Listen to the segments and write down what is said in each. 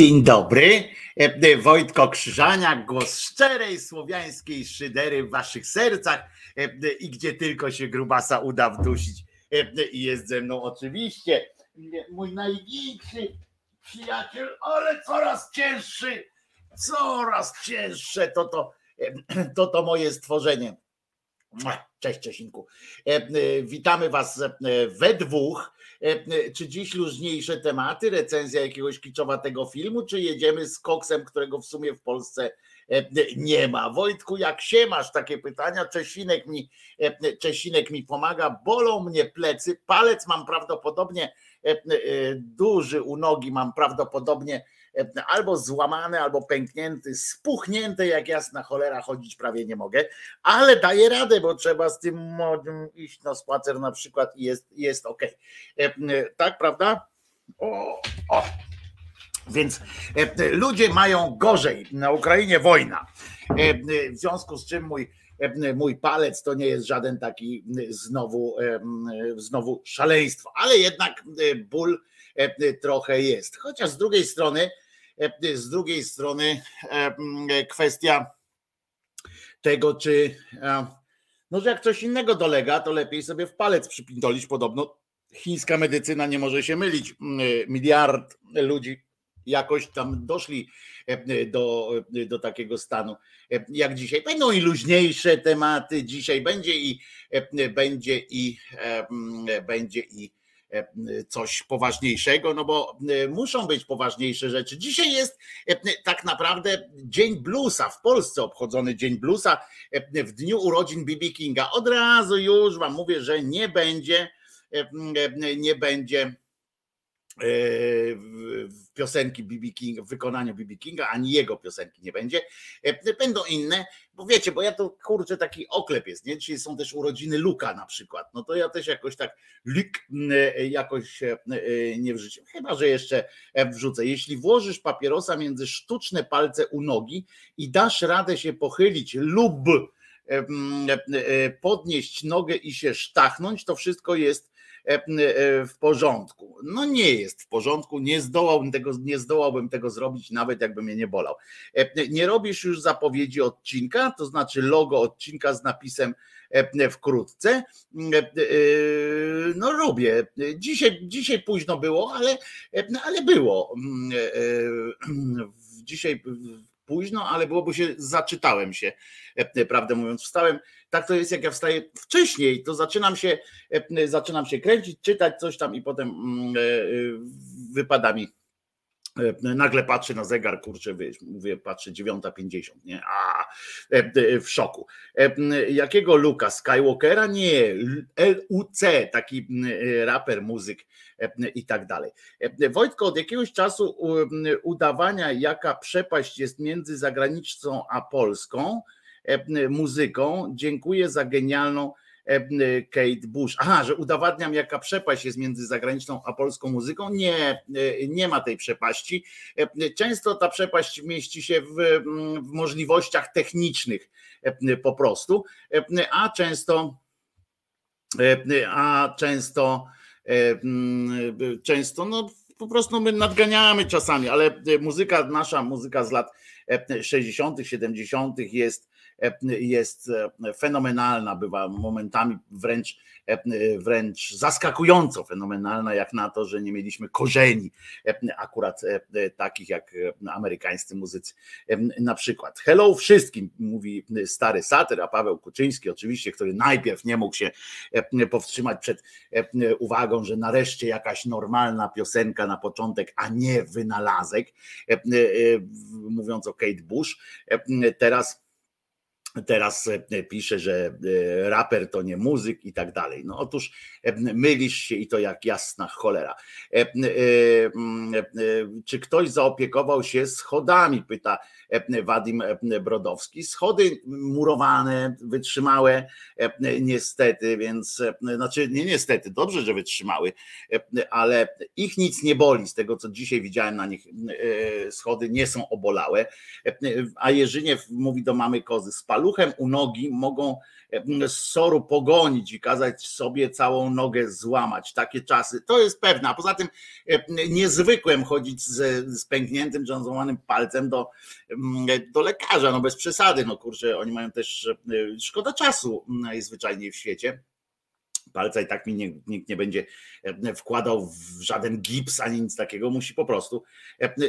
Dzień dobry. E, e, Wojtko Krzyżaniak, głos szczerej słowiańskiej szydery w waszych sercach e, i gdzie tylko się grubasa uda wdusić. I jest ze mną oczywiście mój największy przyjaciel, ale coraz cięższy, coraz cięższe to to, to, to moje stworzenie. Cześć Czesinku. Witamy Was we dwóch. E, e, Czy dziś luźniejsze tematy, recenzja jakiegoś kiczowatego filmu, czy jedziemy z koksem, którego w sumie w Polsce e, nie ma? Wojtku, jak się masz? Takie pytania. Czesinek mi, Czesinek mi pomaga, bolą mnie plecy, palec mam prawdopodobnie duży u nogi, mam prawdopodobnie albo złamany, albo pęknięty, spuchnięty, jak jasna cholera, chodzić prawie nie mogę, ale daję radę, bo trzeba z tym młodym iść na spacer na przykład i jest, jest ok. Tak, prawda? O, o. Więc e, ludzie mają gorzej. Na Ukrainie wojna. E, e, W związku z czym mój, e, mój palec to nie jest żaden taki znowu, e, znowu szaleństwo, ale jednak e, ból e, trochę jest. Chociaż z drugiej strony, e, z drugiej strony e, m, kwestia tego, czy e, no, że jak coś innego dolega, to lepiej sobie w palec przypindolić. Podobno chińska medycyna nie może się mylić. Mm, Miliard ludzi jakoś tam doszli e, do, do takiego stanu e, jak dzisiaj. Będą i luźniejsze tematy dzisiaj, będzie i e, będzie i e, m, będzie i e, coś poważniejszego, no bo e, muszą być poważniejsze rzeczy. Dzisiaj jest e, tak naprawdę Dzień Bluesa w Polsce, obchodzony Dzień Bluesa e, w dniu urodzin BB Kinga. Od razu już wam mówię, że nie będzie, e, nie będzie w piosenki BB King, w wykonaniu BB Kinga, ani jego piosenki nie będzie. E, będą inne, bo wiecie, bo ja to kurczę taki oklep jest, nie? Czyli są też urodziny Luka na przykład. No to ja też jakoś tak Luk jakoś nie wrzuciłem. Chyba, że jeszcze wrzucę. Jeśli włożysz papierosa między sztuczne palce u nogi i dasz radę się pochylić lub podnieść nogę i się sztachnąć, to wszystko jest E, e, w porządku. No nie jest w porządku, nie zdołałbym tego, nie zdołałbym tego zrobić, nawet jakby mnie nie bolał. E, nie robisz już zapowiedzi odcinka, to znaczy logo odcinka z napisem wkrótce. No robię. Dzisiaj, dzisiaj późno było, ale, ale było. Dzisiaj późno, ale byłoby się, zaczytałem się, prawdę mówiąc, wstałem. Tak to jest, jak ja wstaję wcześniej, to zaczynam się, e, zaczynam się kręcić, czytać coś tam i potem mm, e, e, wypada mi Nagle patrzę na zegar, kurczę, mówię, patrzę 9.50, nie? A, w szoku. Jakiego Luka? Skywalkera? Nie, LUC, taki raper, muzyk i tak dalej. Wojtko, od jakiegoś czasu udawania, jaka przepaść jest między zagranicą a Polską, E, muzyką. Dziękuję za genialną e, Kate Bush. Aha, że udowadniam, jaka przepaść jest między zagraniczną a polską muzyką. Nie, e, nie ma tej przepaści. Często ta przepaść mieści się w, w możliwościach technicznych po prostu, a często, a często, często, no po prostu my nadganiamy czasami, ale muzyka, nasza muzyka z lat 60., 70. jest jest fenomenalna, bywa momentami wręcz, wręcz zaskakująco fenomenalna, jak na to, że nie mieliśmy korzeni akurat takich jak amerykańscy muzycy na przykład. Hello wszystkim, mówi stary satyr, a Paweł Kuczyński oczywiście, który najpierw nie mógł się powstrzymać przed uwagą, że nareszcie jakaś normalna piosenka na początek, a nie wynalazek, mówiąc o Kate Bush. Teraz Teraz e, pisze, że e, raper to nie muzyk i tak dalej. No otóż e, mylisz się i to jak jasna cholera. Czy ktoś zaopiekował się schodami? Pyta Wadim Brodowski. Schody murowane, wytrzymałe, niestety, więc znaczy nie niestety, dobrze, że wytrzymały, ale ich nic nie boli. Z tego, co dzisiaj widziałem na nich, schody nie są obolałe. A Jerzyniew mówi do mamy kozy, spal paluchem u nogi mogą z soru pogonić i kazać sobie całą nogę złamać. Takie czasy, to jest pewne. A poza tym niezwykłem chodzić z, z pękniętym złamanym palcem do, do lekarza, no bez przesady, no kurczę, oni mają też e, szkoda czasu najzwyczajniej w świecie palca i tak mi nie, nikt nie będzie wkładał w żaden gips ani nic takiego, musi po prostu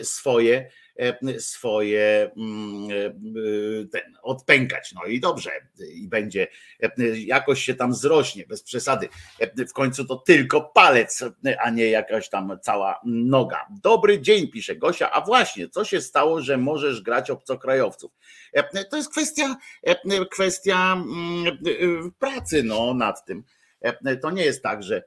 swoje E, swoje mm, e, ten, odpękać. No i dobrze, i będzie e, jakoś się tam zrośnie, bez przesady. W końcu to tylko palec, a nie jakaś tam cała noga. Dobry dzień, pisze Gosia. A właśnie, co się stało, że możesz grać obcokrajowców? To jest kwestia, kwestia mm, pracy no, nad tym. To nie jest tak, że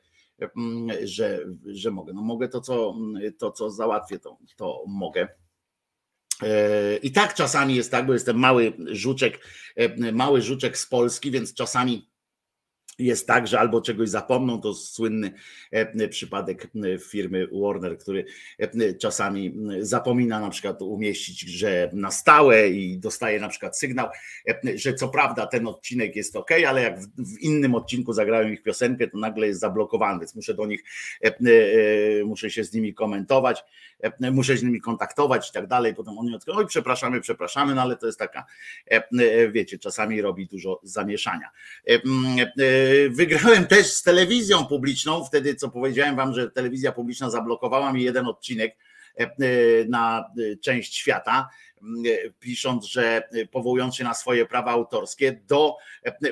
że, że mogę. No mogę to, co, to, co załatwię, to, to mogę E, I tak czasami jest tak, bo jestem mały żuczek, e, mały żuczek z Polski, więc czasami jest tak, że albo czegoś zapomną, to słynny e, przypadek e, firmy Warner, który e, czasami zapomina na przykład umieścić, że na stałe i dostaje na przykład sygnał, że co prawda ten odcinek jest ok, ale jak w innym odcinku zagrałem ich piosenkę, to nagle jest zablokowany, więc muszę do nich, muszę się z nimi komentować, muszę z nimi kontaktować i tak dalej, potem oni odkryją, oj przepraszamy, przepraszamy, no ale to jest taka, wiecie, czasami robi dużo zamieszania Wygrałem też z telewizją publiczną, wtedy co powiedziałem wam, że telewizja publiczna zablokowała mi jeden odcinek na część świata pisząc, że powołując się na swoje prawa autorskie do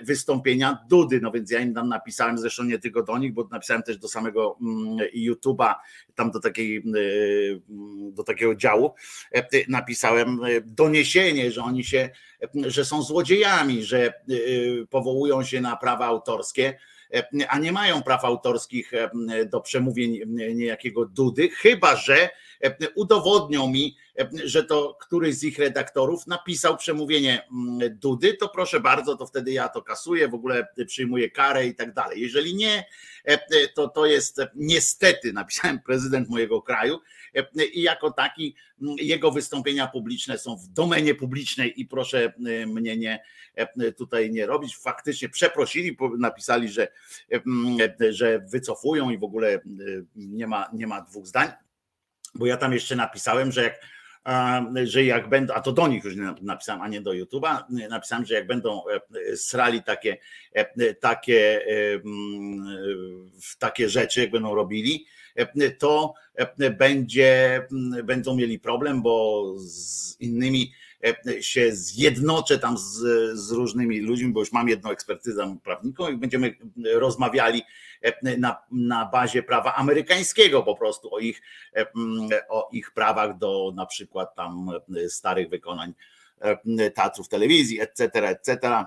wystąpienia Dudy. No więc ja im tam napisałem, zresztą nie tylko do nich, bo napisałem też do samego mm, YouTube'a, tam do takiej, mm, do takiego działu, napisałem doniesienie, że oni się, że są złodziejami, że powołują się na prawa autorskie a nie mają praw autorskich do przemówień niejakiego Dudy, chyba że udowodnią mi, że to któryś z ich redaktorów napisał przemówienie Dudy, to proszę bardzo, to wtedy ja to kasuję, w ogóle przyjmuję karę i tak dalej. Jeżeli nie, to to jest niestety, napisałem prezydent mojego kraju, i jako taki jego wystąpienia publiczne są w domenie publicznej i proszę mnie nie tutaj nie robić. Faktycznie przeprosili, napisali, że, że wycofują i w ogóle nie ma, nie ma dwóch zdań. Bo ja tam jeszcze napisałem, że jak że jak będą, a to do nich już napisałem, a nie do YouTube'a, napisałem, że jak będą srali takie, takie, takie rzeczy, jak będą robili, to będzie, będą mieli problem, bo z innymi się zjednoczę tam z, z różnymi ludźmi, bo już mam jedną ekspertyzę prawniką i będziemy rozmawiali na, na bazie prawa amerykańskiego po prostu o ich, o ich prawach do na przykład tam starych wykonań teatrów telewizji, etc., etc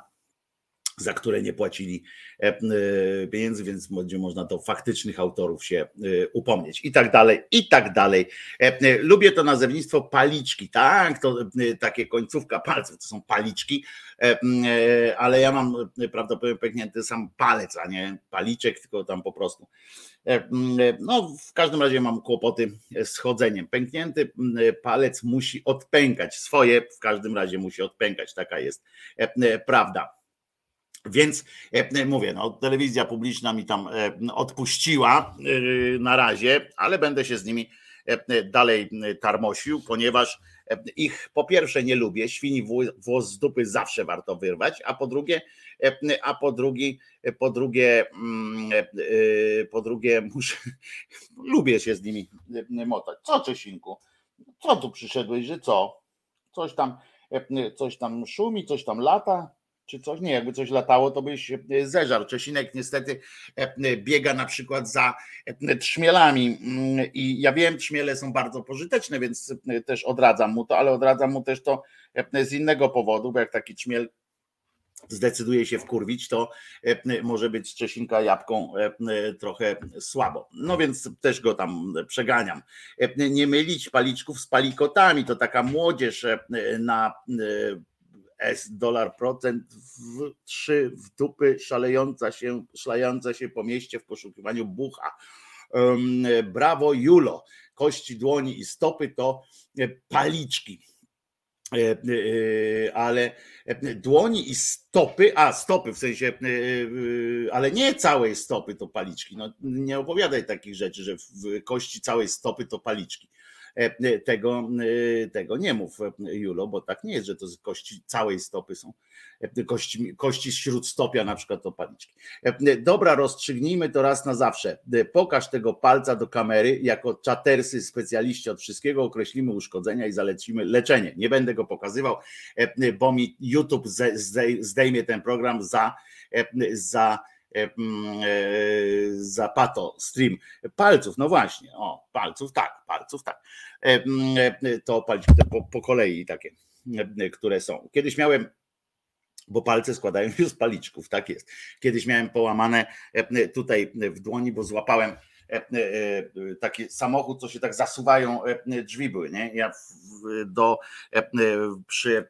za które nie płacili e, e, pieniędzy, więc będzie można do faktycznych autorów się e, upomnieć i tak dalej, i tak dalej. Lubię to nazewnictwo paliczki, tak, to takie końcówka palców, to są paliczki, ale ja mam prawdopodobnie pęknięty sam palec, a nie paliczek, tylko tam po prostu. No, w każdym razie mam kłopoty z chodzeniem. Pęknięty palec musi odpękać, swoje w każdym razie musi odpękać, taka jest prawda. Więc e, mówię, no, telewizja publiczna mi tam e, odpuściła e, na razie, ale będę się z nimi dalej tarmosił, ponieważ ich po pierwsze nie lubię, świni włos z dupy zawsze warto wyrwać, a po drugie, a po drugie, po drugie, mm, po drugie muszę, lubię się z nimi motać. Co Czesinku? Co tu przyszedłeś, że co? Coś tam, coś tam szumi, coś tam lata? Czy coś. Nie, jakby coś latało, to byś e, zeżarł. Czesinek niestety e, biega na przykład za e, trzmielami mm, i ja wiem, trzmiele są bardzo pożyteczne, więc też odradzam mu to, ale odradzam mu też to z innego powodu, bo jak taki trzmiel zdecyduje się wkurwić, to może być Czesinka jabłką trochę słabo. No więc też go tam przeganiam. Nie mylić paliczków z palikotami, to taka młodzież na S dolar procent w trzy w dupy szalejąca się, szlająca się po mieście w poszukiwaniu bucha. Brawo Julo. Kości dłoni i stopy to e, paliczki. E, e, ale dłoni i stopy, a stopy w sensie, ale nie całej stopy to paliczki. No, nie opowiadaj takich rzeczy, że kości całej stopy to paliczki. E, tego, e, tego nie mów, e, Julo, bo tak nie jest, że to z kości całej stopy są. Kości, kości śródstopia na przykład to paliczki. Dobra, rozstrzygnijmy to raz na zawsze. Pokaż tego palca do kamery. Jako czatersy, specjaliści od wszystkiego określimy uszkodzenia i zalecimy leczenie. Nie będę go pokazywał, bo mi YouTube zdejmie ten program za, za E, e, Zapato stream palców, no właśnie, o, palców, tak, palców, tak. E, to palciki po, po kolei takie, które są. Kiedyś miałem bo palce składają się z paliczków, tak jest. Kiedyś miałem połamane tutaj w dłoni, bo złapałem taki samochód, co się tak zasuwają drzwi były, nie? Ja do, przy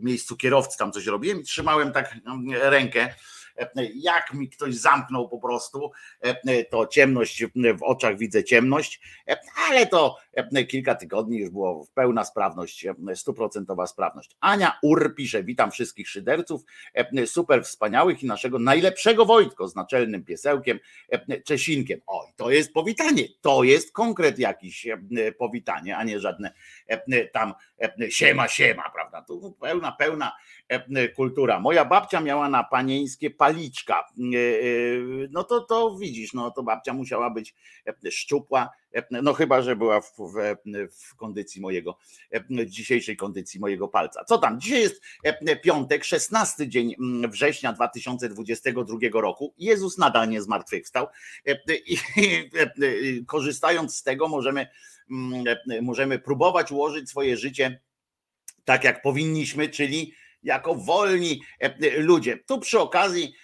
miejscu kierowcy tam coś robiłem i trzymałem tak rękę jak mi ktoś zamknął po prostu, to ciemność w oczach widzę ciemność, ale to kilka tygodni już było pełna sprawność, stuprocentowa sprawność. Ania Ur pisze, witam wszystkich szyderców, super wspaniałych i naszego najlepszego Wojtko z naczelnym piesełkiem, Czesinkiem. Oj, to jest powitanie, to jest konkret jakiś powitanie, a nie żadne tam siema, siema, prawda? Tu pełna, pełna kultura. Moja babcia miała na panieńskie paliczka. No to, to widzisz, no to babcia musiała być szczupła, no chyba, że była w, w, w, kondycji mojego, dzisiejszej kondycji mojego palca. Co tam? Dzisiaj jest piątek, 16 dzień września 2022 roku. Jezus nadal nie zmartwychwstał i korzystając z tego możemy, możemy próbować ułożyć swoje życie tak jak powinniśmy, czyli jako wolni ludzie. Tu przy okazji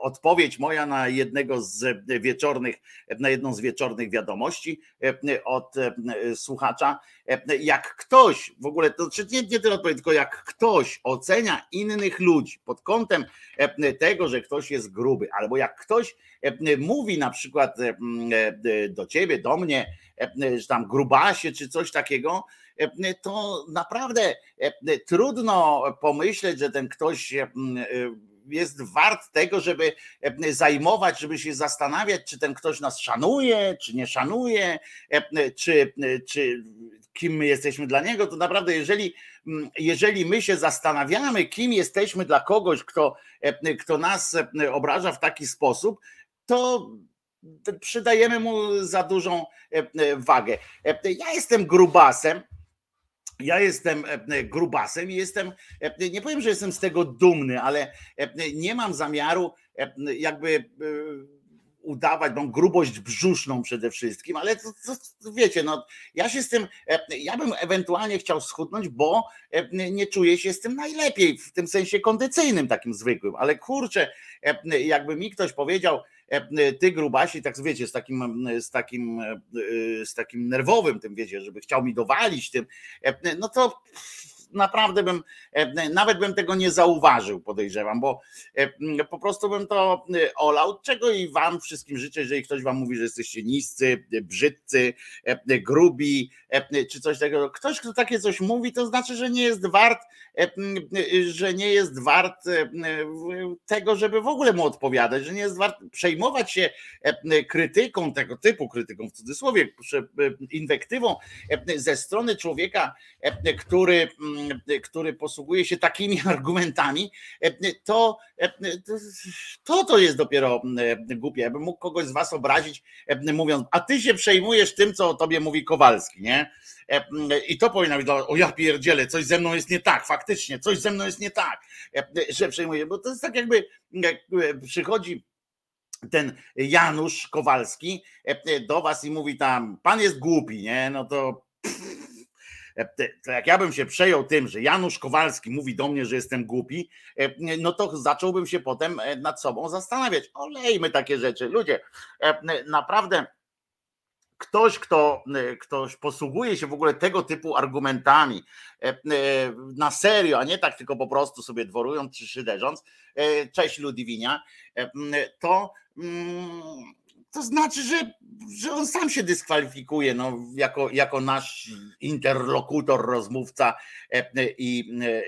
odpowiedź moja na jednego z wieczornych, na jedną z wieczornych wiadomości od słuchacza. Jak ktoś w ogóle, to czy nie, nie tyle odpowiedź, tylko jak ktoś ocenia innych ludzi pod kątem tego, że ktoś jest gruby, albo jak ktoś mówi na przykład do ciebie, do mnie, że tam grubasie czy coś takiego, to naprawdę trudno pomyśleć, że ten ktoś jest wart tego, żeby zajmować, żeby się zastanawiać, czy ten ktoś nas szanuje, czy nie szanuje, czy, czy kim my jesteśmy dla niego, to naprawdę jeżeli, jeżeli my się zastanawiamy, kim jesteśmy dla kogoś, kto, kto nas obraża w taki sposób, to przydajemy mu za dużą wagę. Ja jestem grubasem, ja jestem grubasem i jestem, nie powiem, że jestem z tego dumny, ale nie mam zamiaru jakby udawać, mam grubość brzuszną przede wszystkim, ale to, to, wiecie, no ja się z tym, ja bym ewentualnie chciał schudnąć, bo nie czuję się z tym najlepiej, w tym sensie kondycyjnym takim zwykłym, ale kurczę, jakby mi ktoś powiedział, ty grubasi, tak wiecie, z takim, z takim, z takim nerwowym tym, wiecie, żeby chciał mi dowalić tym, no to naprawdę bym, e, nawet bym tego nie zauważył, podejrzewam, bo e, po prostu bym to e, olał, czego i wam wszystkim życzę, jeżeli ktoś wam mówi, że jesteście niscy, brzydcy, grubi, czy coś takiego. Ktoś, kto takie coś mówi, to znaczy, że nie jest wart, że nie jest wart tego, żeby w ogóle mu odpowiadać, że nie jest wart przejmować się krytyką, tego typu krytyką w cudzysłowie, inwektywą ze strony człowieka, który który posługuje się takimi argumentami, to to, to jest dopiero głupie. Ja bym mógł kogoś z was obrazić, mówiąc, a ty się przejmujesz tym, co o tobie mówi Kowalski, nie? I to powinno być, o ja pierdzielę, coś ze mną jest nie tak, faktycznie, coś ze mną jest nie tak, że przejmuję, bo to jest tak jakby jak przychodzi ten Janusz Kowalski do was i mówi tam, pan jest głupi, nie? No to E, to jak ja bym się przejął tym, że Janusz Kowalski mówi do mnie, że jestem głupi, e, no to zacząłbym się potem e, nad sobą zastanawiać. Olejmy takie rzeczy. Ludzie, naprawdę ktoś, kto ktoś posługuje się w ogóle tego typu argumentami na serio, a nie tak tylko po prostu sobie dworując czy szyderząc, cześć Ludwinia, to mm, to znaczy, że, że on sam się dyskwalifikuje no, jako, jako nasz interlokutor, rozmówca e, i,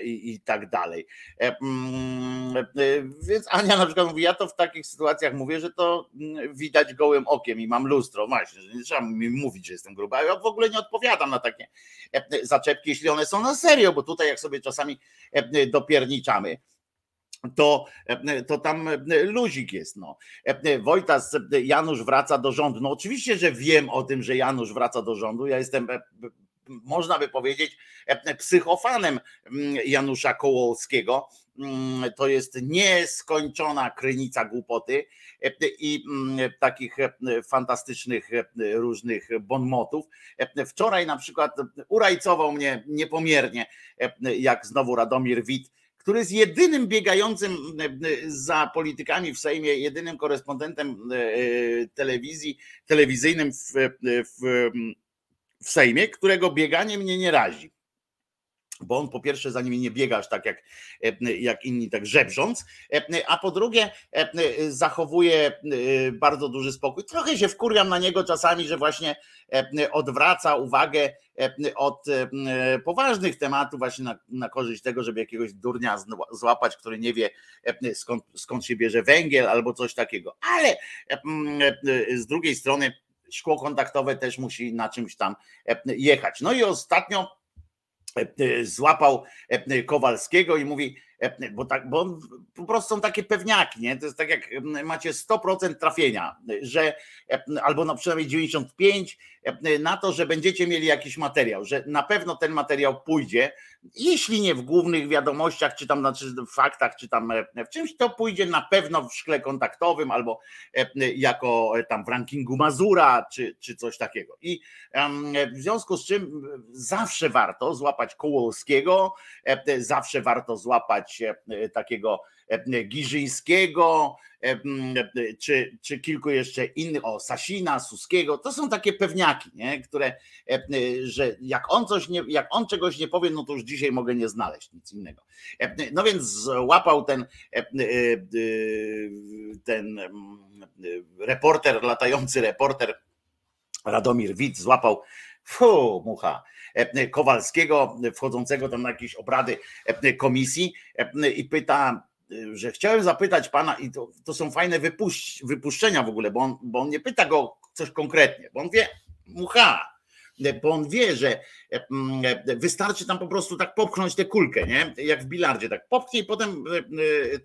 i, i tak dalej. E, mm, e, więc Ania na przykład mówi, ja to w takich sytuacjach mówię, że to mm, widać gołym okiem i mam lustro, właśnie, że nie trzeba mi mówić, że jestem gruba. Ja w ogóle nie odpowiadam na takie zaczepki, jeśli one są na serio, bo tutaj jak sobie czasami dopierniczamy, to, to tam luzik jest. No. Wojtas, Janusz wraca do rządu. No oczywiście, że wiem o tym, że Janusz wraca do rządu. Ja jestem można by powiedzieć, psychofanem Janusza Kołowskiego. To jest nieskończona krynica głupoty i takich fantastycznych różnych bonmotów. Wczoraj na przykład urajcował mnie niepomiernie, jak znowu Radomir Wit który jest jedynym biegającym e, za politykami w Sejmie, jedynym korespondentem e, e, telewizji, telewizyjnym w, w, w Sejmie, którego bieganie mnie nie razi bo on po pierwsze za nimi nie biega aż tak jak, jak inni, tak żebrząc, a po drugie zachowuje bardzo duży spokój. Trochę się wkurwiam na niego czasami, że właśnie odwraca uwagę od poważnych tematów właśnie na, na korzyść tego, żeby jakiegoś durnia złapać, który nie wie skąd, skąd się bierze węgiel albo coś takiego. Ale z drugiej strony szkło kontaktowe też musi na czymś tam jechać. No i ostatnio E, e, złapał e, Kowalskiego i mówi: E, bo, tak, bo on, po prostu są takie pewniaki, nie? To jest tak jak macie 100% trafienia, że e, albo no przynajmniej 95 e, na to, że będziecie mieli jakiś materiał, że na pewno ten materiał pójdzie, jeśli nie w głównych wiadomościach, czy tam znaczy w faktach, czy tam w czymś, to pójdzie na pewno w szkle kontaktowym albo jako tam w rankingu Mazura, czy, czy coś takiego. I w związku z czym zawsze warto złapać Kołowskiego, zawsze warto złapać E, takiego e, Giżyńskiego, e, czy, czy kilku jeszcze innych, o Sasina, Suskiego, to są takie pewniaki, nie? które, że jak on coś nie, jak on czegoś nie powie, no to już dzisiaj mogę nie znaleźć nic innego. No więc złapał ten ten reporter, latający reporter Radomir Wit złapał Fu, mucha. E, Kowalskiego, wchodzącego tam na jakieś obrady e, komisji e, i pyta, że chciałem zapytać pana, i to, to są fajne wypuś, wypuszczenia w ogóle, bo on, bo on nie pyta go coś konkretnie, bo on wie, mucha, bo on wie, że wystarczy tam po prostu tak popchnąć tę kulkę, nie? Jak w bilardzie, tak popchnie i potem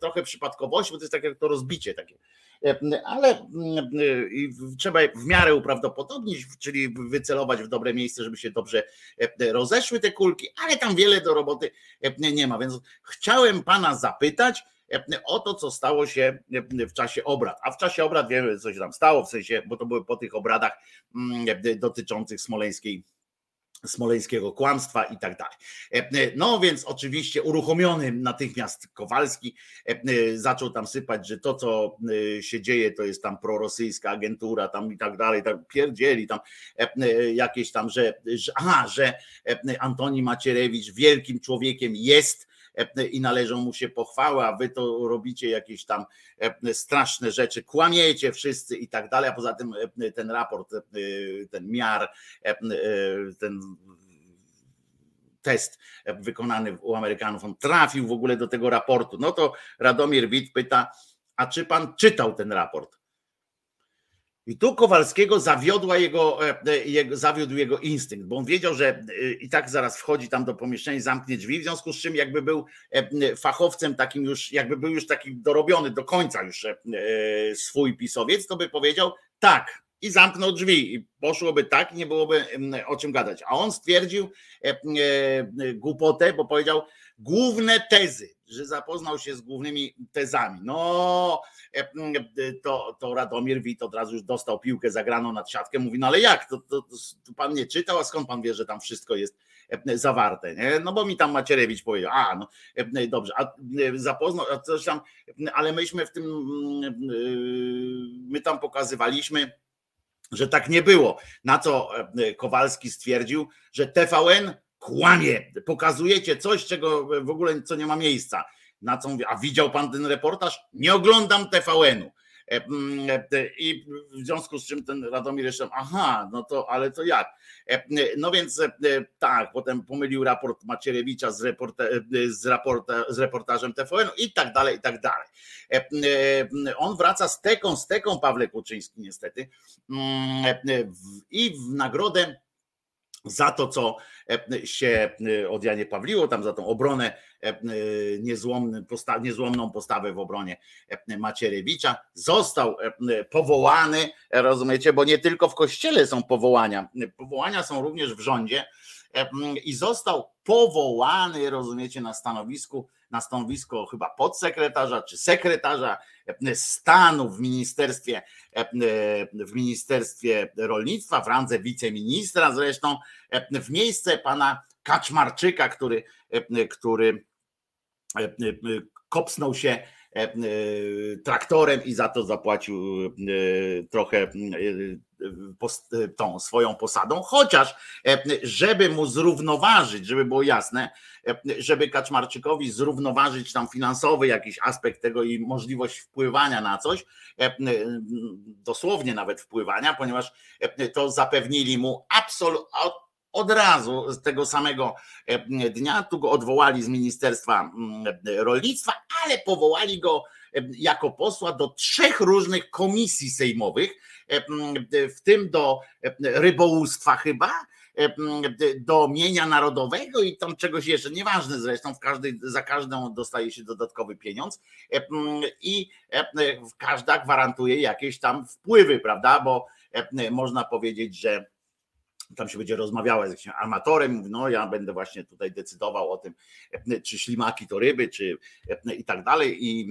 trochę przypadkowość, bo to jest tak jak to rozbicie takie ale trzeba w miarę uprawdopodobnić, czyli wycelować w dobre miejsce, żeby się dobrze rozeszły te kulki, ale tam wiele do roboty nie ma. Więc chciałem pana zapytać, o to, co stało się w czasie obrad. A w czasie obrad wiemy, co się tam stało, w sensie, bo to były po tych obradach dotyczących smoleńskiej smoleńskiego kłamstwa i tak dalej. E, e, no więc oczywiście uruchomiony natychmiast Kowalski e, zaczął tam sypać, że to co się dzieje to jest tam prorosyjska agentura tam i tak dalej, tam pierdzieli tam jakieś tam, że, że aha, że Antoni Macierewicz wielkim człowiekiem jest, i należą mu się pochwała, a wy to robicie jakieś tam straszne rzeczy, kłamiecie wszyscy i tak dalej, a poza tym ten raport, ten miar, ten test wykonany u Amerykanów, on trafił w ogóle do tego raportu. No to Radomir Wit pyta, a czy pan czytał ten raport? I tu Kowalskiego zawiodła jego, e, e, jego, zawiódł jego instynkt, bo on wiedział, że e, i tak zaraz wchodzi tam do pomieszczenia, zamknie drzwi, w związku z czym jakby był fachowcem takim już, jakby był już taki dorobiony do końca już swój pisowiec, to by powiedział tak i zamknął drzwi i poszłoby tak, nie byłoby o czym gadać. A on stwierdził głupotę, bo powiedział główne tezy, że zapoznał się z głównymi tezami. No, e, to, to Radomir Wit od razu już dostał piłkę zagraną nad siatkę, mówi, no ale jak, to, to, to pan nie czytał, a skąd pan wie, że tam wszystko jest e, zawarte, nie? No bo mi tam Macierewicz powiedział, a no e, dobrze, a zapoznał, a coś tam, ale myśmy w tym, my tam pokazywaliśmy, że tak nie było. Na co Kowalski stwierdził, że TVN kłamie, pokazujecie coś, czego w ogóle co nie ma miejsca. Na co mówię, a widział pan ten reportaż? Nie oglądam TVN-u. E, e, I w związku z czym ten Radomir jeszcze, aha, no to ale to jak? E, no więc tak, potem pomylił raport Macierewicza z, reporta, z, raporta, z reportażem TVN i tak dalej, i tak dalej. On wraca z teką, z teką Pawle Kuczyński niestety i w nagrodę za to, co e, się e, od Janie Pawliło, tam za tą obronę, e, niezłomny, posta, niezłomną postawę w obronie Macierewicza, został powołany, rozumiecie, bo nie tylko w kościele są powołania, powołania są również w rządzie i został powołany, rozumiecie, na stanowisku na stanowisko chyba podsekretarza czy sekretarza e, stanu w ministerstwie, e, w ministerstwie rolnictwa, w randze wiceministra zresztą, e, w miejsce pana Kaczmarczyka, który, który kopsnął się traktorem i za to zapłacił trochę tą swoją posadą, chociaż żeby mu zrównoważyć, żeby było jasne, żeby Kaczmarczykowi zrównoważyć tam finansowy jakiś aspekt tego i możliwość wpływania na coś, dosłownie nawet wpływania, ponieważ to zapewnili mu absolutnie od razu z tego samego dnia, tu go odwołali z Ministerstwa Rolnictwa, ale powołali go jako posła do trzech różnych komisji sejmowych, w tym do rybołówstwa chyba, do mienia narodowego i tam czegoś jeszcze, nieważne zresztą, w każdej, za każdą dostaje się dodatkowy pieniądz i każda gwarantuje jakieś tam wpływy, prawda, bo można powiedzieć, że tam się będzie rozmawiała z jakimś amatorem, no ja będę właśnie tutaj decydował o tym, czy ślimaki to ryby, czy i tak dalej i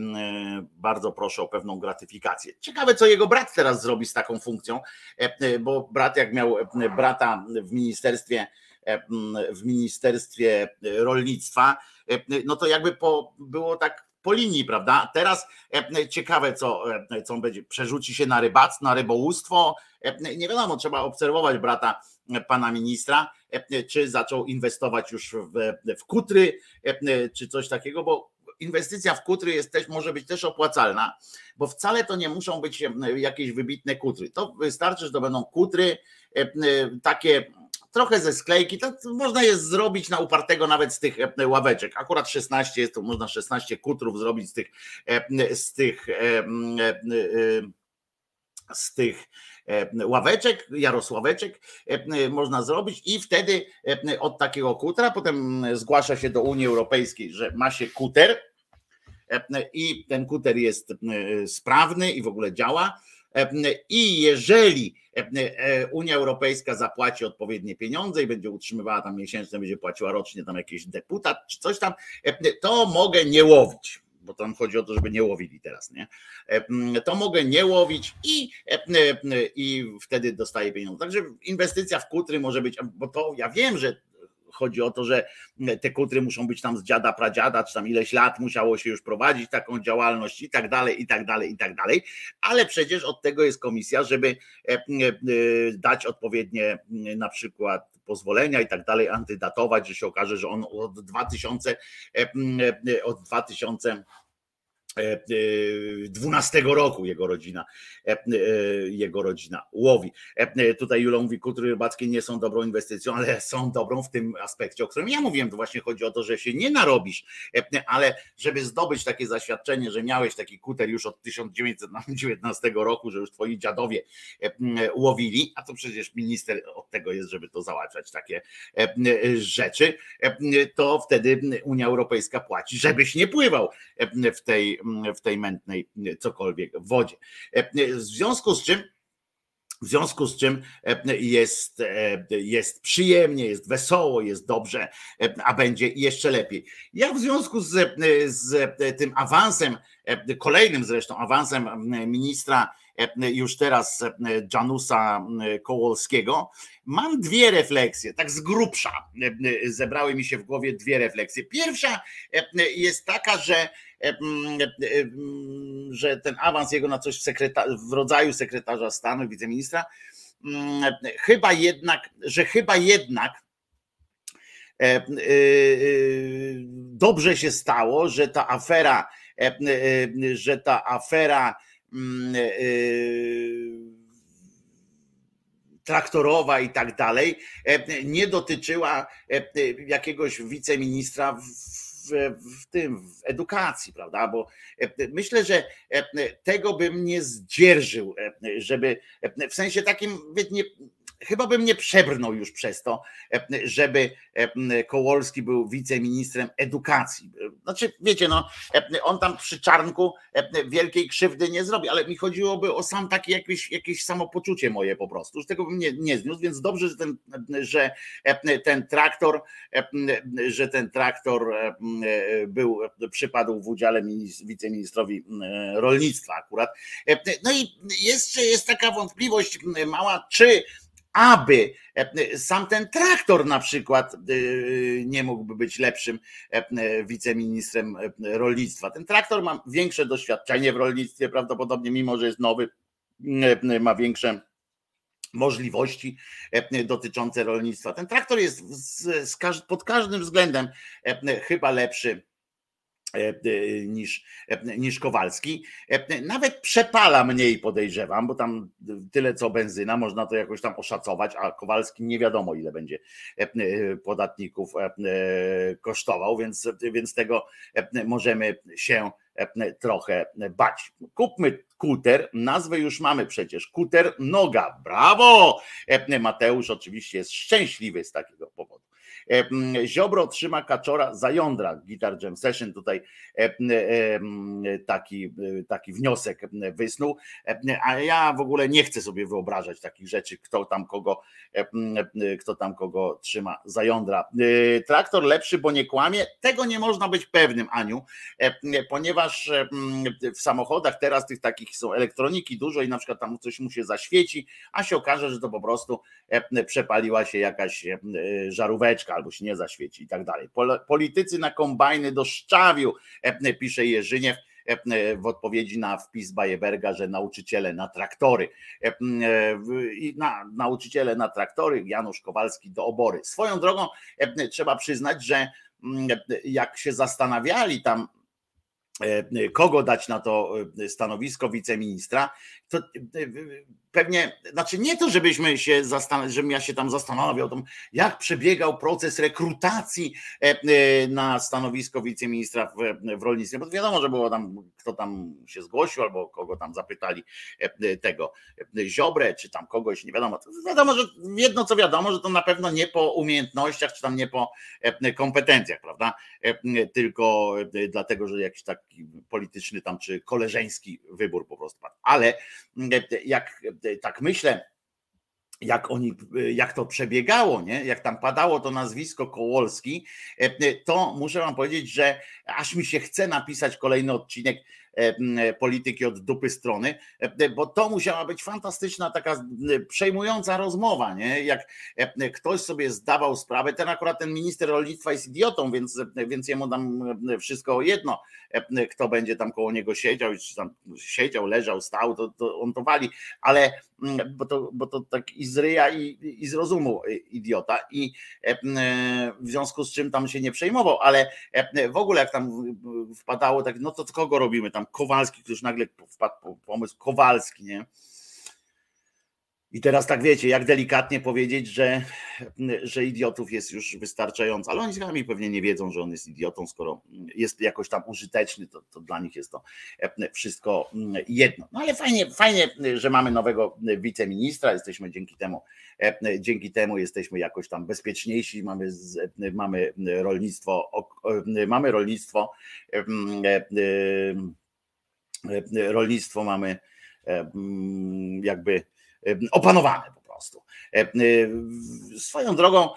bardzo proszę o pewną gratyfikację. Ciekawe, co jego brat teraz zrobi z taką funkcją, bo brat jak miał brata w ministerstwie w Ministerstwie Rolnictwa, no to jakby po, było tak po linii, prawda? Teraz ciekawe, co, co on będzie. Przerzuci się na rybactwo, na rybołówstwo. Nie wiadomo, trzeba obserwować brata pana ministra, czy zaczął inwestować już w, w kutry, czy coś takiego, bo inwestycja w kutry jest też, może być też opłacalna, bo wcale to nie muszą być jakieś wybitne kutry. To wystarczy, że to będą kutry takie trochę ze sklejki, to można jest zrobić na upartego nawet z tych ławeczek. Akurat 16 jest, to można 16 kutrów zrobić z tych z tych z tych E, ławeczek, jarosławeczek e, można zrobić i wtedy e, od takiego kutra potem zgłasza się do Unii Europejskiej, że ma się kuter i ten kuter jest sprawny i w ogóle działa. I jeżeli Unia Europejska zapłaci odpowiednie pieniądze i będzie utrzymywała tam miesięcznie, będzie płaciła rocznie tam jakiś deputat czy coś tam, to mogę nie łowić bo tam chodzi o to, żeby nie łowili teraz, nie? E, to mogę nie łowić i, e, i wtedy dostaję pieniądze. Także inwestycja w kutry może być, bo to ja wiem, że chodzi o to, że te kutry muszą być tam z dziada, pradziada, czy tam ileś lat musiało się już prowadzić taką działalność i tak dalej, i tak dalej, i tak dalej, ale przecież od tego jest komisja, żeby e, dać odpowiednie na przykład pozwolenia i tak dalej, antydatować, że się okaże, że on od 2000 od 2000 12 e, e, roku jego rodzina, e, jego rodzina łowi. Tutaj Jula mówi, kultury rybackie nie są dobrą inwestycją, ale są dobrą w tym aspekcie, o którym ja mówiłem, to właśnie chodzi o to, że się nie narobisz, ale żeby zdobyć takie zaświadczenie, że miałeś taki kuter już od 1919 roku, że już twoi dziadowie łowili, a to przecież minister od tego jest, żeby to załatwiać takie rzeczy, to wtedy Unia Europejska płaci, żebyś nie pływał w tej w tej mętnej cokolwiek wodzie. W związku z czym w związku z czym jest, jest przyjemnie, jest wesoło, jest dobrze, a będzie jeszcze lepiej. Ja w związku z, z tym awansem, kolejnym zresztą awansem ministra już teraz Janusa Kołolskiego, mam dwie refleksje, tak z grubsza zebrały mi się w głowie dwie refleksje. Pierwsza jest taka, że że ten awans jego na coś w, w rodzaju sekretarza stanu, wiceministra, chyba jednak, że chyba jednak e, e, dobrze się stało, że ta afera, e, że ta afera traktorowa i tak dalej nie dotyczyła jakiegoś wiceministra w w, tym, w edukacji, prawda? Bo e, myślę, że e, tego bym nie zdzierżył, e, żeby w sensie takim, nie, chyba bym nie przebrnął już przez to, żeby Kołolski był wiceministrem edukacji. Znaczy, wiecie, no, on tam przy czarnku wielkiej krzywdy nie zrobi, ale mi chodziłoby o sam takie jakieś, jakieś samopoczucie moje po prostu, że tego bym nie, nie zniósł, więc dobrze, że ten, że ten traktor, że ten traktor był, przypadł w udziale wiceministrowi rolnictwa akurat. No i jeszcze jest taka wątpliwość mała, czy aby e, sam ten traktor na przykład e, nie mógłby być lepszym e, wiceministrem rolnictwa. Ten traktor ma większe doświadczenie w rolnictwie, prawdopodobnie, mimo że jest nowy, ma większe możliwości dotyczące rolnictwa. Ten traktor jest pod każdym względem chyba lepszy E, e, niż, e, niż Kowalski. Nawet przepala mniej podejrzewam, bo tam tyle co benzyna, można to jakoś tam oszacować, a Kowalski nie wiadomo ile będzie kosztował, więc, więc tego możemy się trochę bać. Kupmy kuter, nazwę już mamy przecież, kuter noga, brawo! Mateusz oczywiście jest szczęśliwy z takiego powodu. Ziobro trzyma kaczora za jądra. Guitar Jam Session tutaj taki, taki wniosek wysnuł, a ja w ogóle nie chcę sobie wyobrażać takich rzeczy, kto tam kogo, kto tam kogo trzyma za jądra. Traktor lepszy, bo nie kłamie. Tego nie można być pewnym, Aniu, ponieważ w samochodach teraz tych takich są elektroniki dużo i na przykład tam coś mu się zaświeci, a się okaże, że to po prostu przepaliła się jakaś żaróweczka albo się nie zaświeci i tak dalej. Politycy na kombajny do szczawiu, pisze Jerzyniew w odpowiedzi na wpis Bajeberga, że nauczyciele na traktory e, na, nauczyciele na traktory, Janusz Kowalski do obory. Swoją drogą trzeba przyznać, że jak się zastanawiali tam kogo dać na to stanowisko wiceministra, to pewnie, znaczy nie to, żebyśmy się zastanawiali, żebym ja się tam zastanawiał, tam, jak przebiegał proces rekrutacji e, e, na stanowisko wiceministra w, w rolnictwie, bo wiadomo, że było tam, kto tam się zgłosił, albo kogo tam zapytali e, tego Ziobrę, czy tam kogoś, nie wiadomo. Wiadomo, że jedno co wiadomo, że to na pewno nie po umiejętnościach, czy tam nie po kompetencjach, prawda? Tylko dlatego, że jakiś taki polityczny tam, czy koleżeński wybór po prostu. Ale jak tak myślę, jak oni, jak to przebiegało, nie? jak tam padało to nazwisko Kołolski, to muszę wam powiedzieć, że aż mi się chce napisać kolejny odcinek polityki od dupy strony, e, bo to musiała być fantastyczna, taka przejmująca rozmowa, nie? Jak e, ktoś sobie zdawał sprawę, ten akurat ten minister rolnictwa jest idiotą, więc, więc jemu tam wszystko jedno, kto będzie tam koło niego siedział, czy tam siedział, leżał, stał, to, to on to wali, ale bo to, bo to tak i z ryja i, i z rozumu idiota i w związku z czym tam się nie przejmował, ale w ogóle jak tam wpadało tak, no to kogo robimy tam Kowalski, który nagle wpadł po pomysł Kowalski, nie? I teraz tak wiecie, jak delikatnie powiedzieć, że, że idiotów jest już wystarczająco, ale oni sami pewnie nie wiedzą, że on jest idiotą, skoro jest jakoś tam użyteczny, to, to dla nich jest to wszystko jedno. No ale fajnie, fajnie, że mamy nowego wiceministra, jesteśmy dzięki temu, dzięki temu jesteśmy jakoś tam bezpieczniejsi, mamy, mamy rolnictwo, mamy rolnictwo E, rolnictwo mamy e, mm, jakby e, opanowane po prostu. Swoją drogą,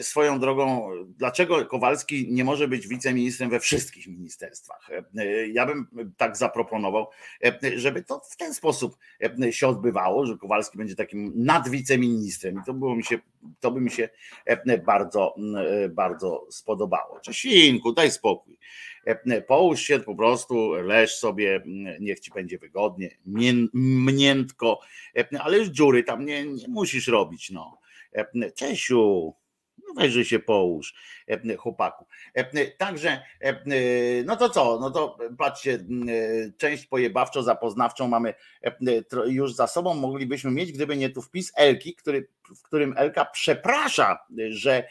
swoją drogą, dlaczego Kowalski nie może być wiceministrem we wszystkich ministerstwach? Ja bym tak zaproponował, żeby to w ten sposób się odbywało, że Kowalski będzie takim nadwiceministrem i to, było mi się, to by mi się bardzo, bardzo spodobało. Czesinku, daj spokój. Połóż się po prostu, leż sobie, niech ci będzie wygodnie, mniętko, e, ale już dziury tam nie, nie musisz robić. No. Czesiu, no weź, że się połóż, chłopaku. Także, no to co, no to patrzcie, część pojebawczo zapoznawczą mamy już za sobą, moglibyśmy mieć, gdyby nie tu wpis Elki, który, w którym Elka przeprasza, że,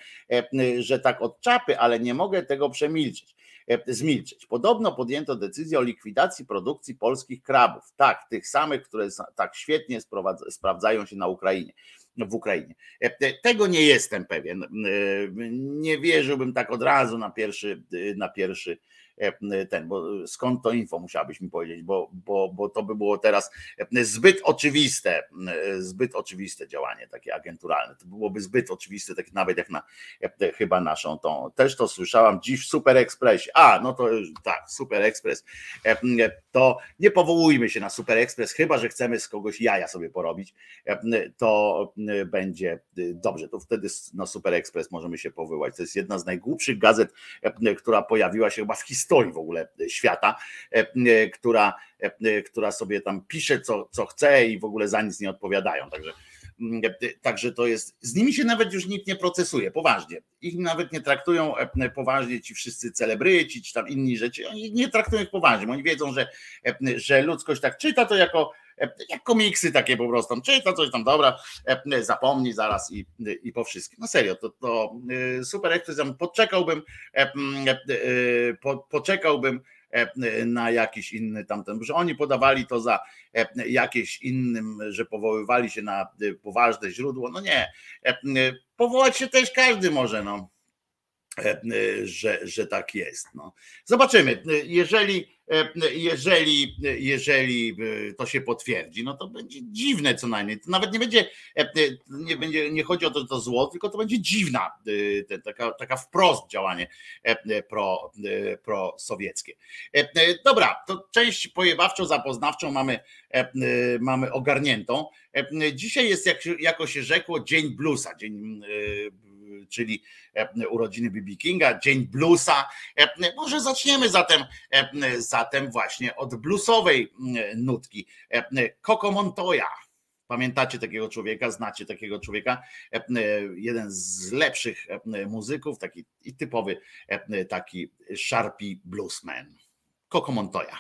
że tak od czapy, ale nie mogę tego przemilczeć. E, zmilczeć. Podobno podjęto decyzję o likwidacji produkcji polskich krabów. Tak, tych samych, które tak świetnie sprawdzają się na Ukrainie w Ukrainie. E, tego nie jestem pewien. E, nie wierzyłbym tak od razu na pierwszy, na pierwszy ten, bo skąd to info musiałabyś mi powiedzieć, bo, bo, bo to by było teraz zbyt oczywiste, zbyt oczywiste działanie takie agenturalne. To byłoby zbyt oczywiste, tak nawet jak na chyba naszą tą. Też to słyszałam dziś w Super Expressie. A, no to tak, Super Express. To nie powołujmy się na Super Express, chyba że chcemy z kogoś jaja sobie porobić, to będzie dobrze. To wtedy na Super Express możemy się powołać. To jest jedna z najgłupszych gazet, która pojawiła się chyba w historii historii w ogóle świata, e, e, która, e, która sobie tam pisze, co, co chce i w ogóle za nic nie odpowiadają. Także, mm, także to jest, z nimi się nawet już nikt nie procesuje, poważnie. Ich nawet nie traktują poważnie ci wszyscy celebryci, czy tam inni rzeczy, oni nie traktują ich poważnie, oni wiedzą, że, że ludzkość tak czyta to jako jak komiksy takie po prostu, czyta coś tam, dobra, zapomnij zaraz i, i po wszystkim. No serio, to, to super ekspres, poczekałbym, po, poczekałbym na jakiś inny tamten, że oni podawali to za jakieś innym, że powoływali się na poważne źródło. No nie, powołać się też każdy może, no E, że, że tak jest. No. Zobaczymy. Jeżeli, e, jeżeli, jeżeli to się potwierdzi, no to będzie dziwne co najmniej. To nawet nie będzie, e, nie będzie, nie chodzi o to, to zło, tylko to będzie dziwna, taka, taka wprost działanie pro, prosowieckie. Dobra, to część pojebawczą, zapoznawczą mamy, mamy ogarniętą. Dzisiaj jest, jak, jako się rzekło, Dzień Bluesa, Dzień czyli e, urodziny B.B. Kinga, Dzień Bluesa. E, może zaczniemy zatem, e, zatem właśnie od bluesowej nutki. Coco Montoya. Pamiętacie takiego człowieka, znacie takiego człowieka, jeden z lepszych muzyków, taki typowy taki Sharpie bluesman. Coco Montoya.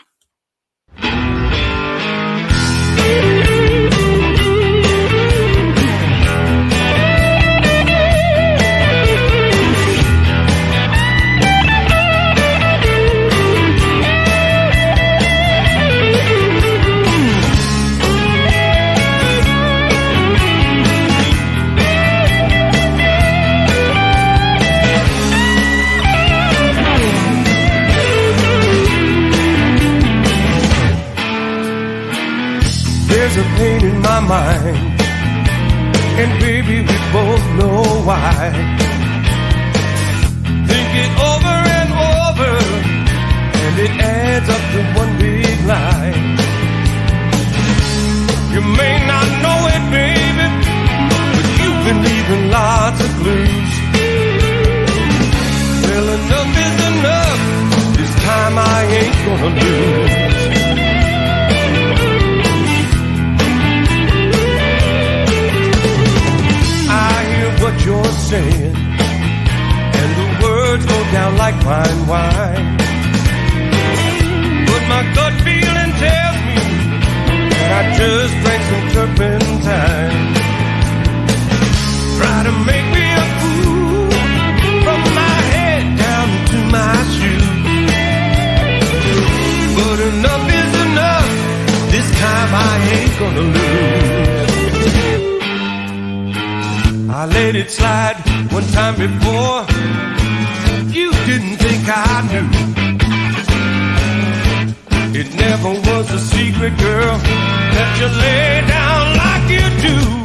Why. Think it over and over, and it adds up to one big lie. You may not know it, baby, but you've been leaving lots of clues. Well, enough is enough. This time I ain't gonna lose. Saying, and the words go down like fine wine. But my gut feeling tells me that I just drank some turpentine. Try to make me a fool from my head down to my shoes. But enough is enough. This time I ain't gonna lose. I let it slide one time before. You didn't think I knew. It never was a secret, girl, that you lay down like you do.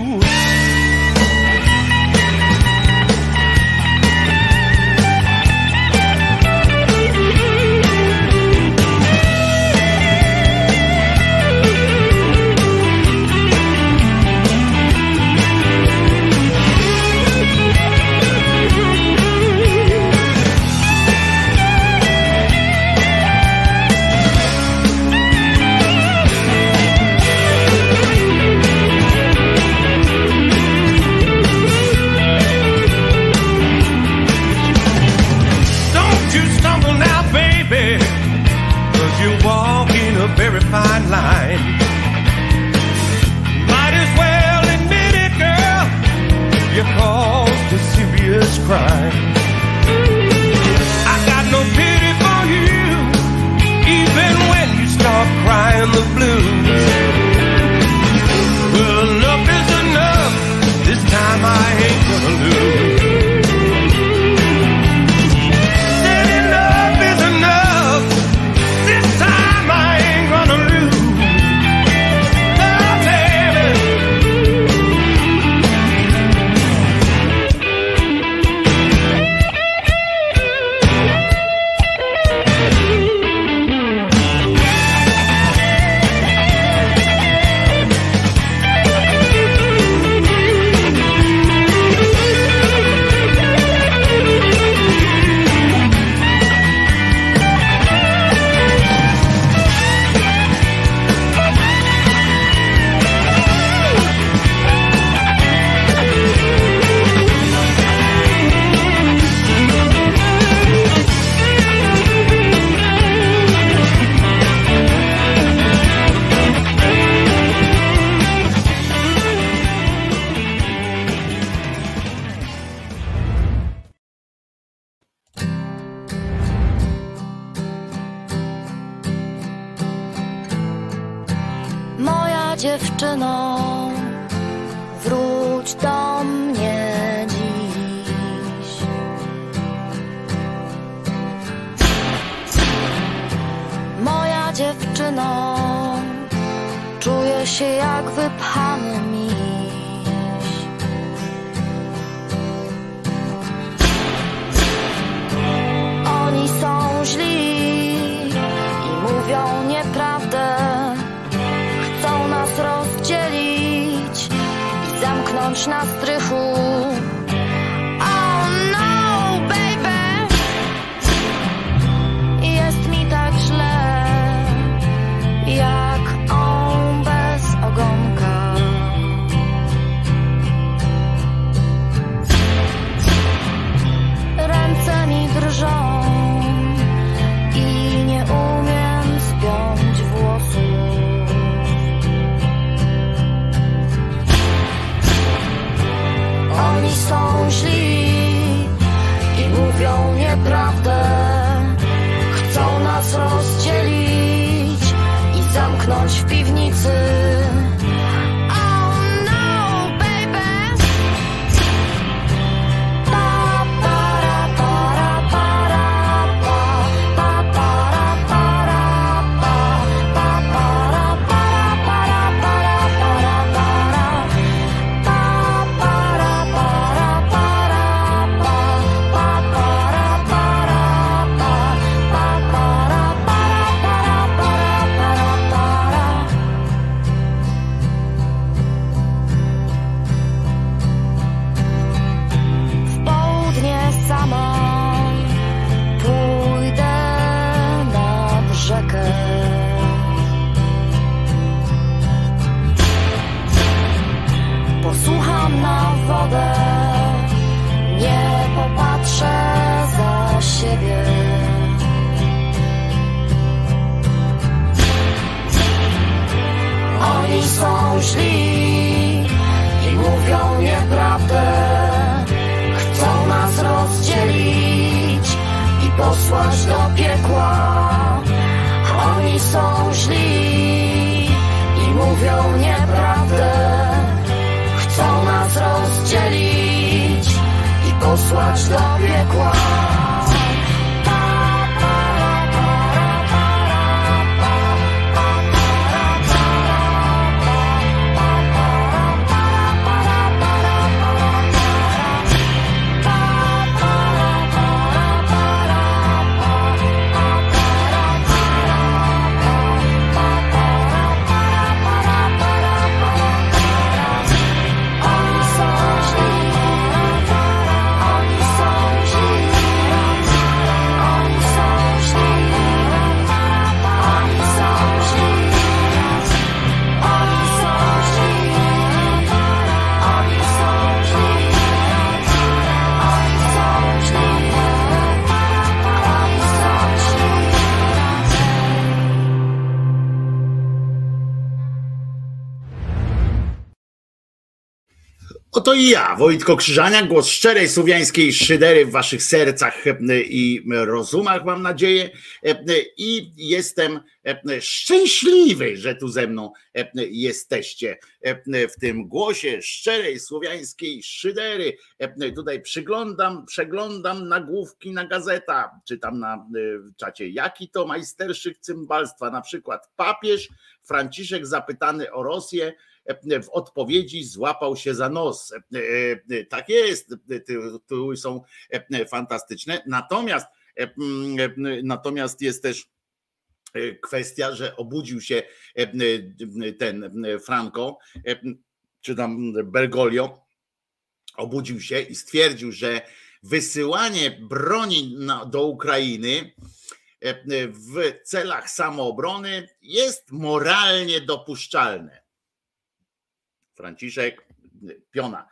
Oto i ja, Wojtko Krzyżania, głos szczerej słowiańskiej szydery w waszych sercach e, i rozumach, mam nadzieję. E, I jestem e, szczęśliwy, że tu ze mną jesteście w tym głosie szczerej słowiańskiej szydery. Tutaj przyglądam, przeglądam nagłówki na gazeta, czytam na czacie, jaki to majsterszyk cymbalstwa, na przykład papież Franciszek zapytany o Rosję, w odpowiedzi złapał się za nos. Tak jest, tytuły są fantastyczne. Natomiast, natomiast jest też kwestia, że obudził się ten Franco, czy tam Bergoglio, obudził się i stwierdził, że wysyłanie broni do Ukrainy w celach samoobrony jest moralnie dopuszczalne. Franciszek Piona.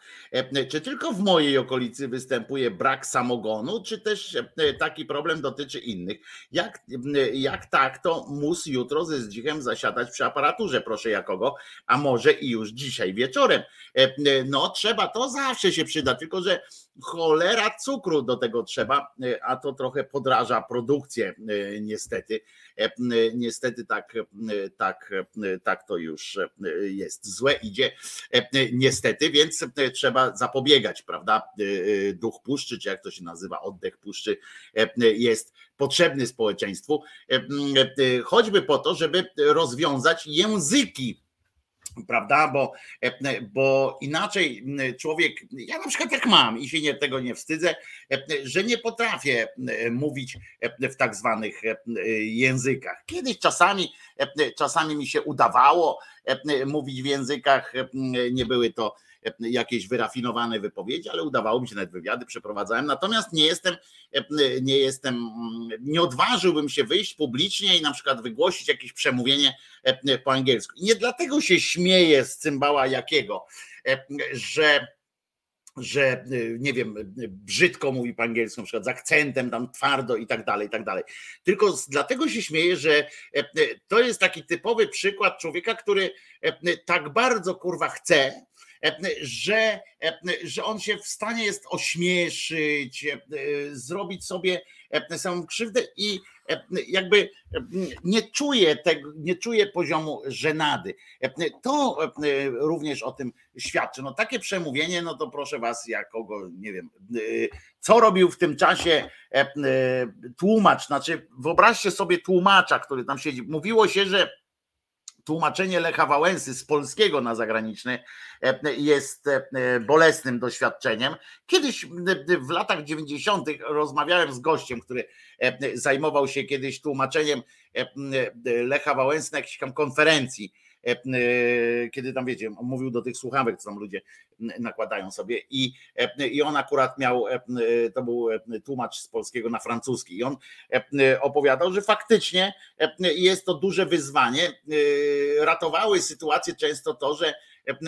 Czy tylko w mojej okolicy występuje brak samogonu, czy też taki problem dotyczy innych? Jak, jak tak, to mus jutro ze zdzichem zasiadać przy aparaturze, proszę jakogo, a może i już dzisiaj wieczorem. No trzeba, to zawsze się przyda, tylko że cholera cukru do tego trzeba, a to trochę podraża produkcję niestety. Niestety tak, tak, tak to już jest. Złe idzie niestety, więc trzeba zapobiegać, prawda? Duch puszczy, czy jak to się nazywa, oddech puszczy jest potrzebny społeczeństwu, choćby po to, żeby rozwiązać języki prawda? Bo, bo inaczej człowiek, ja na przykład jak mam i się nie, tego nie wstydzę, że nie potrafię mówić w tak zwanych językach. Kiedyś czasami, czasami mi się udawało mówić w językach, nie były to jakieś wyrafinowane wypowiedzi, ale udawało mi się nawet wywiady przeprowadzałem. Natomiast nie jestem, nie jestem, nie odważyłbym się wyjść publicznie i na przykład wygłosić jakieś przemówienie po angielsku. I nie dlatego się śmieję z cymbała jakiego, że że nie wiem, brzydko mówi po angielsku, na przykład z akcentem tam twardo i tak dalej, i tak dalej. Tylko dlatego się śmieję, że to jest taki typowy przykład człowieka, który tak bardzo kurwa chce, że, że on się w stanie jest ośmieszyć, zrobić sobie samą krzywdę i jakby nie czuje tego, nie czuje poziomu żenady. To również o tym świadczy. No takie przemówienie, no to proszę was, ja kogo, nie wiem, co robił w tym czasie tłumacz, znaczy wyobraźcie sobie tłumacza, który tam siedzi. Mówiło się, że tłumaczenie Lecha Wałęsy z polskiego na zagraniczne jest bolesnym doświadczeniem. Kiedyś w latach 90. rozmawiałem z gościem, który zajmował się kiedyś tłumaczeniem Lecha Wałęsy na jakiejś tam konferencji E, e, kiedy tam wiecie, mówił do tych słuchawek, co tam ludzie nakładają sobie i, e, i on akurat miał, to był tłumacz z polskiego na francuski i on opowiadał, że faktycznie jest to duże wyzwanie. Ratowały sytuację często to, że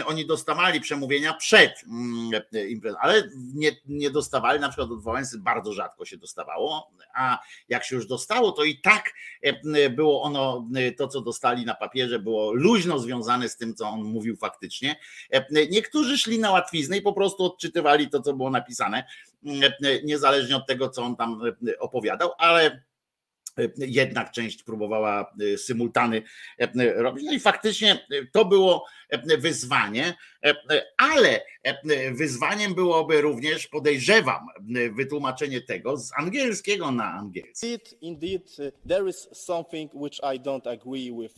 oni dostawali przemówienia przed mm, imprezą, ale nie, nie dostawali, na przykład od Wałęsy bardzo rzadko się dostawało, a jak się już dostało, to i tak było ono, to co dostali na papierze było luźno związane z tym, co on mówił faktycznie. Niektórzy szli na łatwiznę i po prostu odczytywali to, co było napisane, niezależnie od tego, co on tam opowiadał, ale jednak część próbowała e, symultany e, robić. No i faktycznie e, to było wyzwanie, ale wyzwaniem byłoby również, podejrzewam, wytłumaczenie tego z angielskiego na angielski. Indeed, indeed, there is something which I don't agree with,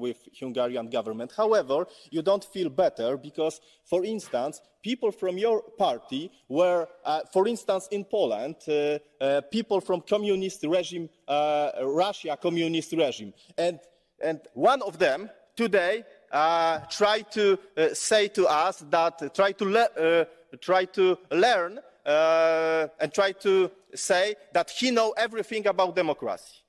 with Hungarian government. However, you don't feel better because, for instance, people from your party were, uh, for instance, in Poland, uh, uh, people from communist regime, Russia communist regime. And, and one of them today uh, tried to uh, say to us that, try to, le- try to learn and try to say that he know everything about democracy.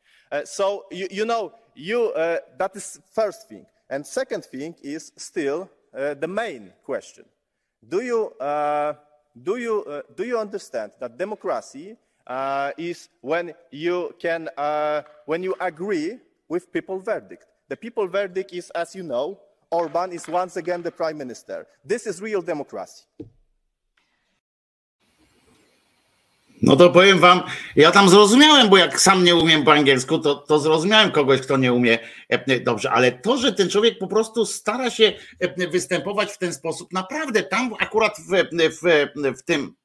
so, you, you, know, you, that is first thing. And second thing is still the main question do you, uh, do you, uh, do you understand that democracy uh, is when you can, uh, when you agree with people verdict? The people verdict is, as you know, Orban is once again the prime minister. This is real democracy. No to powiem wam, ja tam zrozumiałem, bo jak sam nie umiem po angielsku, to, to zrozumiałem kogoś, kto nie umie e, dobrze, ale to, że ten człowiek po prostu stara się e, występować w ten sposób, naprawdę tam akurat w, w, w tym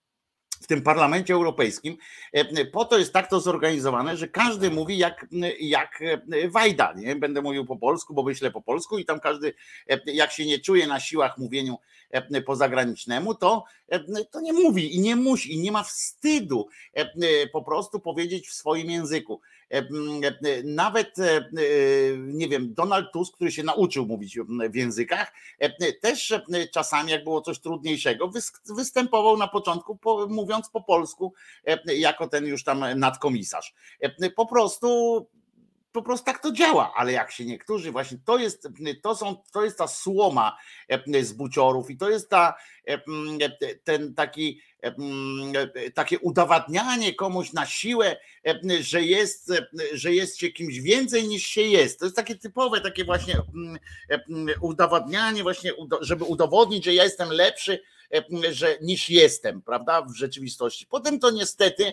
w tym parlamencie europejskim, e, po to jest tak to zorganizowane, że każdy mówi jak, jak Wajda. Nie? Będę mówił po polsku, bo myślę po polsku i tam każdy, jak się nie czuje na siłach mówieniu E, pozagranicznemu, to, e, to nie mówi i nie musi i nie ma wstydu e, po prostu powiedzieć w swoim języku. Nawet, nie wiem, Donald Tusk, który się nauczył mówić w językach, też czasami, jak było coś trudniejszego, występował na początku mówiąc po polsku, jako ten już tam nadkomisarz. Po prostu po prostu tak to działa, ale jak się niektórzy właśnie, to jest, to są, to jest ta słoma z buciorów i to jest ta, ten taki, takie udowadnianie komuś na siłę, że jest, że jest się kimś więcej niż się jest. To jest takie typowe, takie właśnie udowadnianie właśnie, żeby udowodnić, że ja jestem lepszy że niż jestem, prawda, w rzeczywistości. Potem to niestety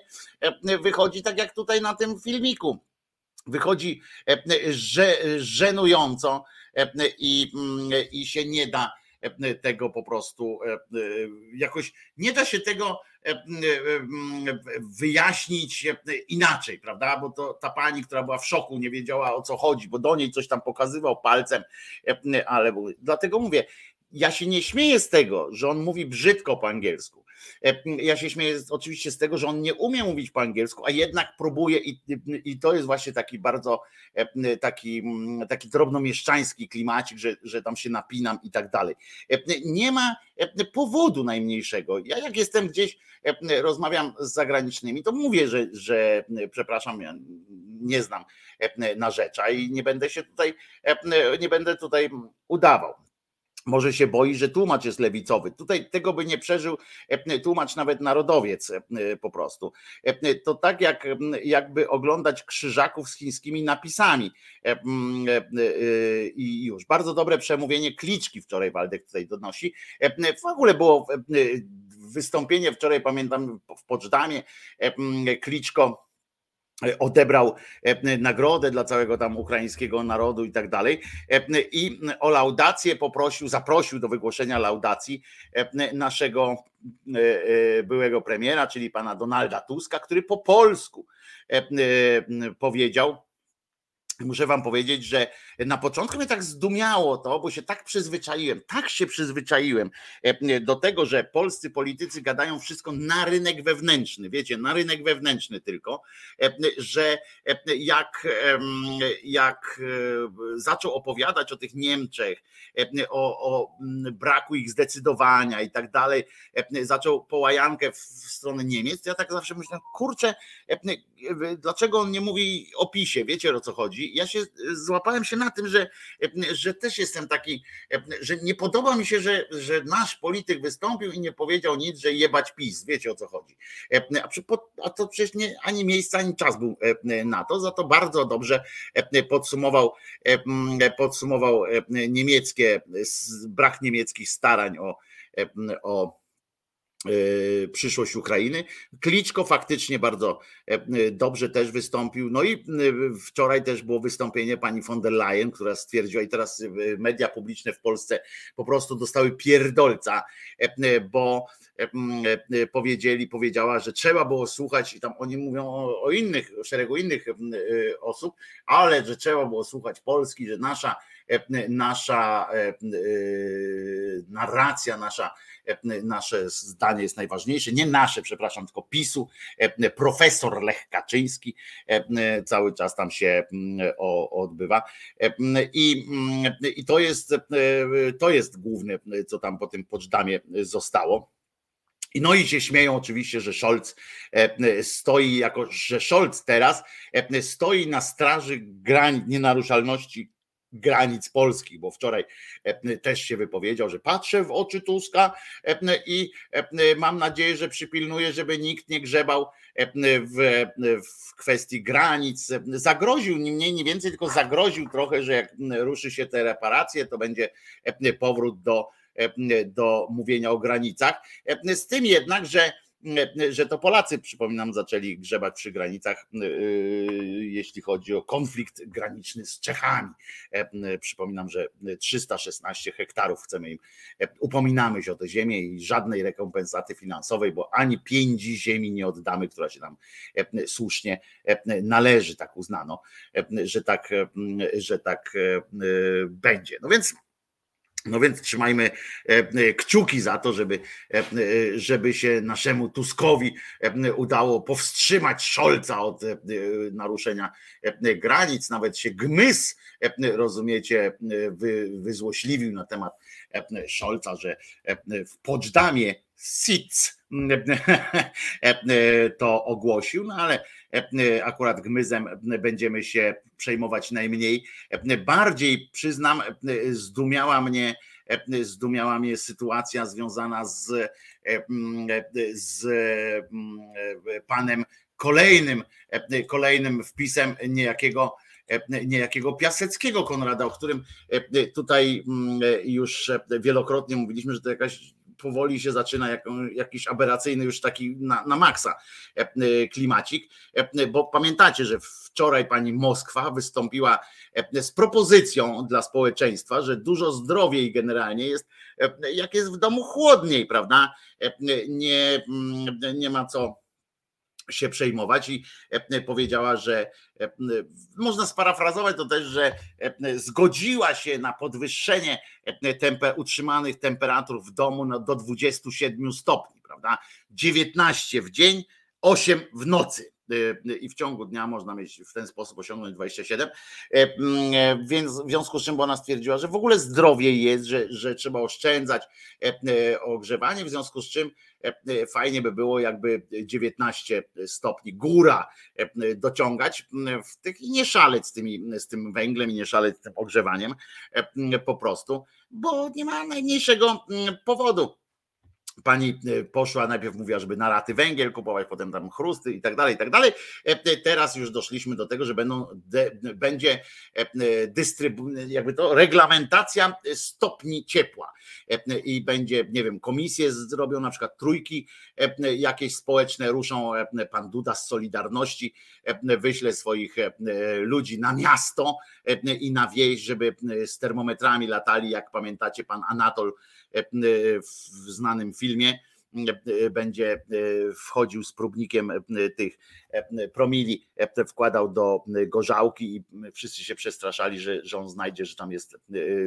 wychodzi tak jak tutaj na tym filmiku. Wychodzi że, żenująco i, i się nie da tego po prostu jakoś, nie da się tego wyjaśnić inaczej, prawda? Bo to ta pani, która była w szoku, nie wiedziała o co chodzi, bo do niej coś tam pokazywał palcem, ale dlatego mówię, ja się nie śmieję z tego, że on mówi brzydko po angielsku. Ja się śmieję oczywiście z tego, że on nie umie mówić po angielsku, a jednak próbuje i, i to jest właśnie taki bardzo taki, taki drobnomieszczański klimacik, że, że tam się napinam i tak dalej. Nie ma powodu najmniejszego. Ja jak jestem gdzieś, rozmawiam z zagranicznymi, to mówię, że, że przepraszam, ja nie znam narzecza i nie będę się tutaj, nie będę tutaj udawał może się boi, że tłumacz jest lewicowy. Tutaj tego by nie przeżył e, tłumacz nawet narodowiec e, po prostu. E, to tak jak jakby oglądać krzyżaków z chińskimi napisami. I już. Bardzo dobre przemówienie Kliczki wczoraj Waldek tutaj donosi. W ogóle było wystąpienie wczoraj, pamiętam w Poczdamie, Kliczko odebrał e, nagrodę dla całego tam ukraińskiego narodu i tak dalej. E, I o laudację poprosił, zaprosił do wygłoszenia laudacji e, naszego byłego premiera, czyli pana Donalda Tuska, który po polsku powiedział, Muszę wam powiedzieć, że na początku mnie tak zdumiało to, bo się tak przyzwyczaiłem, tak się przyzwyczaiłem e, do tego, że polscy politycy gadają wszystko na rynek wewnętrzny, wiecie, na rynek wewnętrzny tylko, e, że e, jak, jak zaczął opowiadać o tych Niemczech, o, o braku ich zdecydowania i tak dalej, zaczął połajankę w stronę Niemiec, to ja tak zawsze myślałem, kurczę, dlaczego on nie mówi o PiSie, wiecie o co chodzi? Ja się złapałem się na tym, że, że też jestem taki, że nie podoba mi się, że, że nasz polityk wystąpił i nie powiedział nic, że jebać PiS, wiecie o co chodzi. A to przecież nie, ani miejsca, ani czas był na to, za to bardzo dobrze podsumował, podsumował niemieckie, brak niemieckich starań o, o E, przyszłość Ukrainy. Kliczko faktycznie bardzo e, dobrze też wystąpił. No i e, wczoraj też było wystąpienie pani von der Leyen, która stwierdziła, i teraz media publiczne w Polsce po prostu dostały pierdolca, bo powiedzieli, powiedziała, że trzeba było słuchać, i tam oni mówią o, innych, o szeregu innych osób, ale że trzeba było słuchać Polski, że nasza, nasza narracja, nasza E, nasze zdanie jest najważniejsze, nie nasze, przepraszam, tylko PiSu. E, profesor Lech Kaczyński e, cały czas tam się odbywa. I, i to, jest, to jest główne, co tam po tym poczdamie zostało. No i się śmieją oczywiście, że Scholz stoi jako, że Scholz teraz stoi na straży granic nienaruszalności granic polskich, bo wczoraj e, też się wypowiedział, że patrzę w oczy Tuska e, i e, mam nadzieję, że przypilnuje, żeby nikt nie grzebał w, w kwestii granic. Zagroził nie mniej, nie więcej, tylko zagroził trochę, że jak ruszy się te reparacje, to będzie powrót do, do mówienia o granicach. Z tym jednak, że że to Polacy, przypominam, zaczęli grzebać przy granicach, y, jeśli chodzi o konflikt graniczny z Czechami. E, przypominam, że 316 hektarów chcemy im, e, upominamy się o tę ziemię i żadnej rekompensaty finansowej, bo ani pięć ziemi nie oddamy, która się nam e, słusznie należy, tak uznano, że tak, że tak będzie. No więc no więc trzymajmy e, e, kciuki za to, żeby, e, żeby się naszemu Tuskowi udało powstrzymać Szolca od naruszenia granic. Nawet się Gmys, rozumiecie, wyzłośliwił na temat Szolca, że w Poczdamie SIC to ogłosił, no ale akurat Gmyzem będziemy się przejmować najmniej. Bardziej przyznam, zdumiała mnie, zdumiała mnie sytuacja związana z, z panem kolejnym, kolejnym wpisem niejakiego niejakiego Piaseckiego Konrada, o którym tutaj już wielokrotnie mówiliśmy, że to jakaś powoli się zaczyna jakiś aberracyjny już taki na, na maksa e, klimacik, e, bo pamiętacie, że wczoraj pani Moskwa wystąpiła e, z propozycją dla społeczeństwa, że dużo zdrowiej generalnie jest, e, jak jest w domu chłodniej, prawda? E, Nie, mm, nie ma co się przejmować i e, powiedziała, że e, można sparafrazować to też, że e, zgodziła się na podwyższenie utrzymanych temperatur w domu do 27 stopni, prawda? 19 w dzień, 8 w nocy. I w ciągu dnia można mieć w ten sposób osiągnąć 27. E, mm, Więc w związku z czym ona stwierdziła, że w ogóle zdrowiej jest, że, że trzeba oszczędzać ogrzewanie, w związku z czym fajnie by było jakby 19 stopni góra e, dociągać w tych i nie szaleć z, tymi, z tym węglem i nie szaleć z tym ogrzewaniem e, po prostu, bo nie ma najmniejszego powodu. Pani e, poszła, najpierw mówiła, żeby na raty węgiel kupować, potem tam chrusty i tak dalej, i tak dalej. E, e, Teraz już doszliśmy do tego, że będą, będzie dystrybu, jakby to reglamentacja stopni ciepła i będzie, nie wiem, komisje zrobią na przykład trójki jakieś społeczne, ruszą pan Duda z Solidarności, wyśle swoich ludzi na miasto i na wieś, żeby z termometrami latali, jak pamiętacie, pan Anatol w znanym filmie e, będzie e, wchodził z próbnikiem e, tych e, promili, e, wkładał do gorzałki i wszyscy się przestraszali, że, że on znajdzie, że tam jest e,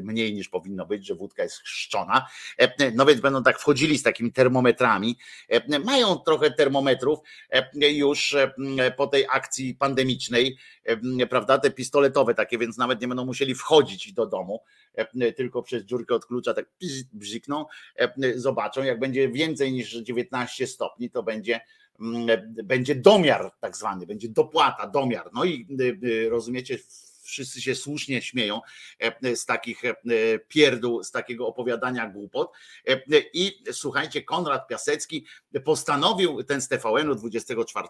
mniej niż powinno być, że wódka jest chrzczona. E, No więc będą tak wchodzili z takimi termometrami. E, Mają trochę termometrów e, już e, po tej akcji pandemicznej, e, prawda, te pistoletowe takie, więc nawet nie będą musieli wchodzić do domu, e, tylko przez dziurkę od klucza tak bzikną, e, zobaczą, jak będzie więcej niż 19 stopni, to będzie mm, będzie domiar tak zwany, będzie dopłata, domiar. No i rozumiecie, wszyscy się słusznie śmieją e, z takich e, pierdół, z takiego opowiadania głupot. E, I słuchajcie, Konrad Piasecki postanowił, ten z TVN-u 24,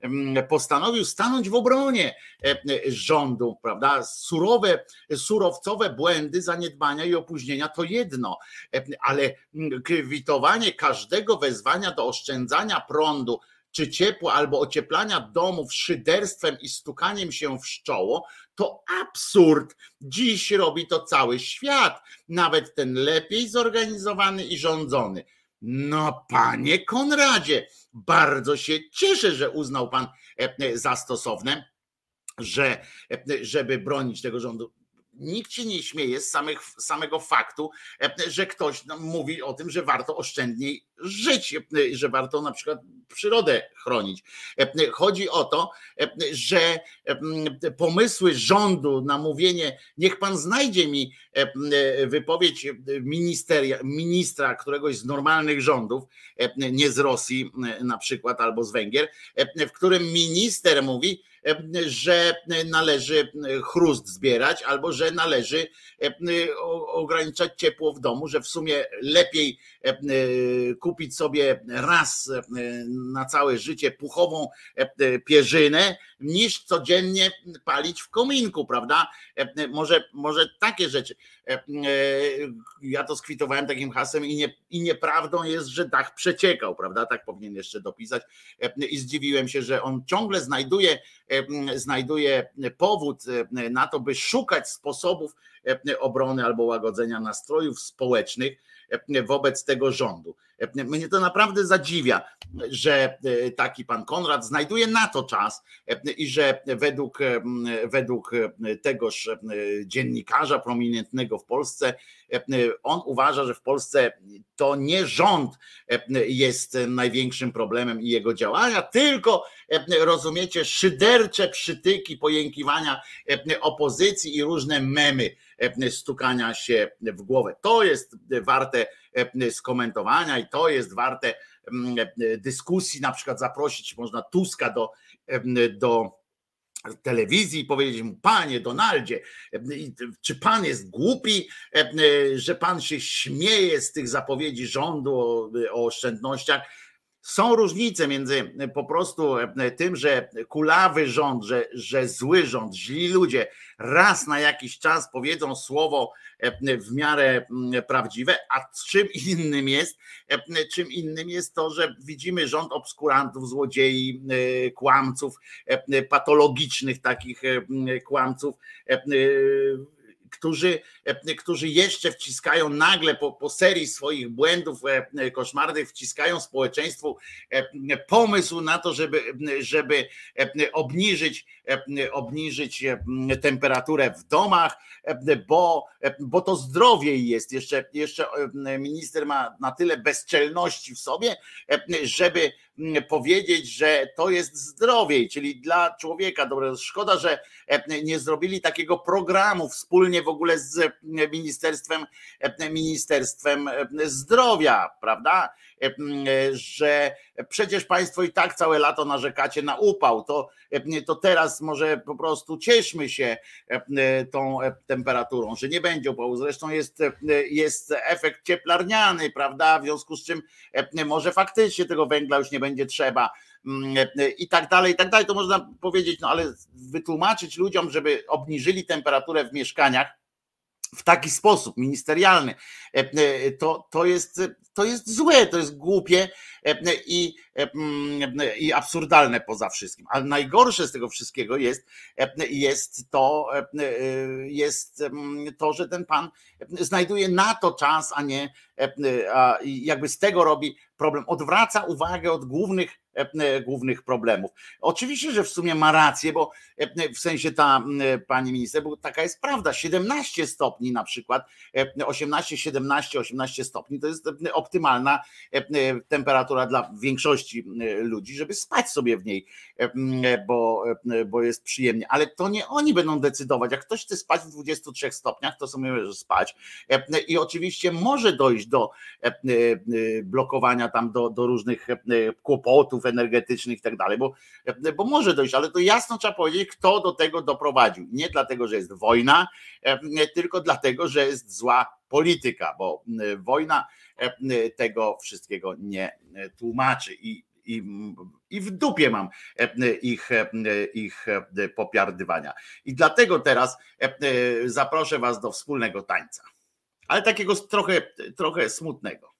mm, postanowił stanąć w obronie e, rządu, prawda? Surowe, surowcowe błędy, zaniedbania i opóźnienia to jedno, E, ale mm, kwitowanie każdego wezwania do oszczędzania prądu czy ciepła albo ocieplania domów szyderstwem i stukaniem się w czoło, to absurd. Dziś robi to cały świat, nawet ten lepiej zorganizowany i rządzony. No, panie Konradzie, bardzo się cieszę, że uznał pan e, e, za stosowne, że, e, żeby bronić tego rządu. Nikt się nie śmieje z samych, samego faktu, e, że ktoś mówi o tym, że warto oszczędniej żyć, e, że warto na przykład przyrodę chronić. E, Chodzi o to, że pomysły rządu na mówienie, niech pan znajdzie mi wypowiedź ministeria, ministra któregoś z normalnych rządów, nie z Rosji na przykład albo z Węgier, w którym minister mówi, że należy chrust zbierać albo że należy e, ograniczać ciepło w domu, że w sumie lepiej e, kupić sobie raz e, na całe życie puchową pierzynę, niż codziennie palić w kominku, prawda? Może, może takie rzeczy. E, e, Ja to skwitowałem takim hasłem i, nie, i nieprawdą jest, że dach przeciekał, prawda? Tak powinien jeszcze dopisać. E, I zdziwiłem się, że on ciągle znajduje, znajduje powód na to, by szukać sposobów obrony albo łagodzenia nastrojów społecznych wobec tego rządu. E, Mnie to naprawdę zadziwia, że e, taki pan Konrad znajduje na to czas e, i że według, e, według e, tegoż e, dziennikarza prominentnego w Polsce, e, on uważa, że w Polsce to nie rząd e, jest największym problemem i jego działania, tylko e, rozumiecie, szydercze przytyki, pojękiwania e, opozycji i różne memy e, stukania się w głowę. To jest warte e, skomentowania i to jest warte mm, e, dyskusji, na przykład zaprosić można Tuska do, e, do telewizji i powiedzieć mu, panie Donaldzie, e, czy pan jest głupi, e, że pan się śmieje z tych zapowiedzi rządu o, o oszczędnościach? Są różnice między po prostu tym, że kulawy rząd, że, że zły rząd, źli ludzie raz na jakiś czas powiedzą słowo w miarę prawdziwe, a czym innym jest, czym innym jest to, że widzimy rząd obskurantów, złodziei, kłamców, patologicznych takich kłamców, którzy, e, którzy jeszcze wciskają nagle po, po serii swoich błędów e, koszmarnych, wciskają społeczeństwu e, pomysł na to, żeby, żeby obniżyć, obniżyć temperaturę w domach, bo, bo to zdrowie jest. Jeszcze, jeszcze minister ma na tyle bezczelności w sobie, żeby powiedzieć, że to jest zdrowiej, czyli dla człowieka dobre. Szkoda, że nie zrobili takiego programu wspólnie w ogóle z Ministerstwem, Ministerstwem Zdrowia, prawda? Że przecież Państwo i tak całe lato narzekacie na upał, to, to teraz może po prostu cieszmy się tą temperaturą, że nie będzie upału. Zresztą jest, jest efekt cieplarniany, prawda? W związku z czym może faktycznie tego węgla już nie będzie trzeba i tak dalej, i tak dalej. To można powiedzieć, no ale wytłumaczyć ludziom, żeby obniżyli temperaturę w mieszkaniach w taki sposób ministerialny, to, to, jest, to jest złe, to jest głupie i, i absurdalne poza wszystkim. Ale najgorsze z tego wszystkiego jest, jest, to, jest to, że ten pan znajduje na to czas, a nie a jakby z tego robi problem, odwraca uwagę od głównych E, głównych problemów. Oczywiście, że w sumie ma rację, bo e, w sensie ta pani minister, bo taka jest prawda, 17 stopni na przykład, 18, 17, 18 stopni to jest optymalna e, temperatura dla większości ludzi, żeby spać sobie w niej, bo, bo jest przyjemnie, ale to nie oni będą decydować, jak ktoś chce spać w 23 stopniach, to sobie może spać. I oczywiście może dojść do blokowania tam do, do różnych kłopotów, energetycznych i tak dalej, bo, bo może dojść, ale to jasno trzeba powiedzieć, kto do tego doprowadził. Nie dlatego, że jest wojna, tylko dlatego, że jest zła polityka, bo wojna tego wszystkiego nie tłumaczy i i, i w dupie mam ich, ich popiardywania. I dlatego teraz zaproszę Was do wspólnego tańca, ale takiego trochę, trochę smutnego.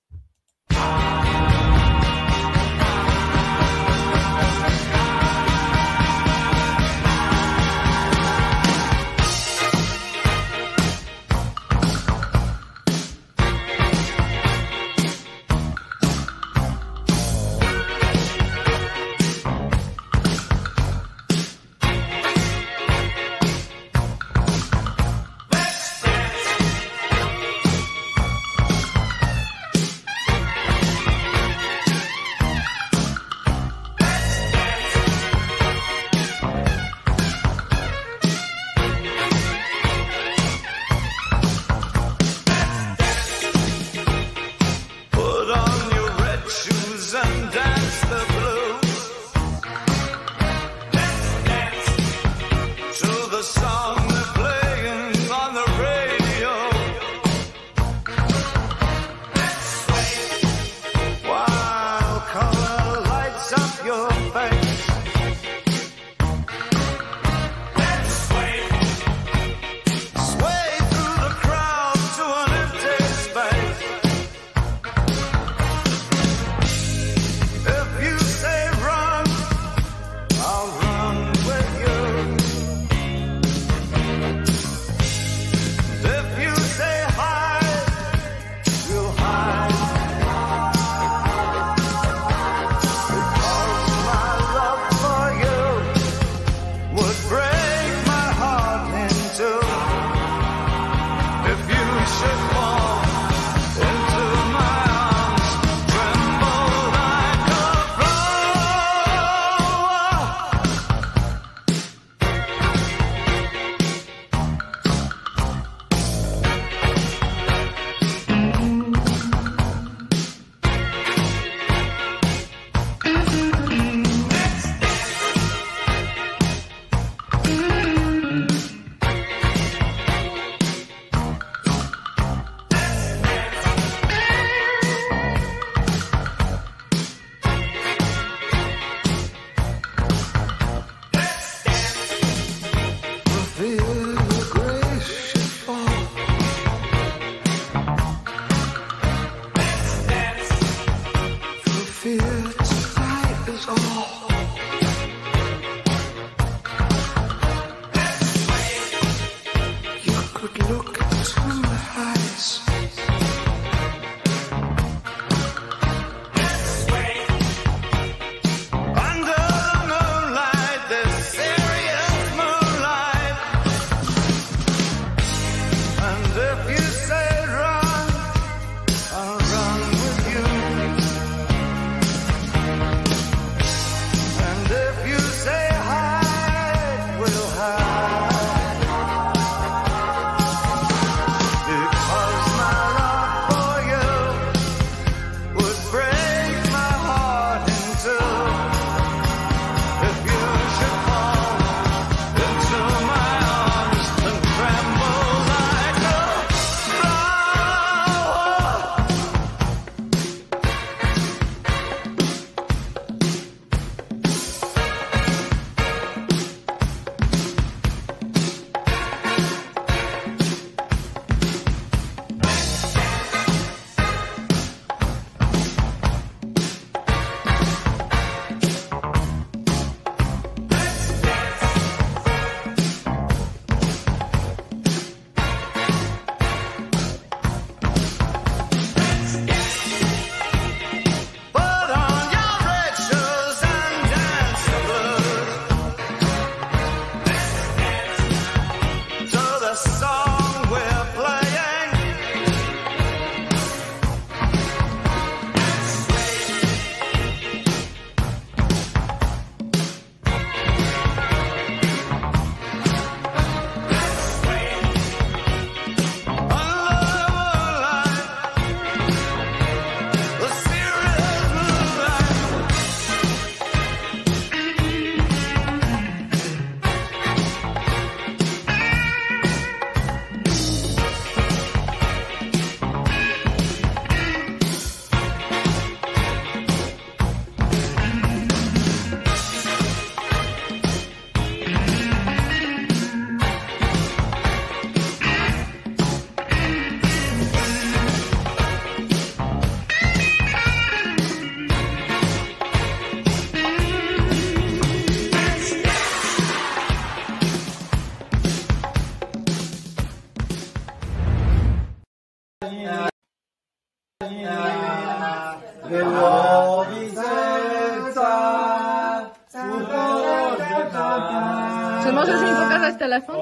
Pokazać telefon?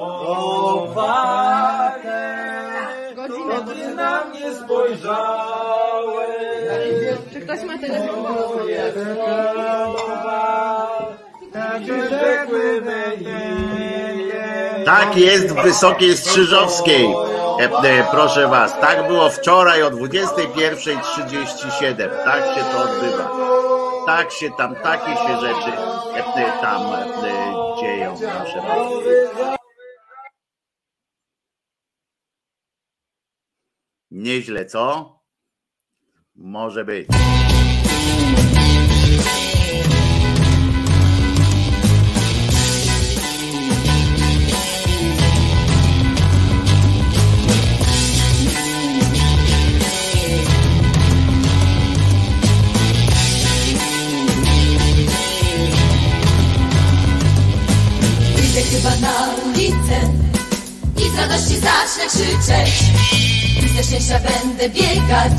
Godzinę. na mnie spojrzałeś, Czy ktoś ma telefon? imię. Tak jest w Wysokiej Strzyżowskiej. E, e, proszę was, tak było wczoraj o 21.37. Tak się to odbywa. Tak się tam, takie się rzeczy e, e, tam Nieźle, co? Może być. Ulicę i z radości zacznę krzyczeć. I ze szczęścia będę biegać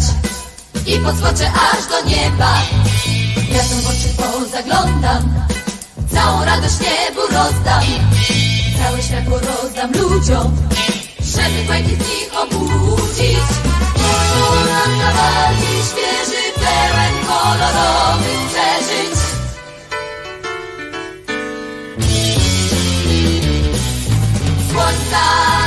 i podskoczę aż do nieba. Gwiazdom w oczy pozaglądam, całą radość niebu rozdam. Całe światło rozdam ludziom, żeby błękit w nich obudzić. Ulam na walki świeży, pełen kolorowych przeżyć. love.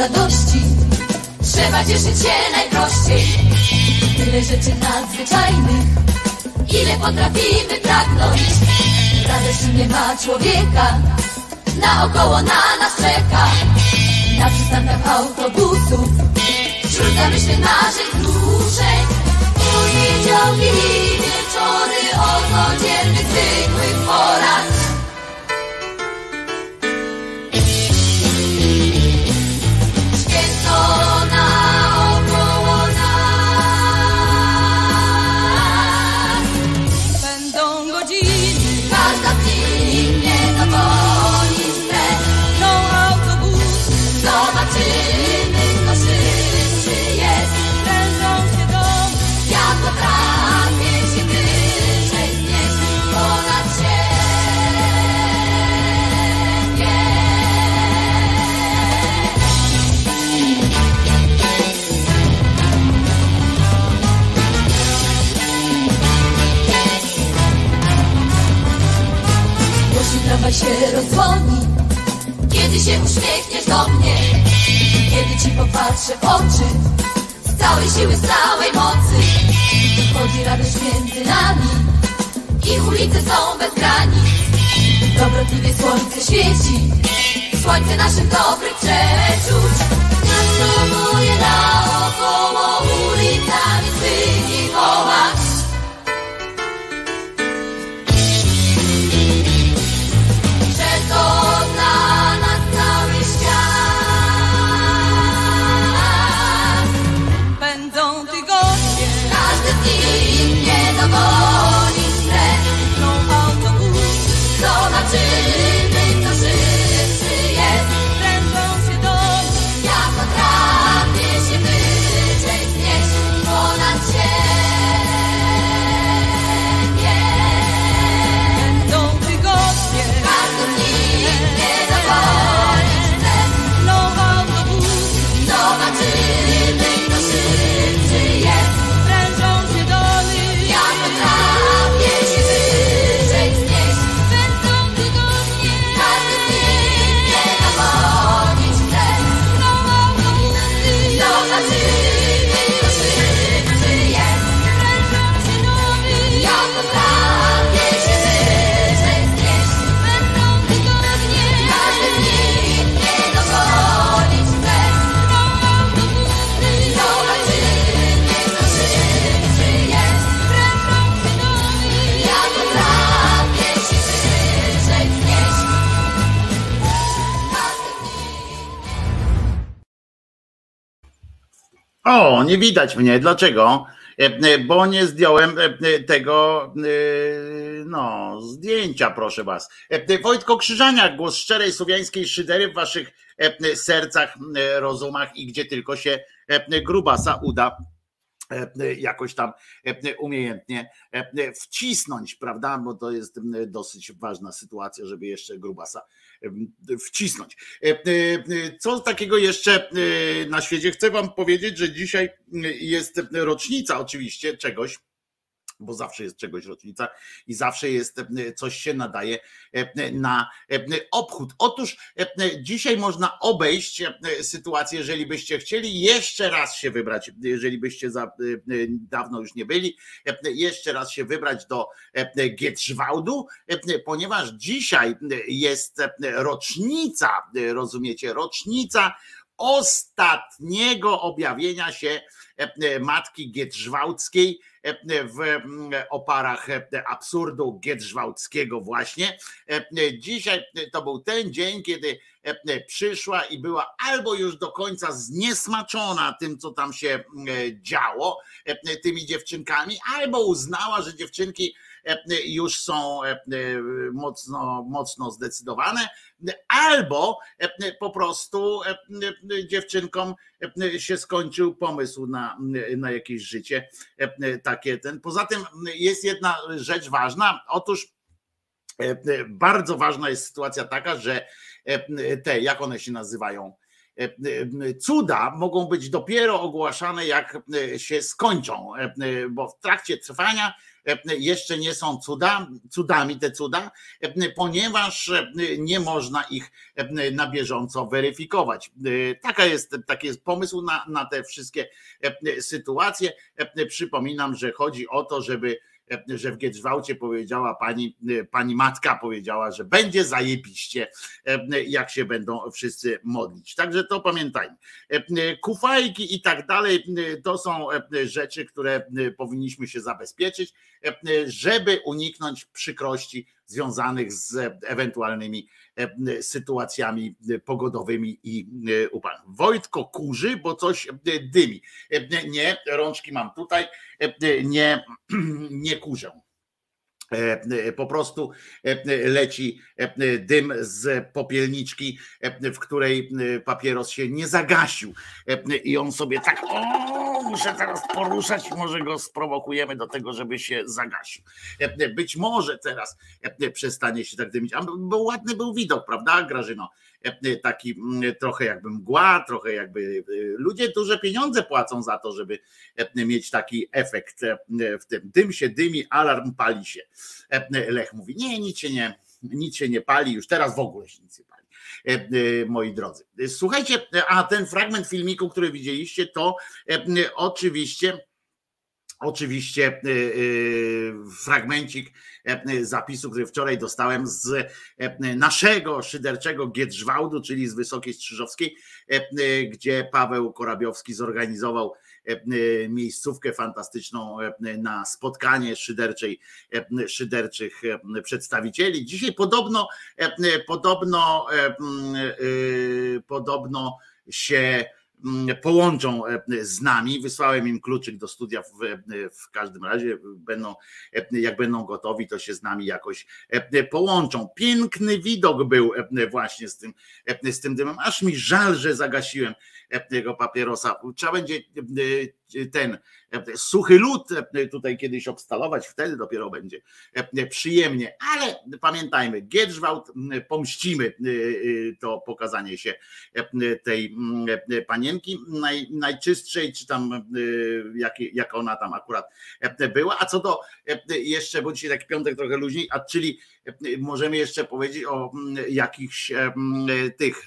Radości do radości Trzeba cieszyć się najprościej Tyle rzeczy nadzwyczajnych, ile potrafimy pragnąć. Radość nie ma człowieka, naokoło na nas czeka. Na przystankach autobusów, wśród zamyśleń naszych wzruszeń. Poniedziałki wieczory o codziennych, zwykłych porach. Tramwaj się rozdzwoni, kiedy się uśmiechniesz do mnie, kiedy ci popatrzę w oczy, z całej siły, z całej mocy. Chodzi radość między nami i ulice są bez granic. Dobrotliwie słońce świeci, słońce naszych dobrych przeczuć. Miasto moje naokoło nich O, nie widać mnie. Dlaczego? E, e, Bo nie zdjąłem e, tego no, zdjęcia, proszę was. Wojtko Krzyżaniak, głos szczerej słowiańskiej szydery w waszych sercach, rozumach i gdzie tylko się grubasa uda jakoś tam umiejętnie wcisnąć, prawda? Bo to jest dosyć ważna sytuacja, żeby jeszcze grubasa wcisnąć. E, e, e, Co takiego jeszcze e, na świecie? Chcę Wam powiedzieć, że dzisiaj e, jest rocznica oczywiście czegoś, bo zawsze jest czegoś rocznica i zawsze jest e, coś się nadaje e, na e, obchód. Otóż dzisiaj można obejść sytuację, jeżeli byście chcieli jeszcze raz się wybrać, jeżeli byście za, dawno już nie byli, jeszcze raz się wybrać do Gietrzwałdu, ponieważ dzisiaj jest rocznica, rozumiecie, rocznica ostatniego objawienia się e, matki Gietrzwałdzkiej e, w mm, oparach e, absurdu Gietrzwałdzkiego właśnie. E, Dzisiaj to był ten dzień, kiedy e, przyszła i była albo już do końca zniesmaczona tym, co tam się e, działo, e, tymi dziewczynkami, albo uznała, że dziewczynki e, już są e, mocno, mocno zdecydowane, albo e, po prostu e, dziewczynkom e, się skończył pomysł na, na jakieś życie e, takie ten. Poza tym jest jedna rzecz ważna. Otóż e, bardzo ważna jest sytuacja taka, że e, te, jak one się nazywają, cuda mogą być dopiero ogłaszane, jak się skończą, bo w trakcie trwania jeszcze nie są cuda, cudami te cuda, ponieważ nie można ich na bieżąco weryfikować. Taka jest, taki jest pomysł na, na te wszystkie sytuacje. Przypominam, że chodzi o to, żeby że w Giedrzwałcie powiedziała pani, pani matka powiedziała, że będzie zajebiście, jak się będą wszyscy modlić. Także to pamiętajmy. Kufajki i tak dalej, to są rzeczy, które powinniśmy się zabezpieczyć, żeby uniknąć przykrości związanych z ewentualnymi sytuacjami pogodowymi i upałem. Wojtko kurzy, bo coś dymi. Nie, rączki mam tutaj, nie, nie kurzę. Po prostu leci dym z popielniczki, w której papieros się nie zagasił. I on sobie tak, muszę teraz poruszać, może go sprowokujemy do tego, żeby się zagasił. Być może teraz przestanie się tak dymić. A bo ładny był widok, prawda, Grażyno? Taki trochę jakby mgła, trochę jakby ludzie duże pieniądze płacą za to, żeby mieć taki efekt w tym. Dym się dymi, alarm pali się. Lech mówi, nie, nic się nie, nic się nie pali, już teraz w ogóle się nic nie pali, moi drodzy. Słuchajcie, a ten fragment filmiku, który widzieliście, to oczywiście Oczywiście fragmencik zapisu, który wczoraj dostałem z naszego szyderczego Giedrzwałdu, czyli z Wysokiej Strzyżowskiej, gdzie Paweł Korabiowski zorganizował miejscówkę fantastyczną na spotkanie szyderczej, szyderczych przedstawicieli. Dzisiaj podobno, podobno, podobno się połączą z nami. Wysłałem im kluczyk do studia w, w, każdym razie. Będą, jak będą gotowi, to się z nami jakoś połączą. Piękny widok był właśnie z tym, z tym dymem. Aż mi żal, że zagasiłem tego papierosa. Trzeba będzie ten suchy lód tutaj kiedyś obstalować, wtedy dopiero będzie przyjemnie. Ale pamiętajmy, Giedrzwałd, pomścimy to pokazanie się tej panienki naj, najczystszej, czy tam jak, jak ona tam akurat była. A co do jeszcze, bo dzisiaj taki piątek trochę luźniej, a czyli możemy jeszcze powiedzieć o jakichś tych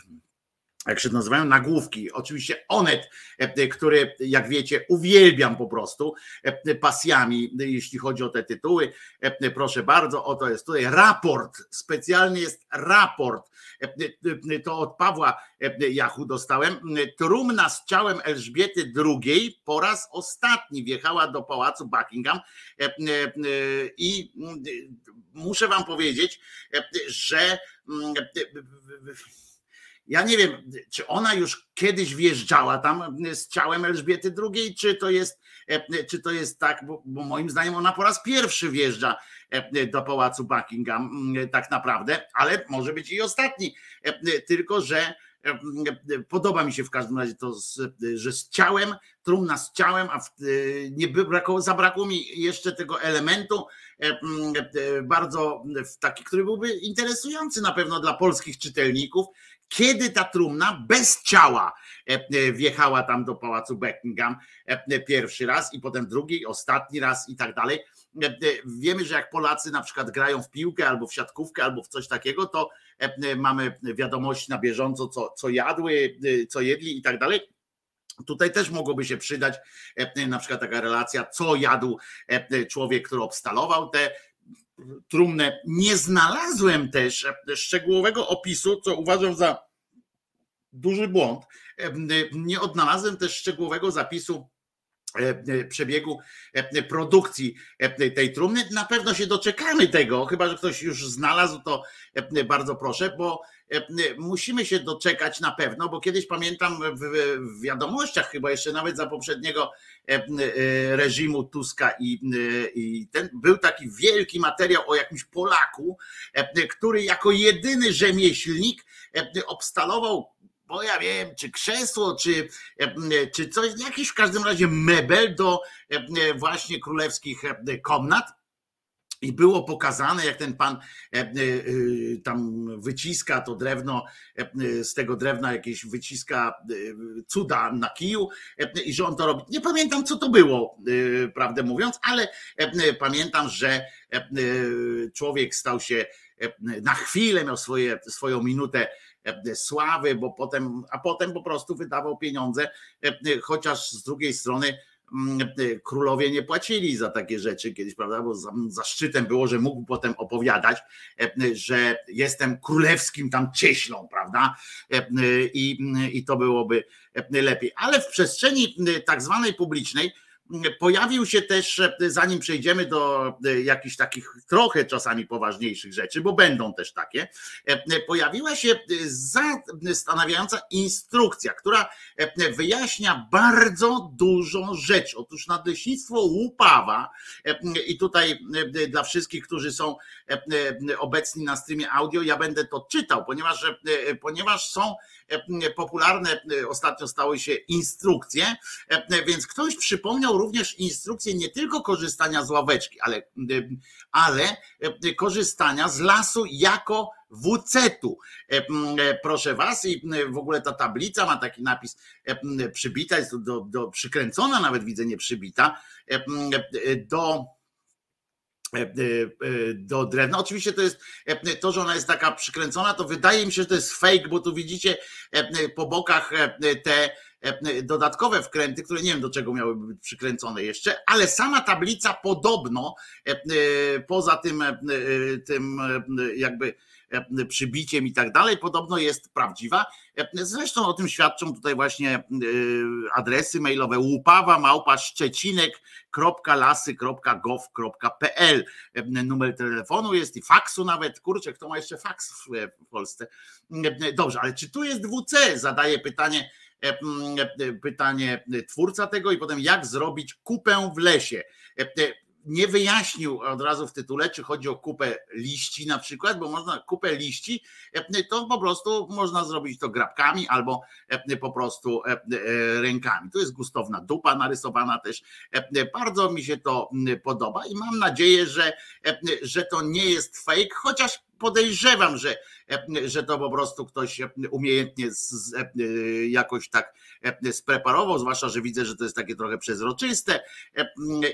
jak się nazywają, nagłówki. Oczywiście Onet, który, jak wiecie, uwielbiam po prostu pasjami, jeśli chodzi o te tytuły. Proszę bardzo, oto jest tutaj raport, specjalnie jest raport. To od Pawła Jachu dostałem. Trumna z ciałem Elżbiety II po raz ostatni wjechała do pałacu Buckingham i muszę wam powiedzieć, że ja nie wiem, czy ona już kiedyś wjeżdżała tam z ciałem Elżbiety II, czy to jest, czy to jest tak, bo, bo moim zdaniem ona po raz pierwszy wjeżdża do pałacu Buckingham tak naprawdę, ale może być i ostatni. Tylko, że podoba mi się w każdym razie to, że z ciałem, trumna z ciałem, a nie brakowało, zabrakło mi jeszcze tego elementu bardzo taki, który byłby interesujący na pewno dla polskich czytelników, kiedy ta trumna bez ciała wjechała tam do pałacu Buckingham pierwszy raz i potem drugi, ostatni raz i tak dalej. Wiemy, że jak Polacy na przykład grają w piłkę albo w siatkówkę albo w coś takiego, to mamy wiadomości na bieżąco, co, co jadły, co jedli i tak dalej. Tutaj też mogłoby się przydać na przykład taka relacja, co jadł człowiek, który obstalował tę trumnę. Nie znalazłem też szczegółowego opisu, co uważam za duży błąd. Nie odnalazłem też szczegółowego zapisu przebiegu produkcji tej trumny. Na pewno się doczekamy tego, chyba że ktoś już znalazł, to bardzo proszę, bo musimy się doczekać na pewno, bo kiedyś pamiętam w wiadomościach, chyba jeszcze nawet za poprzedniego reżimu Tuska i, i ten był taki wielki materiał o jakimś Polaku, który jako jedyny rzemieślnik obstalował bo ja wiem, czy krzesło, czy, czy coś, jakiś w każdym razie mebel do właśnie królewskich komnat I było pokazane, jak ten pan e, e, tam wyciska to drewno, e, z tego drewna jakieś wyciska cuda na kiju i że on to robi. Nie pamiętam, co to było, prawdę mówiąc, ale pamiętam, że człowiek stał się na chwilę, miał swoje, swoją minutę sławy, bo potem, a potem po prostu wydawał pieniądze, chociaż z drugiej strony królowie nie płacili za takie rzeczy kiedyś, prawda? Bo za- zaszczytem było, że mógł potem opowiadać, e, że jestem królewskim tam cieślą, prawda? E, I, i to byłoby e, lepiej. Ale w przestrzeni tak zwanej publicznej pojawił się też, e, zanim przejdziemy do e, jakichś takich trochę czasami poważniejszych rzeczy, bo będą też takie, e, pojawiła się zastanawiająca instrukcja, która wyjaśnia bardzo dużą rzecz. Otóż nadleśnictwo Łupawa i tutaj dla wszystkich, którzy są obecni na streamie audio, ja będę to czytał, ponieważ, ponieważ są popularne, ostatnio stały się instrukcje, więc ktoś przypomniał również instrukcję nie tylko korzystania z ławeczki, ale, e, ale e, korzystania z lasu jako WC-tu. E, Proszę was, i w ogóle ta tablica ma taki napis przybita, jest do, do, przykręcona, nawet widzę nie przybita, do do drewna. Oczywiście to jest to, że ona jest taka przykręcona, to wydaje mi się, że to jest fake, bo tu widzicie po bokach te dodatkowe wkręty, które nie wiem do czego miałyby być przykręcone jeszcze, ale sama tablica podobno e, e, poza tym, e, e, tym e, jakby e, przybiciem i tak dalej, podobno jest prawdziwa. E, Zresztą o tym świadczą tutaj właśnie e, adresy mailowe łupawa małpa szczecinek.lasy.gov.pl E, Numer telefonu jest i faksu nawet. Kurczę, kto ma jeszcze faks w Polsce? E, Dobrze, ale czy tu jest WC? Zadaje pytanie e, e, pytanie twórca tego i potem jak zrobić kupę w lesie. E, e, Nie wyjaśnił od razu w tytule, czy chodzi o kupę liści na przykład, bo można kupę liści, e, to po prostu można zrobić to grabkami albo e, po prostu e, e, rękami. Tu jest gustowna dupa narysowana też. E, Bardzo mi się to podoba i mam nadzieję, że, e, że to nie jest fake, chociaż podejrzewam, że, że to po prostu ktoś umiejętnie z, jakoś tak spreparował, zwłaszcza, że widzę, że to jest takie trochę przezroczyste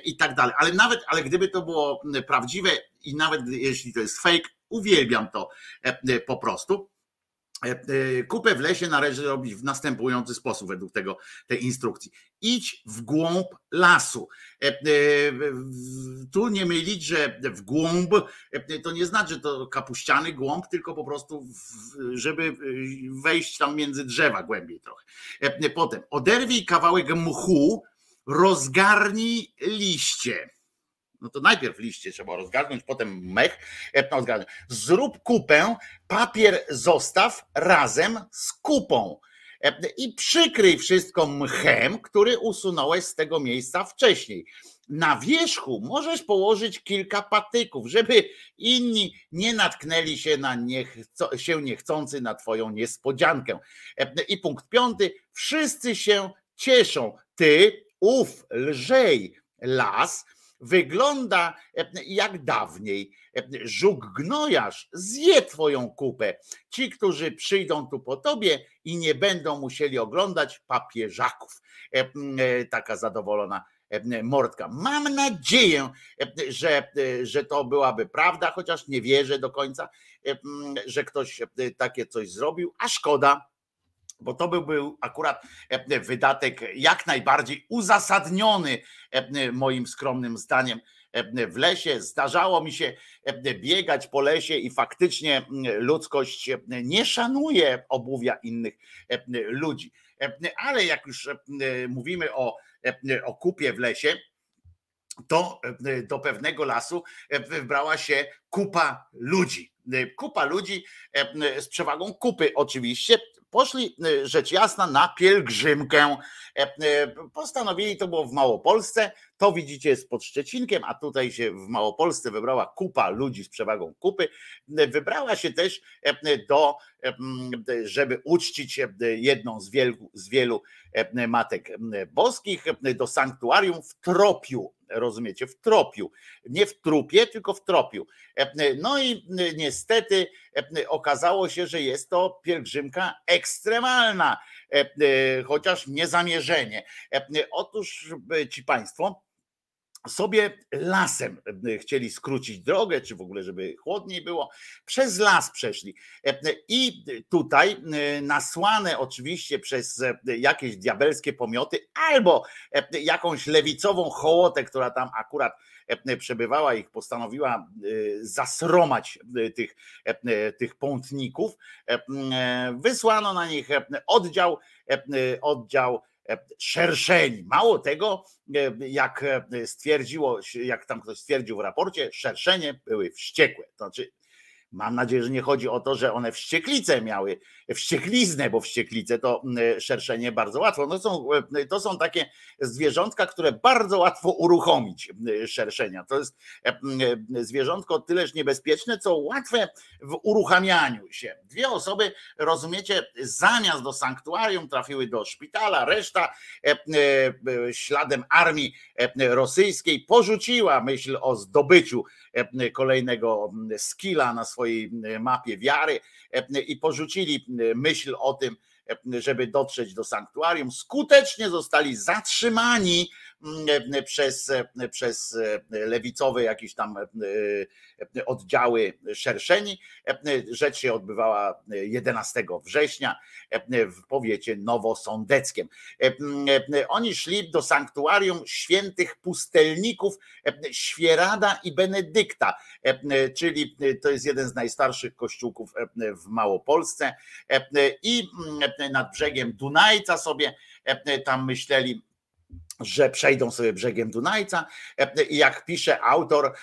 i tak dalej. Ale nawet, ale gdyby to było prawdziwe i nawet jeśli to jest fake, uwielbiam to po prostu. E, e, Kupę w lesie należy robić w następujący sposób według tego, tej instrukcji. Idź w głąb lasu. E, Tu nie mylić, że w głąb to nie znaczy, że to kapuściany głąb, tylko po prostu, żeby wejść tam między drzewa głębiej trochę. Potem oderwij kawałek mchu, rozgarnij liście. No to najpierw liście trzeba rozgarnąć, potem mech. e, No. Zrób kupę, papier zostaw razem z kupą. E, I przykryj wszystko mchem, który usunąłeś z tego miejsca wcześniej. Na wierzchu możesz położyć kilka patyków, żeby inni nie natknęli się na niechco, się niechcący na twoją niespodziankę. E, I punkt piąty. Wszyscy się cieszą. Ty, ów lżej las, wygląda e, jak dawniej. E, Żuk gnojarz zje twoją kupę. Ci, którzy przyjdą tu po tobie i nie będą musieli oglądać papieżaków. E, Taka zadowolona Mordka. Mam nadzieję, że, że to byłaby prawda, chociaż nie wierzę do końca, że ktoś takie coś zrobił, a szkoda, bo to by był akurat e, wydatek jak najbardziej uzasadniony, e, moim skromnym zdaniem, e, w lesie. Zdarzało mi się biegać po lesie i faktycznie ludzkość nie szanuje obuwia innych ludzi. Ale jak już mówimy o, o kupie w lesie, to do pewnego lasu wybrała się kupa ludzi. Kupa ludzi z przewagą kupy oczywiście. Poszli e, rzecz jasna na pielgrzymkę. E, e, Postanowili, to było w Małopolsce, To widzicie jest pod Szczecinkiem, a tutaj się w Małopolsce wybrała kupa ludzi z przewagą kupy. Wybrała się też do, żeby uczcić jedną z wielu, z wielu matek boskich, do sanktuarium w Tropiu. Rozumiecie? W Tropiu. Nie w trupie, tylko w Tropiu. No i niestety okazało się, że jest to pielgrzymka ekstremalna, chociaż niezamierzenie. Otóż ci Państwo, sobie lasem chcieli skrócić drogę, czy w ogóle, żeby chłodniej było, przez las przeszli. I tutaj nasłane oczywiście przez jakieś diabelskie pomioty, albo jakąś lewicową hołotę, która tam akurat przebywała, ich postanowiła zasromać tych, tych pątników, wysłano na nich oddział, oddział szerszeni. Mało tego, jak stwierdziło, jak tam ktoś stwierdził w raporcie, szerszenie były wściekłe. To znaczy, mam nadzieję, że nie chodzi o to, że one wścieklice miały, wściekliznę, bo wścieklice to szerszenie bardzo łatwo. No są, to są takie zwierzątka, które bardzo łatwo uruchomić szerszenia. To jest zwierzątko tyleż niebezpieczne, co łatwe w uruchamianiu się. Dwie osoby, rozumiecie, zamiast do sanktuarium trafiły do szpitala, reszta śladem armii rosyjskiej porzuciła myśl o zdobyciu kolejnego skilla na swojej mapie wiary i porzucili myśl o tym, żeby dotrzeć do sanktuarium. Skutecznie zostali zatrzymani przez, przez lewicowe jakieś tam oddziały szerszeni. Rzecz się odbywała 11 września w powiecie nowosądeckiem. Oni szli do sanktuarium świętych pustelników Świerada i Benedykta, czyli to jest jeden z najstarszych kościółków w Małopolsce i nad brzegiem Dunajca sobie tam myśleli że przejdą sobie brzegiem Dunajca i jak pisze autor,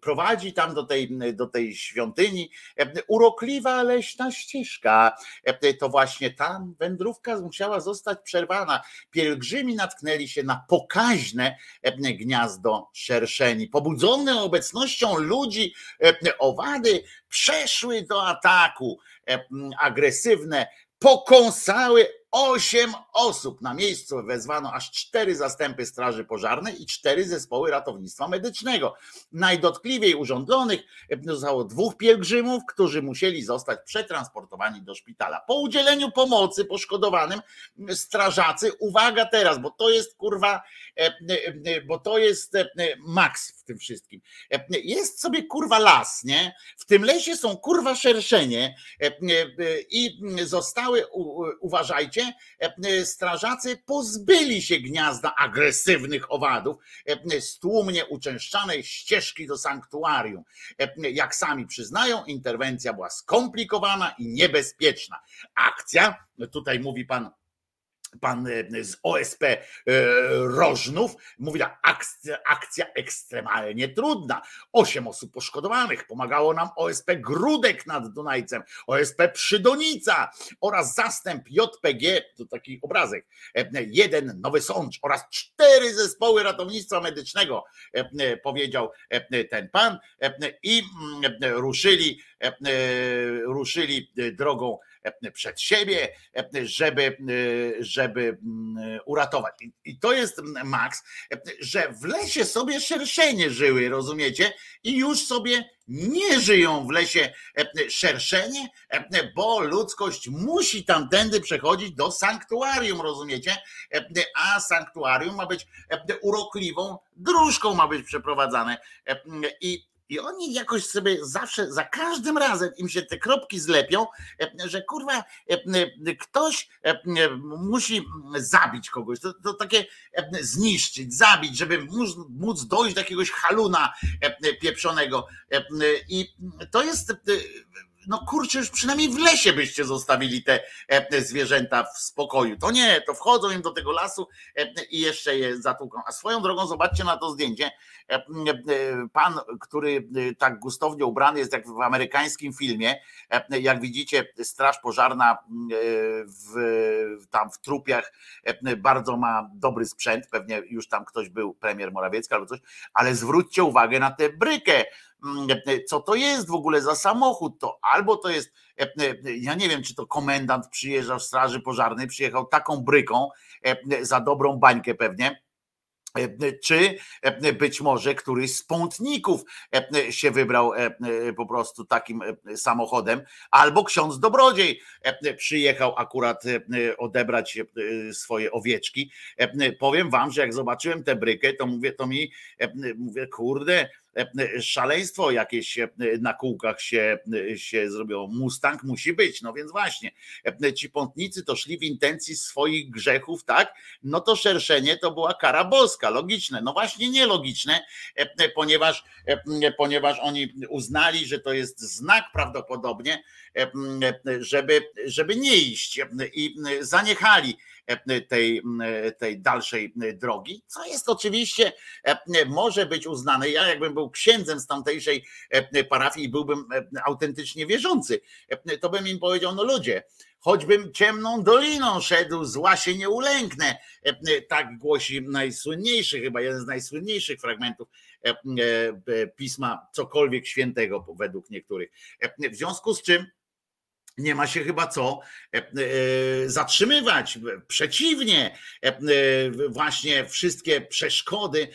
prowadzi tam do tej, do tej świątyni urokliwa leśna ścieżka. To właśnie tam wędrówka musiała zostać przerwana. Pielgrzymi natknęli się na pokaźne gniazdo szerszeni. Pobudzone obecnością ludzi, owady przeszły do ataku. Agresywne pokąsały osiem osób. Na miejscu wezwano aż cztery zastępy Straży Pożarnej i cztery zespoły ratownictwa medycznego. Najdotkliwiej urządlonych zostało dwóch pielgrzymów, którzy musieli zostać przetransportowani do szpitala. Po udzieleniu pomocy poszkodowanym strażacy, uwaga teraz, bo to jest kurwa, bo to jest maks w tym wszystkim. Jest sobie kurwa las, nie? W tym lesie są kurwa szerszenie i zostały, uważajcie, strażacy pozbyli się gniazda agresywnych owadów, stłumnie uczęszczanej ścieżki do sanktuarium. Jak sami przyznają, interwencja była skomplikowana i niebezpieczna. Akcja, tutaj mówi pan pan z OSP Rożnów mówi akcja, akcja ekstremalnie trudna. Osiem osób poszkodowanych. Pomagało nam OSP Grudek nad Dunajcem, OSP Przydonica oraz zastęp JPG, to taki obrazek, jeden Nowy Sącz oraz cztery zespoły ratownictwa medycznego, powiedział ten pan i ruszyli, ruszyli drogą przed siebie, żeby, żeby uratować. I to jest Max, że w lesie sobie szerszenie żyły, rozumiecie? I już sobie nie żyją w lesie szerszenie, bo ludzkość musi tamtędy przechodzić do sanktuarium, rozumiecie? A sanktuarium ma być urokliwą dróżką, ma być przeprowadzane. I i oni jakoś sobie zawsze, za każdym razem im się te kropki zlepią, że kurwa, ktoś musi zabić kogoś, to, to takie zniszczyć, zabić, żeby móc, móc dojść do jakiegoś haluna pieprzonego. I to jest no kurczę, już przynajmniej w lesie byście zostawili te e, zwierzęta w spokoju. To nie, to wchodzą im do tego lasu e, i jeszcze je zatłuką. A swoją drogą zobaczcie na to zdjęcie. E, Pan, który tak gustownie ubrany jest jak w amerykańskim filmie, jak widzicie, straż pożarna w, tam w trupiach bardzo ma dobry sprzęt, pewnie już tam ktoś był, premier Morawiecki albo coś, ale zwróćcie uwagę na tę brykę, co to jest w ogóle za samochód, to albo to jest, e, e, ja nie wiem, czy to komendant przyjeżdżał z straży pożarnej, przyjechał taką bryką e, za dobrą bańkę pewnie, czy być może któryś z pątników się wybrał po prostu takim samochodem, albo ksiądz Dobrodziej przyjechał akurat odebrać swoje owieczki. Powiem wam, że jak zobaczyłem tę brykę, to mówię, to mi mówię, kurde, szaleństwo jakieś na kółkach się, się zrobiło. Mustang musi być, no więc właśnie. Ci pątnicy to szli w intencji swoich grzechów, tak? No to szerszenie to była kara boska, logiczne. No właśnie nielogiczne, ponieważ, ponieważ oni uznali, że to jest znak prawdopodobnie, żeby, żeby nie iść i zaniechali tej, tej dalszej drogi, co jest oczywiście, może być uznane. Ja jakbym był księdzem z tamtejszej parafii i byłbym autentycznie wierzący, to bym im powiedział, no ludzie, choćbym ciemną doliną szedł, zła się nie ulęknę. Tak głosi najsłynniejszy, chyba jeden z najsłynniejszych fragmentów pisma, cokolwiek świętego według niektórych. W związku z czym nie ma się chyba co e, e, zatrzymywać. Przeciwnie, e, właśnie wszystkie przeszkody,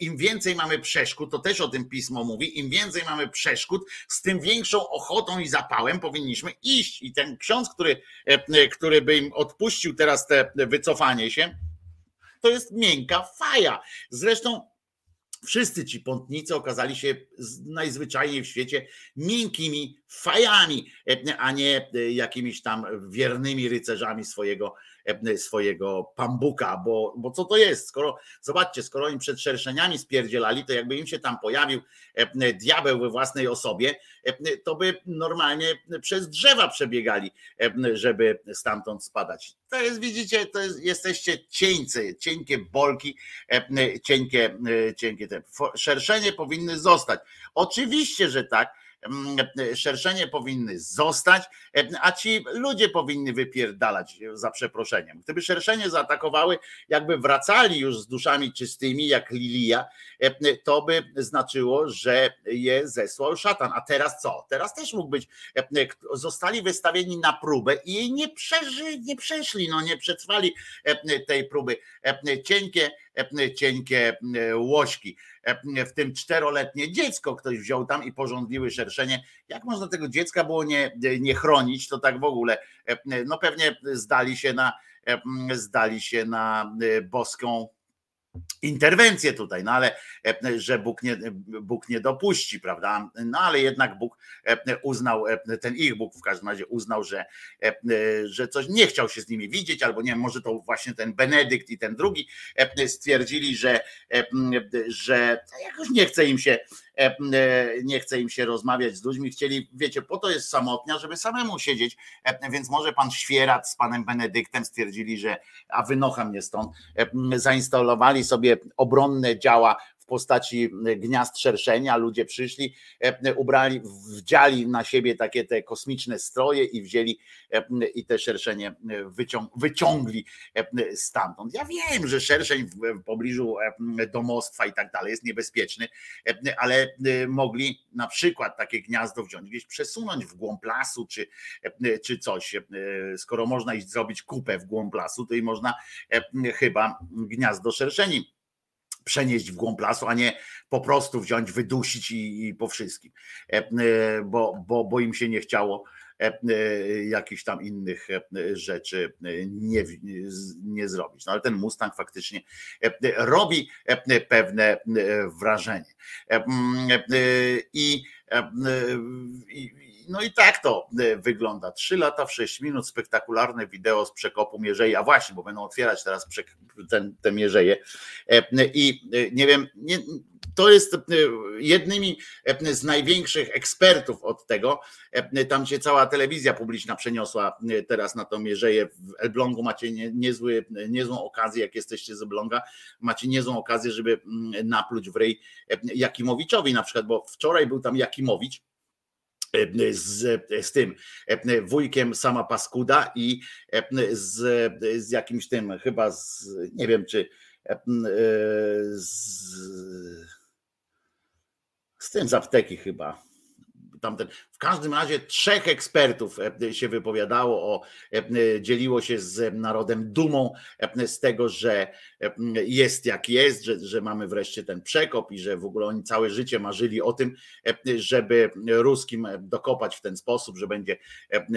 im więcej mamy przeszkód, to też o tym pismo mówi, im więcej mamy przeszkód, z tym większą ochotą i zapałem powinniśmy iść. I ten ksiądz, który, który by im odpuścił teraz te wycofanie się, to jest miękka faja. Zresztą Wszyscy ci pątnicy okazali się najzwyczajniej w świecie miękkimi fajami, a nie jakimiś tam wiernymi rycerzami swojego, swojego pambuka, bo, bo co to jest? Skoro, zobaczcie, skoro oni przed szerszeniami spierdzielali, to jakby im się tam pojawił diabeł we własnej osobie, to by normalnie przez drzewa przebiegali, żeby stamtąd spadać. To jest, widzicie, to jest, jesteście cieńcy, cienkie bolki, cienkie, cienkie te. Szerszenie powinny zostać. Oczywiście, że tak, szerszenie powinny zostać, a ci ludzie powinni wypierdalać za przeproszeniem. Gdyby szerszenie zaatakowały, jakby wracali już z duszami czystymi, jak Lilia, to by znaczyło, że je zesłał szatan. A teraz co? Teraz też mógł być, zostali wystawieni na próbę i jej nie, przeży, nie przeszli, no nie przetrwali tej próby. Cienkie, cienkie łośki w tym czteroletnie dziecko ktoś wziął tam i porządliły szerszenie. Jak można tego dziecka było nie, nie chronić, to tak w ogóle, no pewnie zdali się na, zdali się na boską interwencję tutaj, no ale że Bóg nie, Bóg nie dopuści, prawda? No ale jednak Bóg uznał, ten ich Bóg w każdym razie uznał, że, że coś nie chciał się z nimi widzieć, albo nie wiem, może to właśnie ten Benedykt i ten drugi stwierdzili, że, że jakoś nie chce im się nie chce im się rozmawiać z ludźmi, chcieli, wiecie, po to jest samotnia, żeby samemu siedzieć, więc może pan Świerat z panem Benedyktem stwierdzili, że a wynocha mnie stąd, zainstalowali sobie obronne działa postaci gniazd szerszenia, ludzie przyszli, ubrali, wdziali na siebie takie te kosmiczne stroje i wzięli i te szerszenie wyciąg, wyciągli stamtąd. Ja wiem, że szerszeń w pobliżu domostwa i tak dalej jest niebezpieczny, ale mogli na przykład takie gniazdo wziąć, gdzieś przesunąć w głąb lasu czy, czy coś. Skoro można iść zrobić kupę w głąb lasu, to i można chyba gniazdo szerszeni przenieść w głąb lasu, a nie po prostu wziąć, wydusić i, i po wszystkim, e, e, bo, bo, bo im się nie chciało e, jakichś tam innych rzeczy nie, nie zrobić. No ale ten Mustang faktycznie robi pewne wrażenie. I, i no i tak to wygląda. Trzy lata w sześć minut, spektakularne wideo z przekopu Mierzei, a właśnie, bo będą otwierać teraz ten, te Mierzeje i nie wiem, nie, to jest e, jednymi e, z największych ekspertów od tego. E, Tam się cała telewizja publiczna przeniosła e, teraz na to Mierzeję. W Elblągu macie nie, niezły, niezłą okazję, jak jesteście z Elbląga, macie niezłą okazję, żeby mm, napluć w ryj e, Jakimowiczowi na przykład, bo wczoraj był tam Jakimowicz, e, z, z tym e, wujkiem sama paskuda i e, z, z jakimś tym chyba z, nie wiem czy e, z, z tym z apteki chyba. Tamten. W każdym razie trzech ekspertów e, się wypowiadało o, e, dzieliło się z narodem dumą e, z tego, że jest jak jest, że, że mamy wreszcie ten przekop i że w ogóle oni całe życie marzyli o tym, żeby ruskim dokopać w ten sposób, że będzie,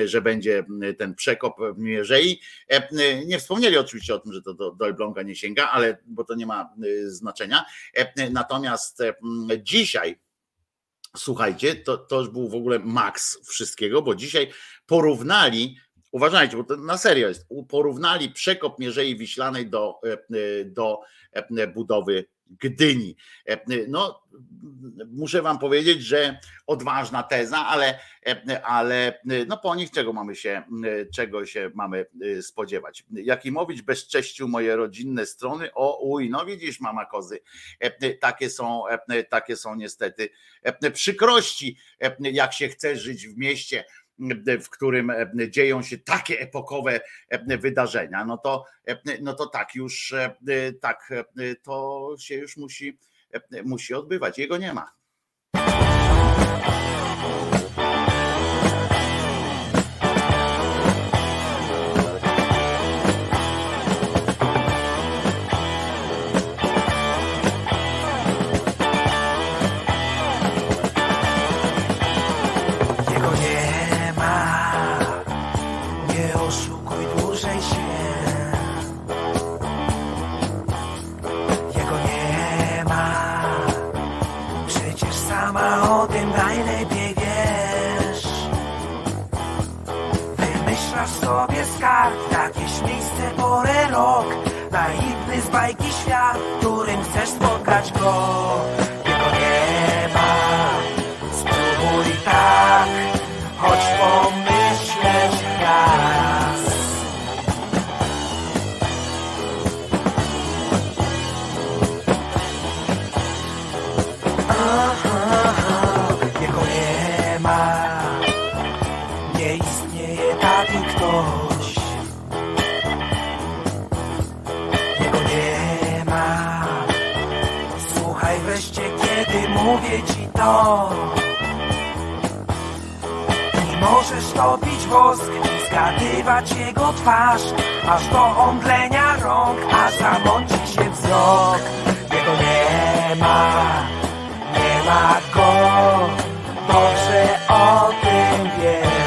że będzie ten przekop w Mierzei. Nie wspomnieli oczywiście o tym, że to do, do Elbląga nie sięga, ale bo to nie ma znaczenia. Natomiast dzisiaj Słuchajcie, to, to już był w ogóle maks wszystkiego, bo dzisiaj porównali, uważajcie, bo to na serio jest, porównali przekop Mierzei Wiślanej do, e, do e, budowy Gdyni. E, No, muszę wam powiedzieć, że odważna teza, ale, ale no po nich czego mamy się, czego się mamy spodziewać. Jakimowicz bezcześcił moje rodzinne strony. O uj, no widzisz mama kozy. Takie są, takie są niestety przykrości, jak się chce żyć w mieście w którym dzieją się takie epokowe wydarzenia, no to, no to tak już tak to się już musi, musi odbywać. Jego nie ma. Rok. Naiwny z bajki świat, którym chcesz spotkać go. To. I możesz topić wosk i zgadywać jego twarz, aż do omdlenia rąk, a zamąci się wzrok. Jego nie ma, nie ma go, dobrze o tym wiesz.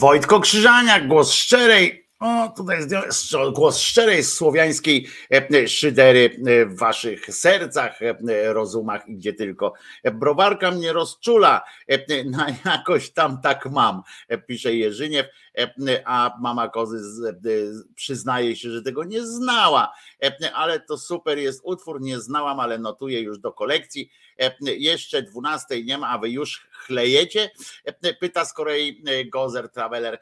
Wojtko Krzyżaniak, głos szczerej, o tutaj głos szczerej słowiańskiej e, szydery e, w waszych sercach, e, rozumach i gdzie tylko. Browarka mnie rozczula, na jakoś tam tak mam, pisze Jerzyniew, a mama kozy przyznaje się, że tego nie znała, ale to super jest utwór, nie znałam, ale notuję już do kolekcji. Jeszcze 12 nie ma, a wy już chlejecie? Pyta z kolei Gozer Traveler.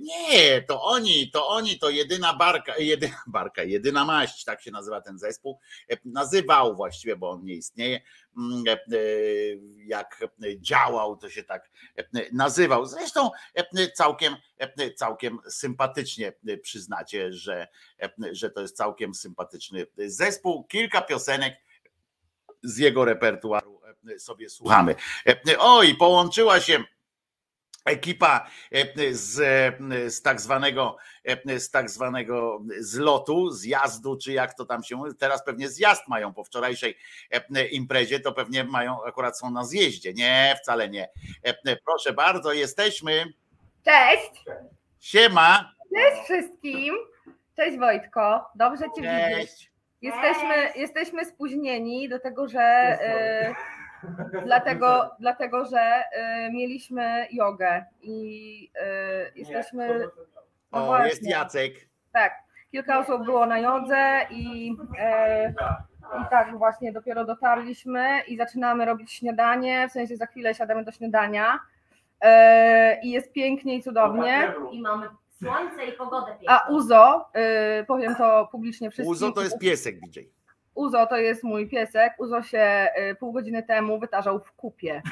Nie, to oni, to oni, to jedyna barka, jedyna barka, jedyna maść, tak się nazywa ten zespół. Nazywał właściwie, bo on nie istnieje. Jak działał, to się tak nazywał. Zresztą całkiem, całkiem sympatycznie przyznacie, że, że to jest całkiem sympatyczny zespół. Kilka piosenek z jego repertuaru sobie słuchamy. O, i połączyła się ekipa z, z tak zwanego z tak zwanego zlotu, zjazdu, czy jak to tam się mówi. Teraz pewnie zjazd mają po wczorajszej imprezie, to pewnie mają, akurat są na zjeździe. Nie, wcale nie. Proszę bardzo, jesteśmy. Cześć! Siema. Cześć wszystkim! Cześć Wojtko, dobrze Cię widzieć. Jesteśmy, jesteśmy spóźnieni do tego, że e, dlatego, dlatego, że e, mieliśmy jogę i e, jesteśmy. no O, właśnie. jest Jacek. Tak, kilka osób było na jodze i, e, i tak właśnie dopiero dotarliśmy i zaczynamy robić śniadanie, w sensie za chwilę siadamy do śniadania e, i jest pięknie i cudownie. I mamy słońce i pogodę piękną. A Uzo, e, powiem to publicznie wszystkim. Uzo to jest piesek DJ. Uzo to jest mój piesek. Uzo się y, pół godziny temu wytarzał w kupie.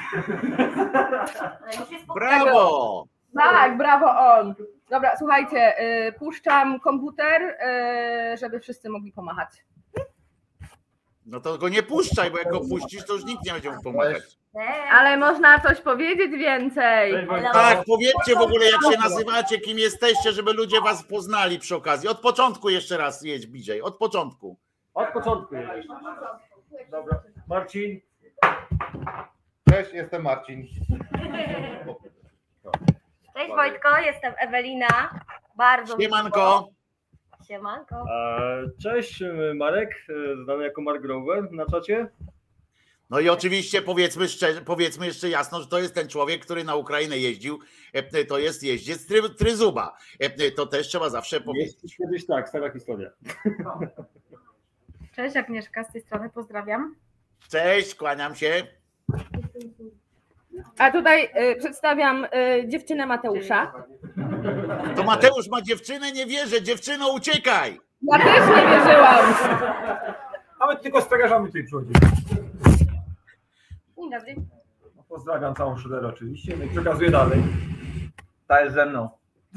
Po- Brawo! Tak, brawo on. Dobra, słuchajcie, y, puszczam komputer, y, żeby wszyscy mogli pomachać. No to go nie puszczaj, bo jak go puścisz, to już nikt nie będzie mu pomagać. Ale można coś powiedzieć więcej. Tak, powiedzcie w ogóle, jak się nazywacie, kim jesteście, żeby ludzie was poznali przy okazji. Od początku jeszcze raz jedź, BJ, od początku. Od początku. Dobra. Marcin. Cześć, jestem Marcin. Cześć Wojtko, jestem Ewelina. Bardzo Siemanko. miło. Siemanko. Cześć, Marek, znany jako Mark Grover na czacie. No i oczywiście powiedzmy, szczerze, powiedzmy jeszcze jasno, że to jest ten człowiek, który na Ukrainę jeździł. E, To jest jeździec try, Tryzuba. E, To też trzeba zawsze powiedzieć. Jest kiedyś tak, stara historia. Cześć Agnieszka, z tej strony pozdrawiam. Cześć, kłaniam się. A tutaj y, przedstawiam y, dziewczynę Mateusza. To Mateusz ma dziewczynę, nie wierzę. Dziewczyno, uciekaj! Ja też nie wierzyłam. A my tylko strażamy tutaj przychodzimy. Dzień dobry. No, Pozdrawiam całą szyderę oczywiście, no i przekazuję dalej. Ta jest ze mną.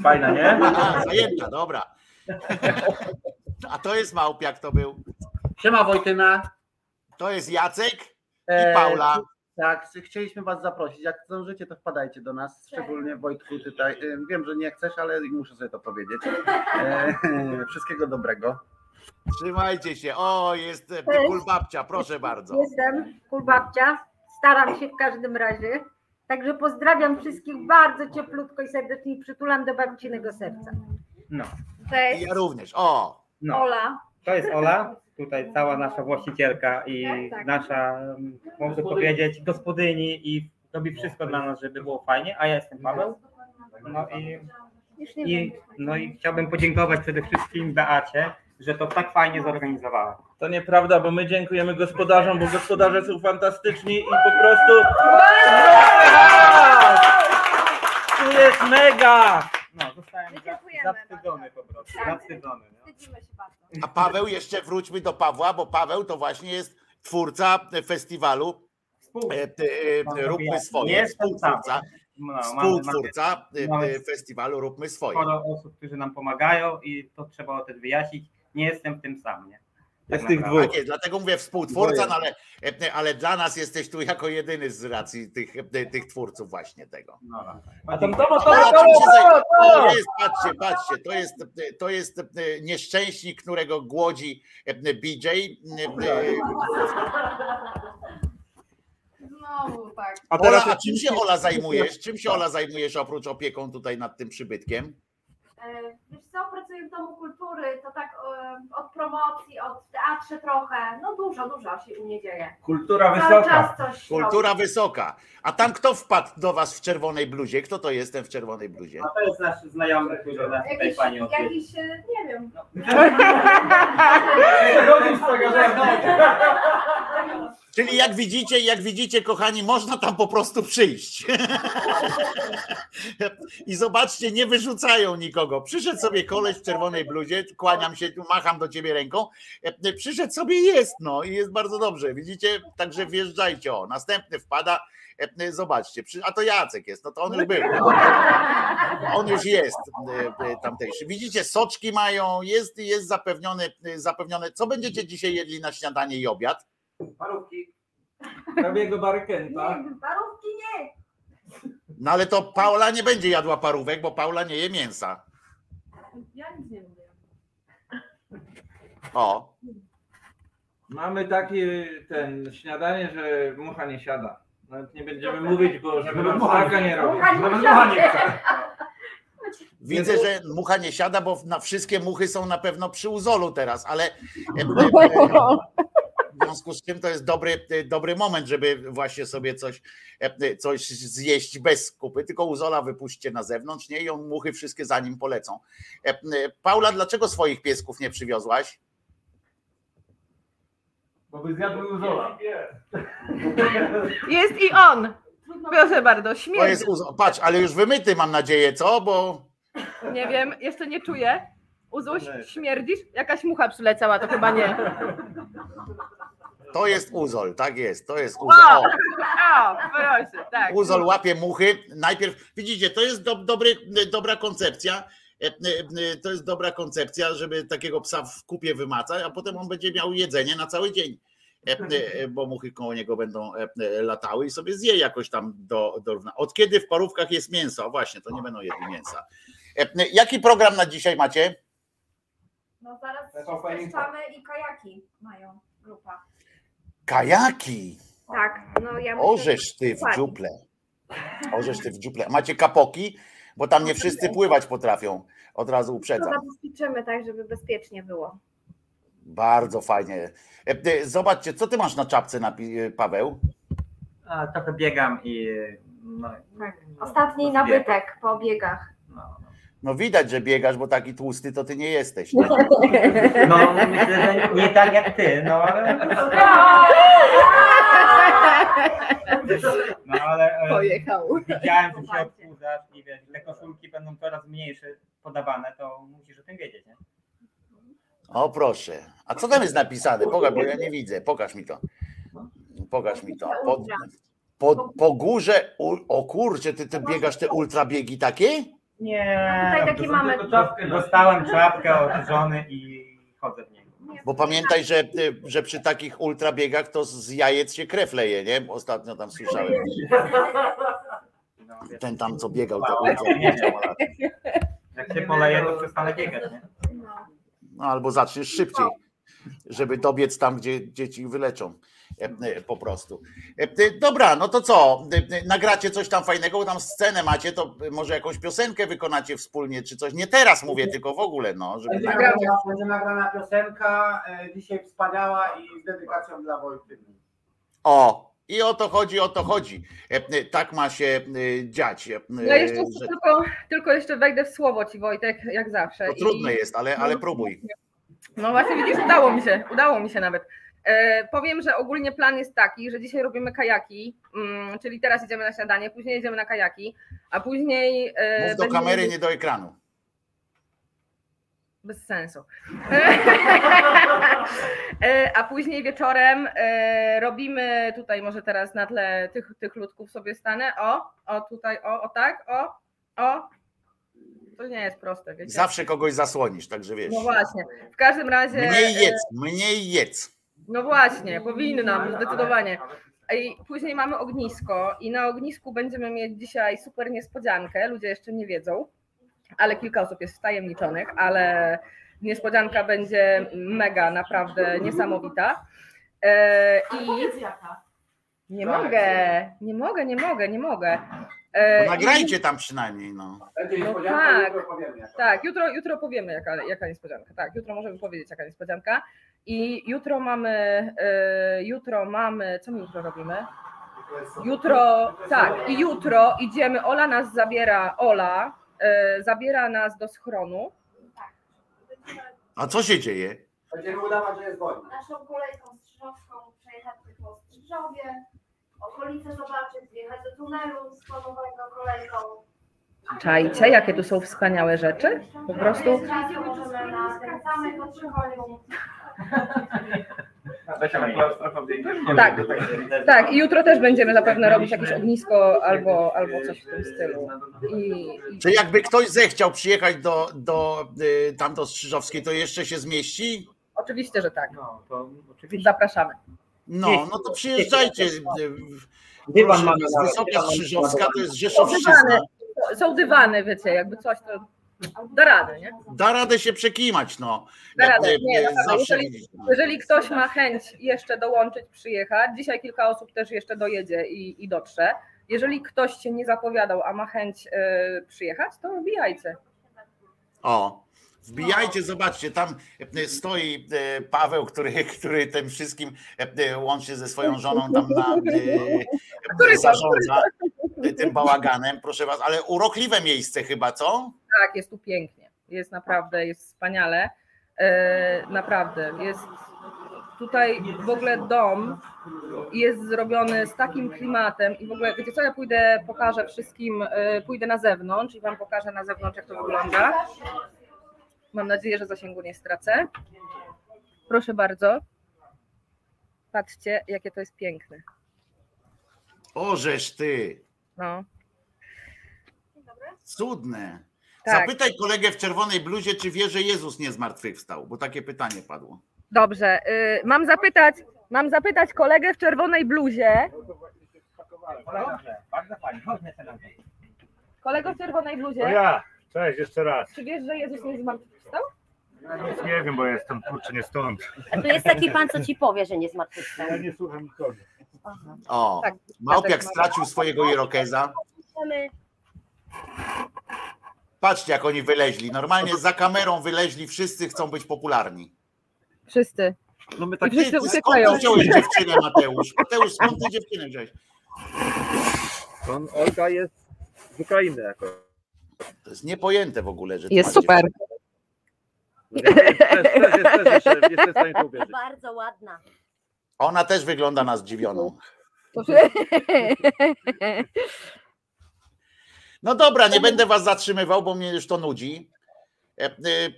Fajna, nie? Aha, zajęta, dobra. A to jest Małpiak, to był. Siema Wojtyna. To jest Jacek i E, Paula. Tak, chcieliśmy Was zaprosić. Jak zdążycie, to wpadajcie do nas, szczególnie Wojtku tutaj. E, Wiem, że nie chcesz, ale muszę sobie to powiedzieć. E, Wszystkiego dobrego. Trzymajcie się. O, jest e, kulbabcia, proszę bardzo. Jestem kulbabcia, staram się w każdym razie. Także pozdrawiam wszystkich bardzo cieplutko i serdecznie i przytulam do babcinego serca. No, I Cześć, ja również. O, no. Ola. To jest Ola, tutaj cała nasza właścicielka i Tak, tak. nasza, mm, mogę powiedzieć, gospodyni i robi wszystko dla nas, żeby było fajnie, a ja jestem Paweł. No i, i, no i chciałbym podziękować przede wszystkim Beacie, że to tak fajnie zorganizowała. To nieprawda, bo my dziękujemy gospodarzom, bo gospodarze są fantastyczni i po prostu. Tu jest mega! No, zostałem zawstydzony po prostu, Tak. zawstydzony. A Paweł, jeszcze wróćmy do Pawła, bo Paweł to właśnie jest twórca festiwalu e, e, Róbmy Swoje, Jestem współtwórca. No, współtwórca e, mamy- festiwalu Róbmy Swoje. sporo osób, którzy nam pomagają i to trzeba też wyjaśnić. Nie jestem w tym sam, nie? Tak tych. Tak jest, dlatego mówię współtwórca, no ale, e, ale dla nas jesteś tu jako jedyny z racji tych, e, tych twórców właśnie tego. No, no. A tam to, to, A to, czym się zaj- to, to jest, patrzcie, patrzcie, to jest, to jest e, nieszczęśnik, którego głodzi e, BJ. e, Znowu tak. A Ola, a czym się Ola zajmujesz? Czym się Ola zajmujesz oprócz opieką tutaj nad tym przybytkiem? E, Wiesz co, pracuję w Domu Kultury, to tak e, od promocji, od teatrze trochę, no dużo, dużo się u mnie dzieje. Kultura Cały wysoka. czas coś Kultura robię. wysoka. A tam kto wpadł do was w czerwonej bluzie? Kto to jest ten w czerwonej bluzie? A to jest nasz znajomy, który nas tutaj Jakiś, fajnie odwiedzi. jakiś, e, nie wiem. Czyli jak widzicie, jak widzicie, kochani, można tam po prostu przyjść. I zobaczcie, nie wyrzucają nikogo. Przyszedł sobie koleś w czerwonej bluzie, kłaniam się, tu macham do ciebie ręką. E, Przyszedł sobie jest, no i jest bardzo dobrze. Widzicie? Także wjeżdżajcie. O, następny wpada. E, Zobaczcie, a to Jacek jest, no to on już był. On już jest e, e, tamtejszy. Widzicie, soczki mają, jest, jest zapewnione, e, zapewnione. Co będziecie dzisiaj jedli na śniadanie i obiad? Parówki. Prawiego barykenta. Nie parówki nie. No ale to Paula nie będzie jadła parówek, bo Paula nie je mięsa. Ja nic nie mówię. O, Mamy takie ten śniadanie, że mucha nie siada. Nawet nie będziemy mówić, bo żeby nam nie robi. Mucha nie Nawet mucha nie chce. Widzę, że mucha nie siada, bo na wszystkie muchy są na pewno przy uzolu teraz, ale e, e, w związku z tym to jest dobry, e, dobry moment, żeby właśnie sobie coś, coś zjeść bez skupy, tylko uzola wypuśćcie na zewnątrz, nie? I on muchy wszystkie za nim polecą. Paula, dlaczego swoich piesków nie przywiozłaś? Bo by zjadły uzola. Jest i on. Proszę bardzo, To śmierdzi. jest uzol. Patrz, ale już wymyty mam nadzieję, co? Bo Nie wiem, jeszcze nie czuję. Uzuś, śmierdzisz? Jakaś mucha przyleciała, to chyba nie. to jest uzol, tak jest, to jest uzol. O. O, proszę, tak. Uzol łapie muchy. Najpierw, widzicie, to jest do, dobry, dobra koncepcja. To jest dobra koncepcja, żeby takiego psa w kupie wymacać, a potem on będzie miał jedzenie na cały dzień. Bo muchy koło niego będą latały i sobie zje jakoś tam do, do równa. Od kiedy w parówkach jest mięso? Właśnie, to nie będą jedli mięsa. Jaki program na dzisiaj macie? No zaraz streszczamy i kajaki mają grupa. Kajaki. Tak, no ja myślę, Orzesz ty w dziuple. Orzesz ty w dziuple. Macie kapoki? Bo tam nie wszyscy pływać potrafią. Od razu uprzedzam. zabezpieczymy tak, żeby bezpiecznie było. Bardzo fajnie. E, Zobaczcie, co ty masz na czapce, napi- e, Paweł? A, trochę biegam i no, Tak. Ostatni nabytek po biegach. No widać, że biegasz, bo taki tłusty to ty nie jesteś. no myślę, że nie tak jak ty, no ale no ale Pojechał. widziałem, że się odchudzasz i wiesz, te koszulki będą coraz mniejsze podawane, to musisz o tym wiedzieć, nie? O proszę. A co tam jest napisane? Pokaż, bo ja nie widzę. Pokaż mi to. Pokaż mi to. Po, po, po górze, u, o kurczę, ty, ty biegasz te ultrabiegi takie? Nie. No tutaj takie mamy- Dostałem czapkę od żony i chodzę w niej. Bo pamiętaj, że, ty- że przy takich ultrabiegach to z jajec się krew leje, nie? Ostatnio tam słyszałem. Ten tam, co biegał, te ultrabiegi. Jak się poleje, to przestanę biegać, nie? No, albo zaczniesz szybciej, żeby dobiec tam, gdzie dzieci wyleczą. E, Po prostu. E, Dobra, no to co? E, Nagracie coś tam fajnego, bo tam scenę macie, to może jakąś piosenkę wykonacie wspólnie, czy coś. Nie teraz mówię, tylko w ogóle, no. Żeby... Będzie nagrana, będzie nagrana piosenka, dzisiaj wspaniała i z dedykacją dla Wojtyny. O, i o to chodzi, o to chodzi. Tak ma się dziać. Ja jeszcze że- tylko, tylko jeszcze wejdę w słowo ci Wojtek, jak zawsze. To I- trudne jest, ale, ale próbuj. No właśnie widzisz, udało mi się, udało mi się nawet. E, powiem, że ogólnie plan jest taki, że dzisiaj robimy kajaki, mm, czyli teraz idziemy na śniadanie, później jedziemy na kajaki, a później... E, Mów do kamery, nie do ekranu. Bez sensu. E, A później wieczorem robimy tutaj może teraz na tle tych, tych ludków sobie stanę. O, o tutaj, o, o tak, o, o. To nie jest proste, wiecie. Zawsze kogoś zasłonisz, także wiesz. No właśnie. W każdym razie. Mniej jedz, mniej jedz. No właśnie, powinnam, zdecydowanie. I później mamy ognisko i na ognisku będziemy mieć dzisiaj super niespodziankę. Ludzie jeszcze nie wiedzą, ale kilka osób jest wtajemniczonych, ale niespodzianka będzie mega, naprawdę niesamowita. E, I nie mogę, nie mogę, nie mogę, nie mogę. E, No nagrajcie tam przynajmniej, no. no tak, tak, jutro, jutro powiemy, jaka, jaka niespodzianka. Tak, jutro możemy powiedzieć, jaka niespodzianka. I jutro mamy, e, jutro mamy, co my jutro robimy? Jutro, tak, i jutro idziemy, Ola nas zabiera, Ola e, zabiera nas do schronu. A co się dzieje? Będziemy udawać, że jest wojna. Naszą kolejką strzyżowską przejechać po Strzyżowie, okolice zobaczyć, wjechać do tunelu składowego kolejką. Czajcie, jakie tu są wspaniałe rzeczy? Po prostu zamek od Strzyżowiu. Tak, tak. I jutro też będziemy zapewne robić jakieś ognisko albo, albo coś w tym stylu. I, Czy jakby ktoś zechciał przyjechać do, do y, tam do Strzyżowskiej, to jeszcze się zmieści? oczywiście, że tak. No, to oczywiście. Zapraszamy. No, no to przyjeżdżajcie. y, Dywan mamy Wysoka Strzyżowska to jest Rzeszowszczyzna. są dywany, wiecie, jakby coś to da radę, nie? Da radę się przekimać, no. Da radę. Nie, y, naprawdę. zawsze Jeżeli, jeżeli ktoś ma chęć jeszcze dołączyć, przyjechać, dzisiaj kilka osób też jeszcze dojedzie i, i dotrze. Jeżeli ktoś się nie zapowiadał, a ma chęć y, przyjechać, to wbijajcie. O, wbijajcie, zobaczcie, tam e, stoi e, Paweł, który, który tym wszystkim łącznie ze swoją żoną tam na, zarządza tym bałaganem, proszę was, ale urokliwe miejsce chyba, co? Tak, jest tu pięknie. Jest naprawdę, jest wspaniale. E, naprawdę, jest tutaj w ogóle dom jest zrobiony z takim klimatem i w ogóle, wiecie co, ja pójdę, pokażę wszystkim, e, pójdę na zewnątrz i wam pokażę na zewnątrz, jak to wygląda. Mam nadzieję, że zasięgu nie stracę. Proszę bardzo. Patrzcie, jakie to jest piękne. Ożeż ty, No. cudne. Tak. Zapytaj kolegę w czerwonej bluzie, czy wie, że Jezus nie zmartwychwstał, bo takie pytanie padło. Dobrze, y, mam zapytać, mam zapytać kolegę w czerwonej bluzie. Kolego w czerwonej bluzie. To ja. Cześć, jeszcze raz. Czy wiesz, że Jezus nie zmartwychwstał? Ja nic nie wiem, bo jestem kurczę nie stąd. A tu jest taki pan, co ci powie, że nie zmartwychwstał. Ja nie słucham nikogo. O, Tak, Małpiak też mam. stracił swojego irokeza. Patrzcie, jak oni wyleźli. Normalnie za kamerą wyleźli, wszyscy chcą być popularni. Wszyscy. No my I wszyscy Skąd uciekają. ty wziąłeś dziewczynę, Mateusz? Mateusz, skąd ty dziewczynę wziąłeś? On, Olga jest z Ukrainy jako. To jest niepojęte w ogóle, że Jest super. No, ja też, też, jest, też jeszcze, jestem w stanie to uwierzyć. bardzo ładna. Ona też wygląda na zdziwioną. No dobra, nie będę was zatrzymywał, bo mnie już to nudzi. E, e,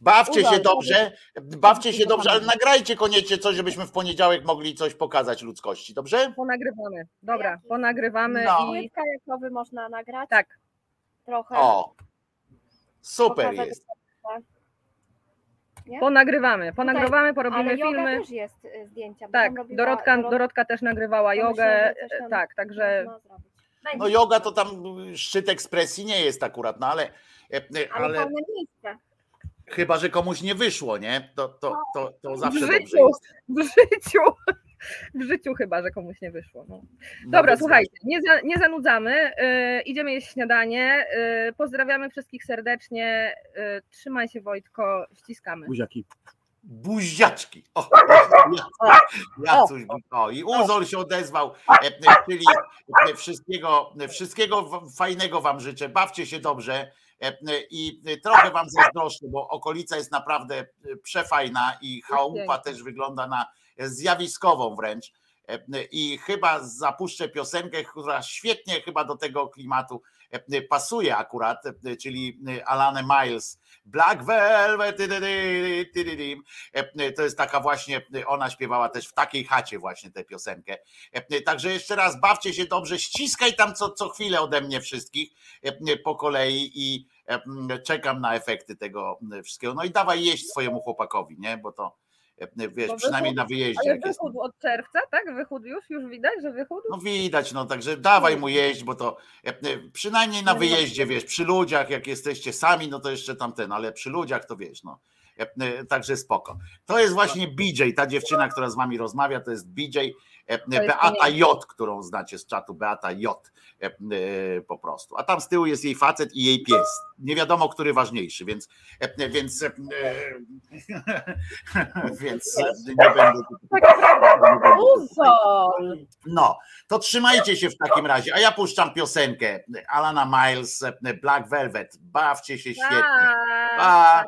Bawcie się dobrze, bawcie się dobrze, ale nagrajcie koniecznie coś, żebyśmy w poniedziałek mogli coś pokazać ludzkości, dobrze? Ponagrywamy. Dobra, ponagrywamy No. i Płytka jakowy można nagrać. tak. Trochę. O, super jest. Nie? Ponagrywamy, ponagrywamy, porobimy Ale filmy. też jest y, zdjęcia. Tak, robiła Dorotka, Dorot- Dorotka też nagrywała jogę. coś tam Tak, także. No yoga to tam szczyt ekspresji nie jest akurat, no ale, e, e, Ale, ale miejsce. chyba, że komuś nie wyszło, nie? To, to, to, to w zawsze dobrze życiu, jest. w życiu, w życiu chyba, że komuś nie wyszło. No. Dobra, więc słuchajcie, nie, za, nie zanudzamy, y, idziemy jeść śniadanie, y, pozdrawiamy wszystkich serdecznie, y, trzymaj się Wojtko, ściskamy. Buziaki. buziaczki. O, ja, ja coś, o, I Uzol się odezwał, e, e, czyli e, wszystkiego, wszystkiego fajnego wam życzę, bawcie się dobrze i trochę wam zazdroszczę, bo okolica jest naprawdę przefajna i chałupa też wygląda na zjawiskową wręcz. E, I chyba zapuszczę piosenkę, która świetnie chyba do tego klimatu e, pasuje akurat, e, czyli Alane Miles, Black Velvet, to jest taka właśnie, ona śpiewała też w takiej chacie właśnie tę piosenkę. Także jeszcze raz bawcie się dobrze, ściskaj tam co, co chwilę ode mnie wszystkich po kolei i czekam na efekty tego wszystkiego. No i dawaj jeść swojemu chłopakowi, nie? Bo to wiesz, Bo przynajmniej na wyjeździe. Ale wychód od czerwca, tak? Wychód już? Już widać, że wychód? No widać, no także dawaj mu jeść, bo to e, e, przynajmniej na wyjeździe, wiesz, przy ludziach, jak jesteście sami, no to jeszcze tamten, ale przy ludziach to wiesz, no. E, e, Także spoko. To jest właśnie BJ, ta dziewczyna, która z wami rozmawia, to jest BJ, e, Beata pieniądze. J, którą znacie z czatu, Beata J e, e, po prostu. A tam z tyłu jest jej facet i jej pies. Nie wiadomo, który ważniejszy, więc e, więc e, więc nie będę Uzol! no, to trzymajcie się w takim razie. A ja puszczam piosenkę Alana Miles, Black Velvet. Bawcie się świetnie. Pa.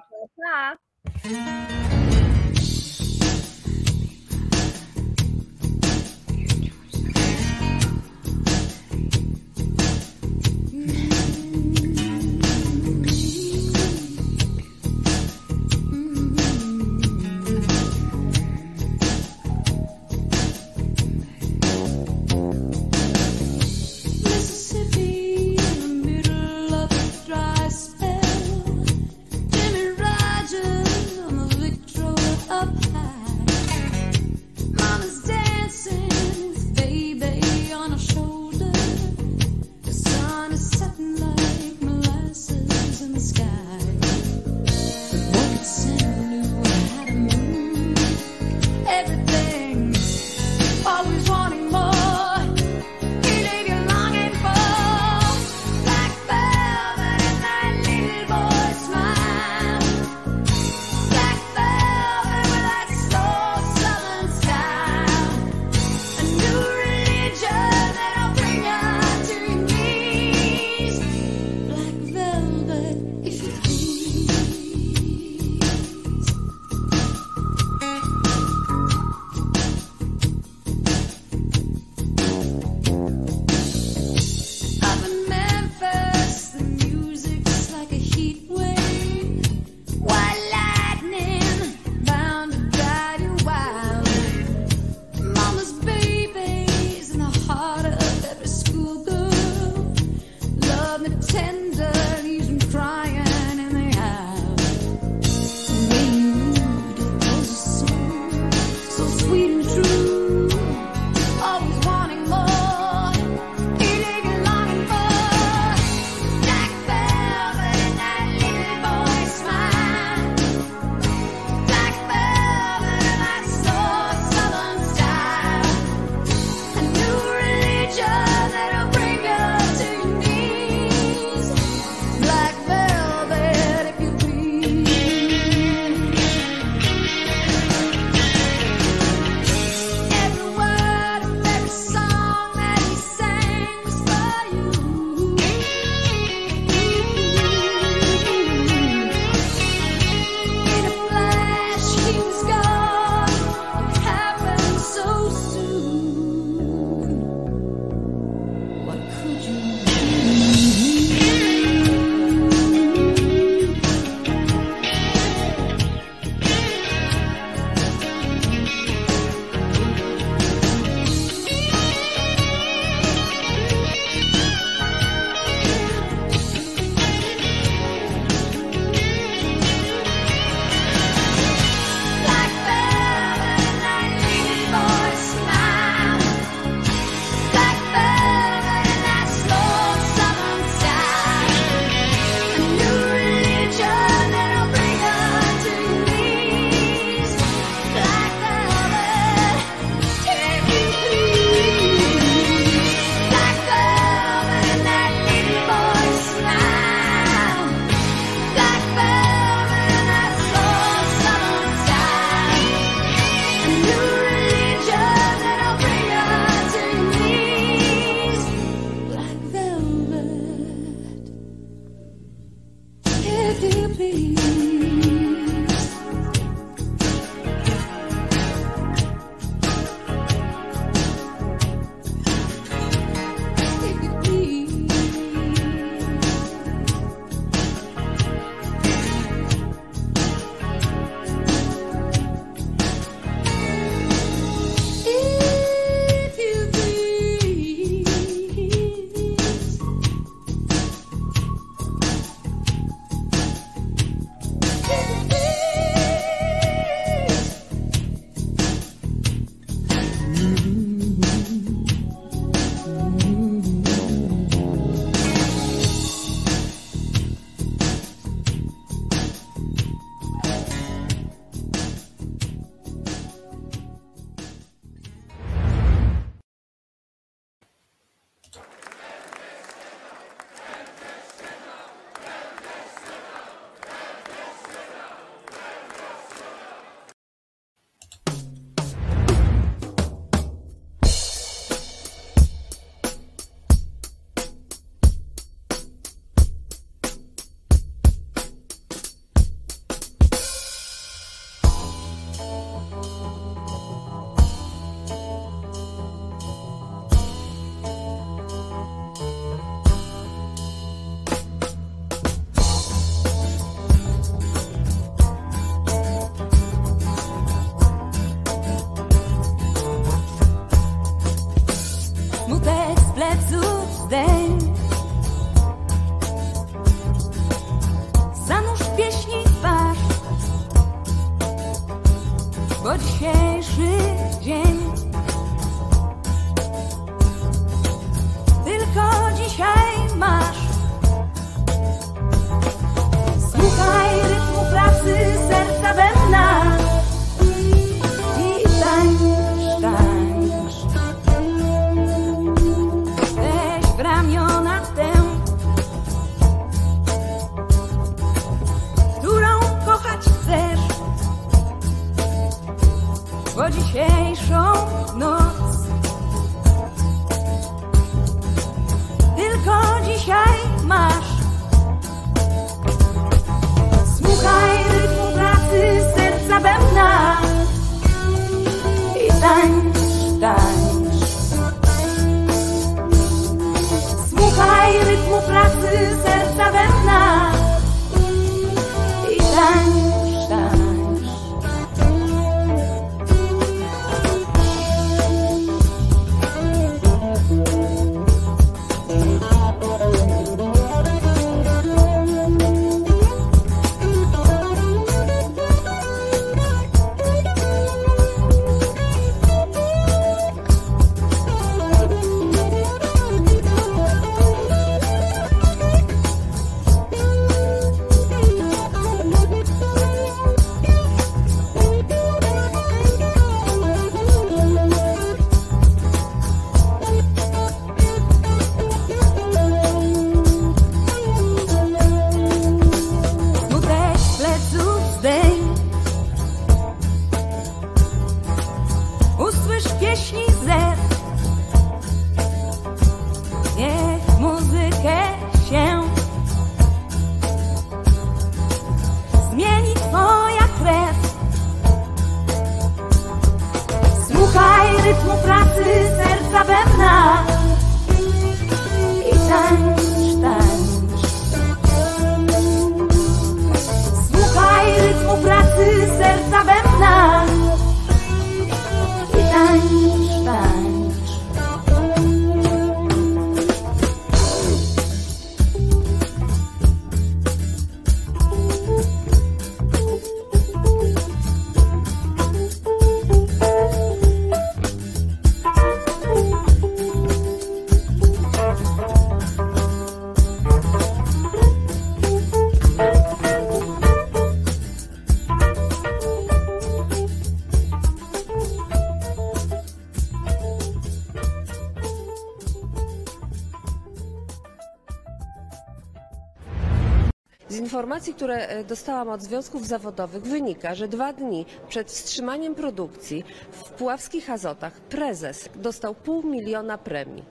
informacji, które e, dostałam od związków zawodowych wynika, że dwa dni przed wstrzymaniem produkcji w Puławskich Azotach prezes dostał pół miliona premii.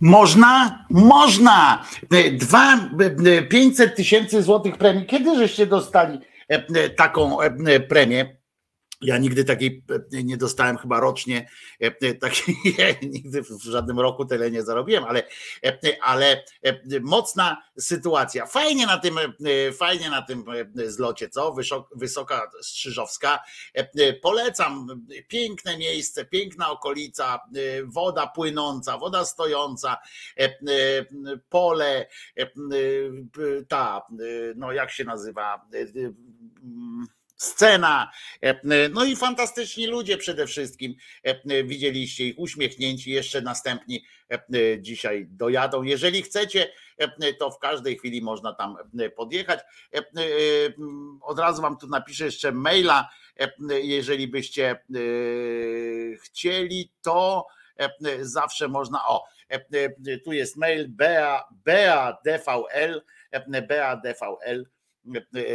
Można? Można! E, dwa, e, 500 tysięcy złotych premii. Kiedy żeście dostali taką premię? Ja nigdy takiej e, nie dostałem chyba rocznie, e, e, takiej, nigdy w żadnym roku tyle nie zarobiłem, ale, ale mocna sytuacja. Fajnie na tym, fajnie na tym zlocie, co? Wysok- Wysoka Strzyżowska. Polecam, piękne miejsce, piękna okolica, woda płynąca, woda stojąca, pole, ta, no jak się nazywa, scena, e, no i fantastyczni ludzie przede wszystkim. E, Widzieliście ich uśmiechnięci, jeszcze następni e, dzisiaj dojadą. Jeżeli chcecie, e, to w każdej chwili można tam e, podjechać. E, e, Od razu wam tu napiszę jeszcze maila, e, jeżeli byście e, chcieli, to e, zawsze można. O, e, e, tu jest mail bea, bea e, bea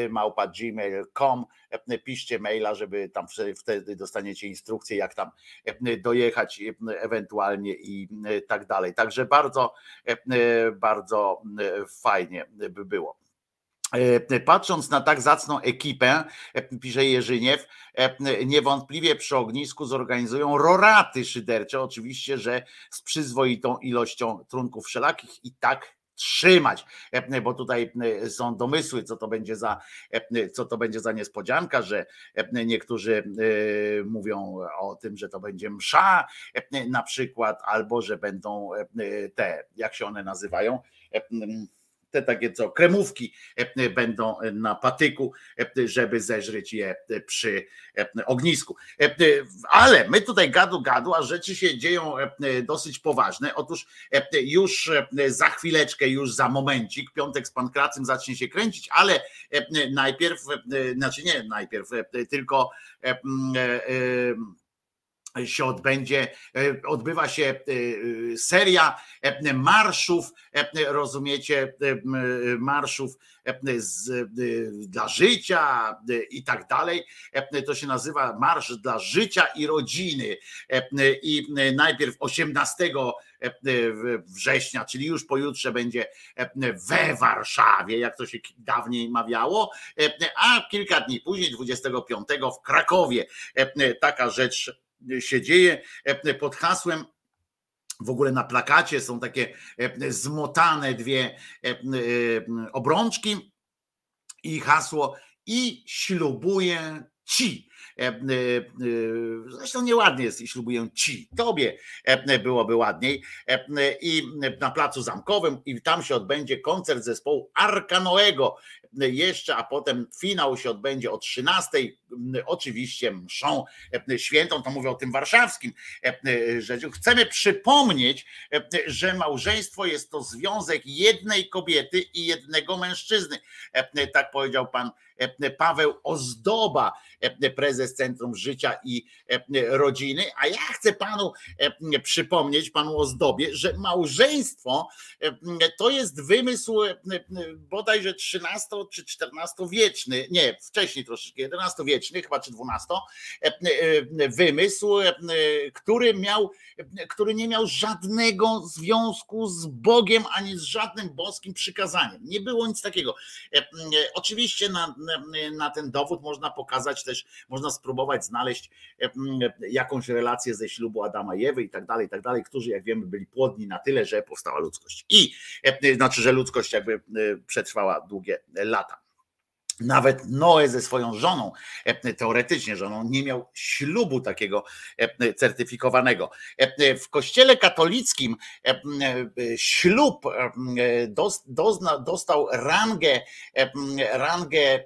małpa gmail.com piszcie maila, żeby tam wtedy- dostaniecie instrukcję, jak tam dojechać ewentualnie i tak dalej. Także bardzo, bardzo fajnie by było. Patrząc na tak zacną ekipę, pisze Jerzyniew, niewątpliwie przy ognisku zorganizują roraty szydercze, oczywiście, że z przyzwoitą ilością trunków wszelakich i tak trzymać, E, bo tutaj e, są domysły, co to będzie za, e, co to będzie za niespodzianka, że niektórzy mówią o tym, że to będzie msza na przykład, albo że będą te, jak się one nazywają, te takie co, kremówki e, będą na patyku, e, żeby zeżreć je przy e, ognisku. E, Ale my tutaj gadu gadu, a rzeczy się dzieją e, dosyć poważne. Otóż e, już e, za chwileczkę, już za momencik, piątek z pankracym zacznie się kręcić, ale e, najpierw, e, znaczy nie najpierw, e, tylko e, e, e, się odbędzie, e, odbywa się seria marszów, rozumiecie, marszów z, dla życia e, i tak dalej. E, To się nazywa Marsz dla Życia i Rodziny. I najpierw 18 września, czyli już pojutrze będzie we Warszawie, jak to się dawniej mawiało, a kilka dni później, 25 w Krakowie. Taka rzecz się dzieje pod hasłem w ogóle na plakacie są takie e, zmotane dwie e, e, obrączki i hasło i ślubuję ci. E, e, e, Zresztą nieładnie jest i ślubuję ci. Tobie e, byłoby ładniej. E, I na placu zamkowym i tam się odbędzie koncert zespołu Arkanoego jeszcze, a potem finał się odbędzie o 13. Oczywiście mszą e, świętą, to mówię o tym warszawskim e, rzeczy. Chcemy przypomnieć, e, że małżeństwo jest to związek jednej kobiety i jednego mężczyzny. E, Tak powiedział pan e, Paweł Ozdoba, e, prezes Centrum Życia i e, Rodziny. A ja chcę panu e, przypomnieć, panu Ozdobie, że małżeństwo e, to jest wymysł e, bodajże 13 czy 14 wieczny, nie, wcześniej troszeczkę, 11 wieczny, chyba czy 12, e, e, wymysł, e, który miał, który nie miał żadnego związku z Bogiem ani z żadnym boskim przykazaniem. Nie było nic takiego. Oczywiście na, na, ten dowód można pokazać też, można spróbować znaleźć jakąś relację ze ślubu Adama i Ewy i tak dalej, i tak dalej, którzy jak wiemy byli płodni na tyle, że powstała ludzkość. I znaczy, że ludzkość jakby przetrwała długie lata. Nawet Noe ze swoją żoną, e, teoretycznie żoną, nie miał ślubu takiego e, certyfikowanego. E, W kościele katolickim ślub dostał rangę, rangę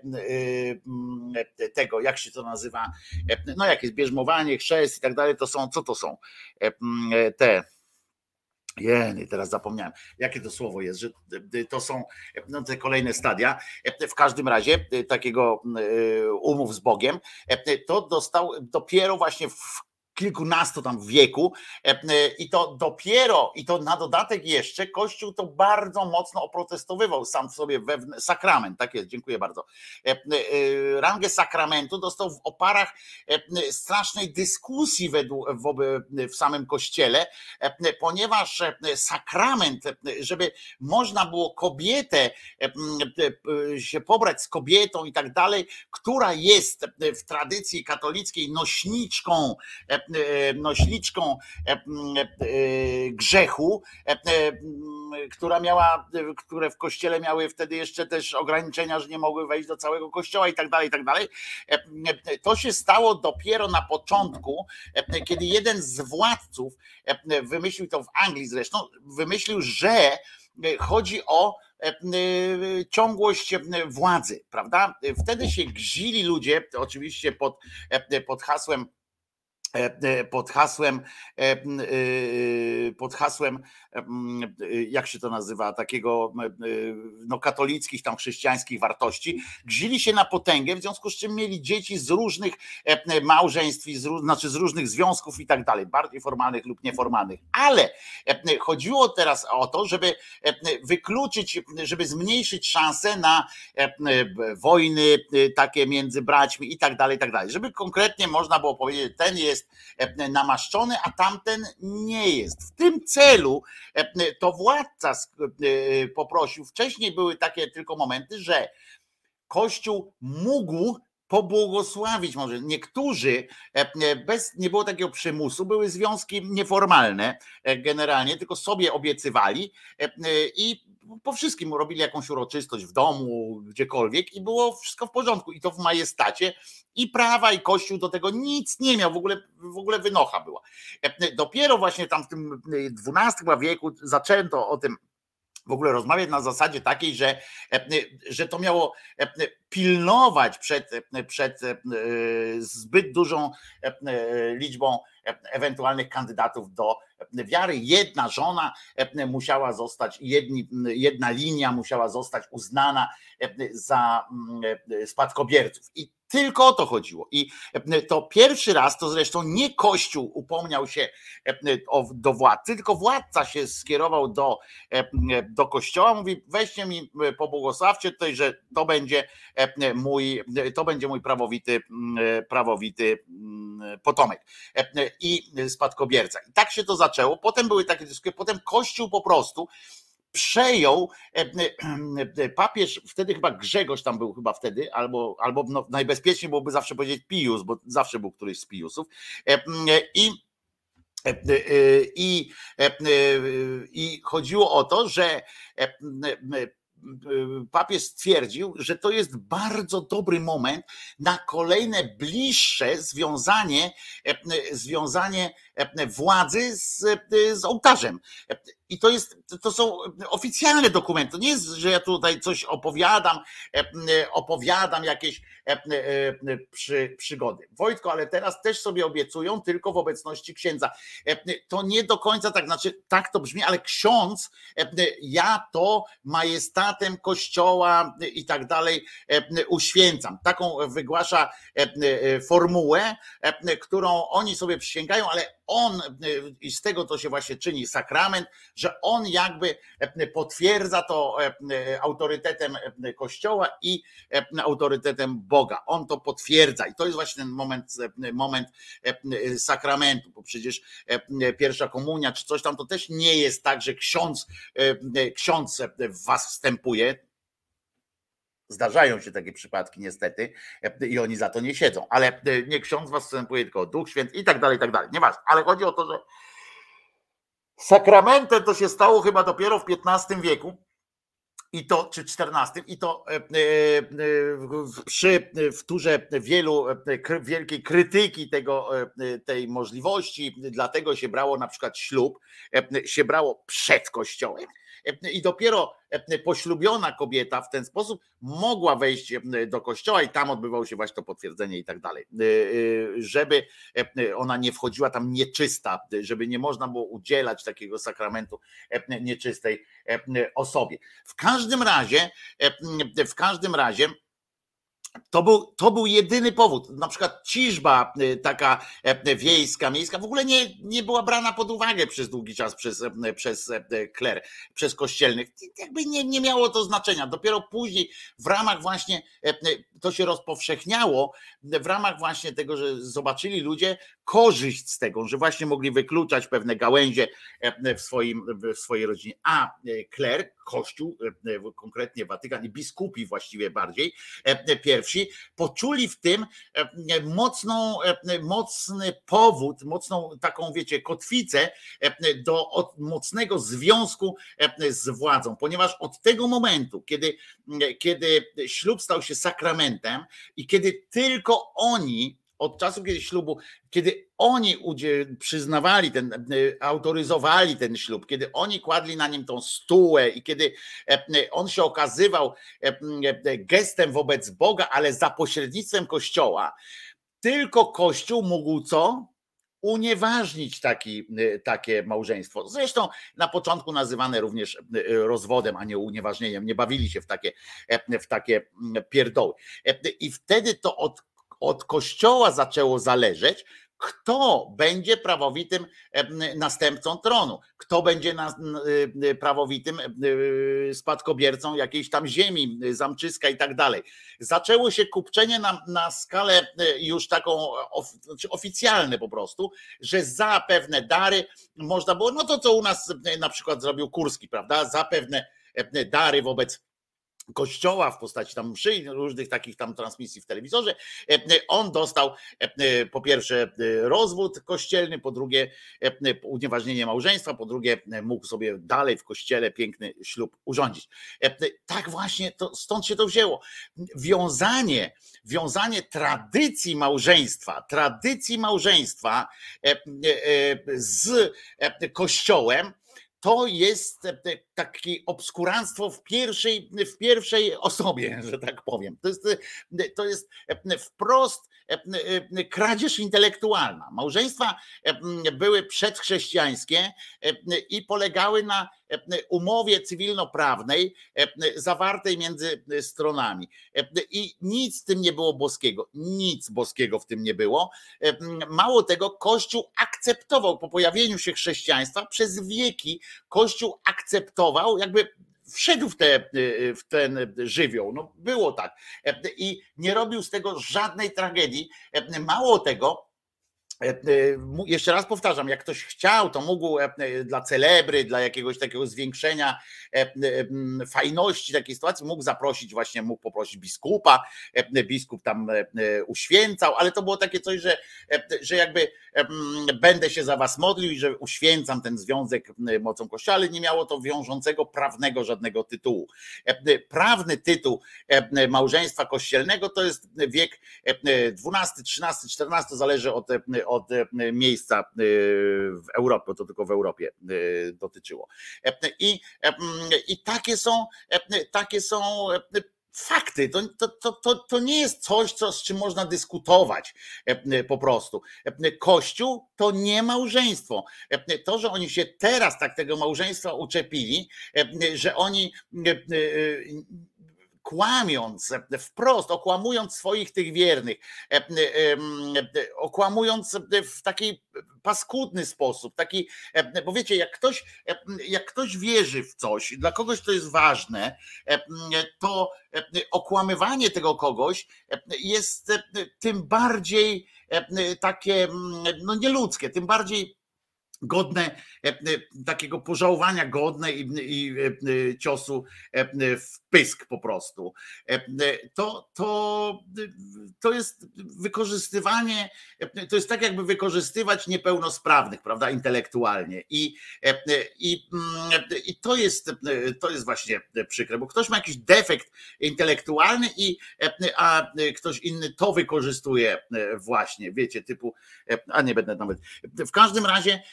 tego, jak się to nazywa, no jakieś bierzmowanie, chrzest i tak dalej, to są, co to są? Te Jeny, teraz zapomniałem, jakie to słowo jest, że to są no, te kolejne stadia. W każdym razie takiego umów z Bogiem, to dostał dopiero właśnie w kilkunastu tam wieku i to dopiero, i to na dodatek jeszcze, Kościół to bardzo mocno oprotestowywał sam w sobie wewn- sakrament, tak jest, dziękuję bardzo. Rangę sakramentu dostał w oparach strasznej dyskusji w, w samym kościele, ponieważ sakrament, żeby można było kobietę się pobrać z kobietą i tak dalej, która jest w tradycji katolickiej nośniczką E, nośniczką e, e, grzechu, która miała, które w kościele miały wtedy jeszcze też ograniczenia, że nie mogły wejść do całego kościoła i tak dalej, i tak dalej. To się stało dopiero na początku, kiedy jeden z władców wymyślił to w Anglii zresztą, wymyślił, że chodzi o ciągłość władzy, prawda? Wtedy się gzili ludzie, oczywiście pod, pod hasłem E, e, pod hasłem, e, pod hasłem, jak się to nazywa, takiego no, katolickich, tam chrześcijańskich wartości, gzili się na potęgę, w związku z czym mieli dzieci z różnych małżeństw, z, znaczy z różnych związków i tak dalej, bardziej formalnych lub nieformalnych. Ale chodziło teraz o to, żeby wykluczyć, żeby zmniejszyć szanse na wojny takie między braćmi i tak dalej, i tak dalej. Żeby konkretnie można było powiedzieć, ten jest jest e, namaszczony, a tamten nie jest. W tym celu e, to władca e, poprosił, wcześniej były takie tylko momenty, że Kościół mógł pobłogosławić może. Niektórzy, bez, nie było takiego przymusu, były związki nieformalne generalnie, tylko sobie obiecywali i po wszystkim robili jakąś uroczystość w domu, gdziekolwiek i było wszystko w porządku i to w majestacie i prawa i kościół do tego nic nie miał, w ogóle, w ogóle wynocha była. Dopiero właśnie tam w tym XII wieku zaczęto o tym w ogóle rozmawiać na zasadzie takiej, że, że to miało pilnować przed, przed zbyt dużą liczbą ewentualnych kandydatów do wiary. Jedna żona musiała zostać, jedna linia musiała zostać uznana za spadkobierców. I tylko o to chodziło. I to pierwszy raz, to zresztą nie Kościół upomniał się do władcy, tylko władca się skierował do, do Kościoła, mówi weźcie mi, pobłogosławcie tutaj, że to będzie mój, to będzie mój prawowity, prawowity potomek i spadkobierca. I tak się to zaczęło. Potem były takie dyskusje, potem Kościół po prostu przejął papież, wtedy chyba Grzegorz tam był chyba wtedy, albo, albo no, najbezpieczniej byłoby zawsze powiedzieć Pius, bo zawsze był któryś z Piusów. I i, I chodziło o to, że papież stwierdził, że to jest bardzo dobry moment na kolejne bliższe związanie, związanie władzy z, z ołtarzem. I to jest, to są oficjalne dokumenty. To nie jest, że ja tutaj coś opowiadam, opowiadam jakieś przy, przygody. Wojtko, ale teraz też sobie obiecują tylko w obecności księdza. To nie do końca tak, znaczy tak to brzmi, ale ksiądz, ja to majestatem kościoła i tak dalej uświęcam. Taką wygłasza formułę, którą oni sobie przysięgają, ale on, i z tego to się właśnie czyni sakrament, że on jakby potwierdza to autorytetem Kościoła i autorytetem Boga. On to potwierdza i to jest właśnie ten moment, moment sakramentu, bo przecież pierwsza komunia czy coś tam to też nie jest tak, że ksiądz, ksiądz w was wstępuje, Zdarzają się takie przypadki niestety i oni za to nie siedzą, ale nie ksiądz was wstępuje, tylko Duch Święty i tak dalej, i tak dalej. Nieważne, ale chodzi o to, że sakramentem to się stało chyba dopiero w XV wieku i to, czy XIV, i to e, e, przy wtórze wielu, wielkiej krytyki tego, tej możliwości, dlatego się brało na przykład ślub, się brało przed kościołem i dopiero poślubiona kobieta w ten sposób mogła wejść do kościoła i tam odbywało się właśnie to potwierdzenie i tak dalej. Żeby ona nie wchodziła tam nieczysta, żeby nie można było udzielać takiego sakramentu nieczystej osobie. W każdym razie, w każdym razie To był, to był jedyny powód. Na przykład ciżba y, taka e, wiejska, miejska w ogóle nie, nie była brana pod uwagę przez długi czas przez, e, przez e, kler, przez kościelnych. Jakby nie, nie miało to znaczenia. Dopiero później w ramach właśnie, to się rozpowszechniało, w ramach właśnie tego, że zobaczyli ludzie korzyść z tego, że właśnie mogli wykluczać pewne gałęzie w, swoim, w swojej rodzinie. A kler, kościół, konkretnie Watykan i biskupi właściwie bardziej, pierwsi, poczuli w tym mocną, mocny powód, mocną taką, wiecie, kotwicę do mocnego związku z władzą, ponieważ od tego momentu, kiedy, kiedy ślub stał się sakramentem i kiedy tylko oni od czasu, kiedy ślubu, kiedy oni przyznawali ten, autoryzowali ten ślub, kiedy oni kładli na nim tą stułę i kiedy on się okazywał gestem wobec Boga, ale za pośrednictwem Kościoła, tylko Kościół mógł co? unieważnić taki, takie małżeństwo. Zresztą na początku nazywane również rozwodem, a nie unieważnieniem. Nie bawili się w takie, w takie pierdoły. I wtedy to od od Kościoła zaczęło zależeć, kto będzie prawowitym następcą tronu, kto będzie prawowitym spadkobiercą jakiejś tam ziemi, zamczyska i tak dalej. Zaczęło się kupczenie na, na skalę już taką znaczy oficjalne po prostu, że za pewne dary można było, no to co u nas na przykład zrobił Kurski, prawda, za pewne dary wobec kościoła w postaci tam mszy różnych takich tam transmisji w telewizorze. E, on dostał e, po pierwsze rozwód kościelny, po drugie unieważnienie małżeństwa, po drugie mógł sobie dalej w kościele piękny ślub urządzić. E, tak właśnie to, stąd się to wzięło. Wiązanie, wiązanie tradycji małżeństwa, tradycji małżeństwa z kościołem, to jest takie obskuranstwo w pierwszej, w pierwszej osobie, że tak powiem. To jest, to jest wprost kradzież intelektualna. Małżeństwa były przedchrześcijańskie i polegały na umowie cywilnoprawnej zawartej między stronami. I nic w tym nie było boskiego. Nic boskiego w tym nie było. Mało tego, Kościół akceptował po pojawieniu się chrześcijaństwa przez wieki, Kościół akceptował, jakby wszedł w, te, w ten żywioł. No było tak. I nie robił z tego żadnej tragedii. Mało tego, E, e, jeszcze raz powtarzam, jak ktoś chciał, to mógł e, dla celebry, dla jakiegoś takiego zwiększenia fajności takiej sytuacji, mógł zaprosić właśnie, mógł poprosić biskupa, biskup tam uświęcał, ale to było takie coś, że, że jakby będę się za was modlił i że uświęcam ten związek mocą kościoła, ale nie miało to wiążącego prawnego żadnego tytułu. Prawny tytuł małżeństwa kościelnego to jest wiek XII, XIII, XIV, zależy od od e, miejsca e, w Europie, bo to tylko w Europie e, dotyczyło. I, i takie są, takie są fakty. To, to, to, to nie jest coś, co, z czym można dyskutować po prostu. Kościół to nie małżeństwo. To, że oni się teraz tak tego małżeństwa uczepili, że oni kłamiąc wprost, okłamując swoich tych wiernych, e, e, okłamując w taki paskudny sposób, taki, bo wiecie, jak ktoś, jak ktoś wierzy w coś, dla kogoś to jest ważne, to okłamywanie tego kogoś jest tym bardziej takie no nieludzkie, tym bardziej godne e, e, takiego pożałowania, godne i, i e, ciosu w pysk po prostu. To, to, to jest wykorzystywanie, to jest tak jakby wykorzystywać niepełnosprawnych, prawda, intelektualnie i, i, i to, jest, to jest właśnie przykre, bo ktoś ma jakiś defekt intelektualny i a ktoś inny to wykorzystuje właśnie, wiecie, typu, a nie będę nawet, w każdym razie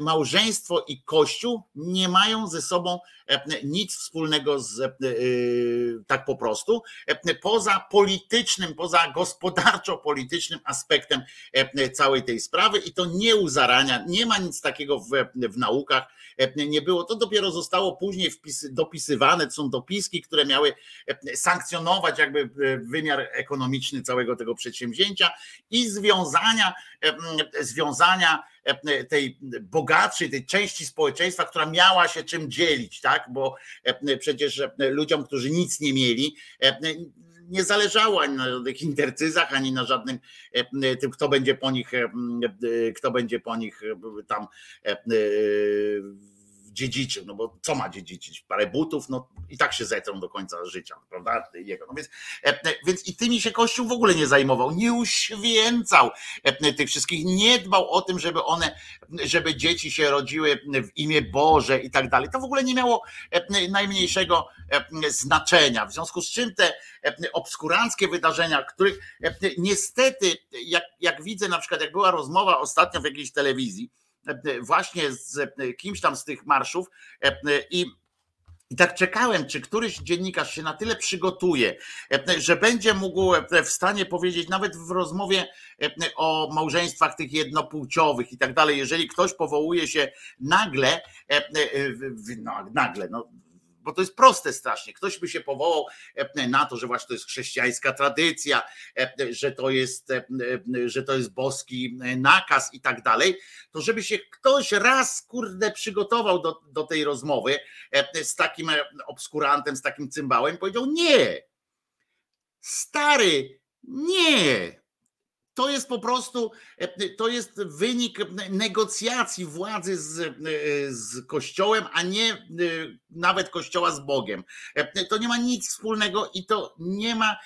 małżeństwo i kościół nie mają ze sobą nic wspólnego z tak po prostu, poza politycznym, poza gospodarczo-politycznym aspektem całej tej sprawy i to nie u zarania, nie ma nic takiego w, w naukach, nie było, to dopiero zostało później dopisywane, to są dopiski, które miały sankcjonować jakby wymiar ekonomiczny całego tego przedsięwzięcia i związania, związania tej bogatszej, tej części społeczeństwa, która miała się czym dzielić, tak? Bo przecież ludziom, którzy nic nie mieli, nie zależało ani na żadnych intercyzach, ani na żadnym tym, kto będzie po nich, kto będzie po nich tam dziedziczył, no bo co ma dziedziczyć? Parę butów, no i tak się zetrą do końca życia, prawda? Jego. No więc, więc i tymi się Kościół w ogóle nie zajmował, nie uświęcał tych wszystkich, nie dbał o tym, żeby one, żeby dzieci się rodziły w imię Boże i tak dalej. To w ogóle nie miało najmniejszego znaczenia. W związku z czym te obskuranckie wydarzenia, których niestety, jak, jak widzę na przykład, jak była rozmowa ostatnio w jakiejś telewizji, właśnie z kimś tam z tych marszów i i tak czekałem, czy któryś dziennikarz się na tyle przygotuje, że będzie mógł w stanie powiedzieć, nawet w rozmowie o małżeństwach tych jednopłciowych i tak dalej, jeżeli ktoś powołuje się nagle, no, nagle, no, bo to jest proste strasznie. Ktoś by się powołał na to, że właśnie to jest chrześcijańska tradycja, że to jest, że to jest boski nakaz i tak dalej, to żeby się ktoś raz kurde przygotował do, do tej rozmowy z takim obskurantem, z takim cymbałem, powiedział nie. Stary, nie to jest po prostu, to jest wynik negocjacji władzy z, z Kościołem, a nie nawet Kościoła z Bogiem. To nie ma nic wspólnego i to nie ma,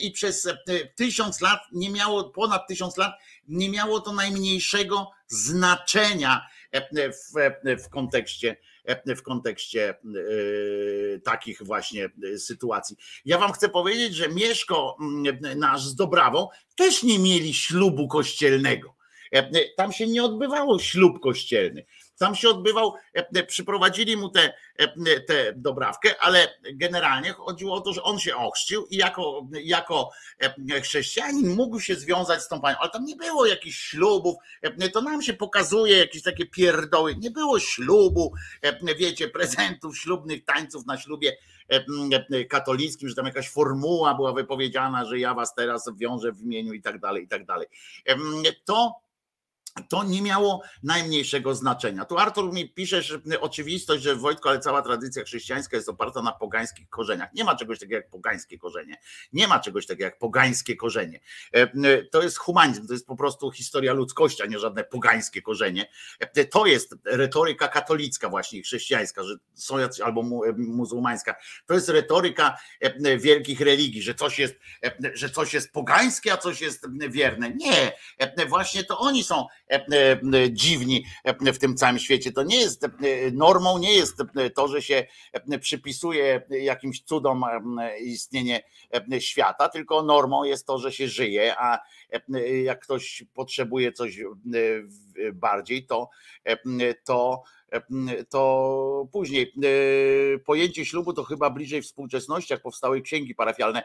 i przez tysiąc lat nie miało, ponad tysiąc lat, nie miało to najmniejszego znaczenia w, w kontekście w kontekście takich właśnie sytuacji. Ja wam chcę powiedzieć, że Mieszko nasz z Dobrawą też nie mieli ślubu kościelnego. Tam się nie odbywało ślub kościelny. Tam się odbywał, przyprowadzili mu tę te, te dobrawkę, ale generalnie chodziło o to, że on się ochrzcił i jako, jako chrześcijanin mógł się związać z tą panią, ale tam nie było jakichś ślubów, to nam się pokazuje jakieś takie pierdoły, nie było ślubu, wiecie, prezentów ślubnych, tańców na ślubie katolickim, że tam jakaś formuła była wypowiedziana, że ja was teraz wiążę w imieniu i tak dalej, i tak dalej. To to nie miało najmniejszego znaczenia. Tu Artur mi pisze, że oczywistość, że Wojtko, ale cała tradycja chrześcijańska jest oparta na pogańskich korzeniach. Nie ma czegoś takiego jak pogańskie korzenie. Nie ma czegoś takiego jak pogańskie korzenie. To jest humanizm, to jest po prostu historia ludzkości, a nie żadne pogańskie korzenie. To jest retoryka katolicka właśnie, chrześcijańska, że są jacyś, albo muzułmańska. To jest retoryka wielkich religii, że coś jest, że coś jest pogańskie, a coś jest wierne. Nie, właśnie to oni są E, e, dziwni w tym całym świecie. To nie jest e, normą, nie jest to, że się przypisuje jakimś cudom istnienie świata, tylko normą jest to, że się żyje, a jak ktoś potrzebuje coś bardziej, to, to to później pojęcie ślubu to chyba bliżej współczesności, jak powstały księgi parafialne.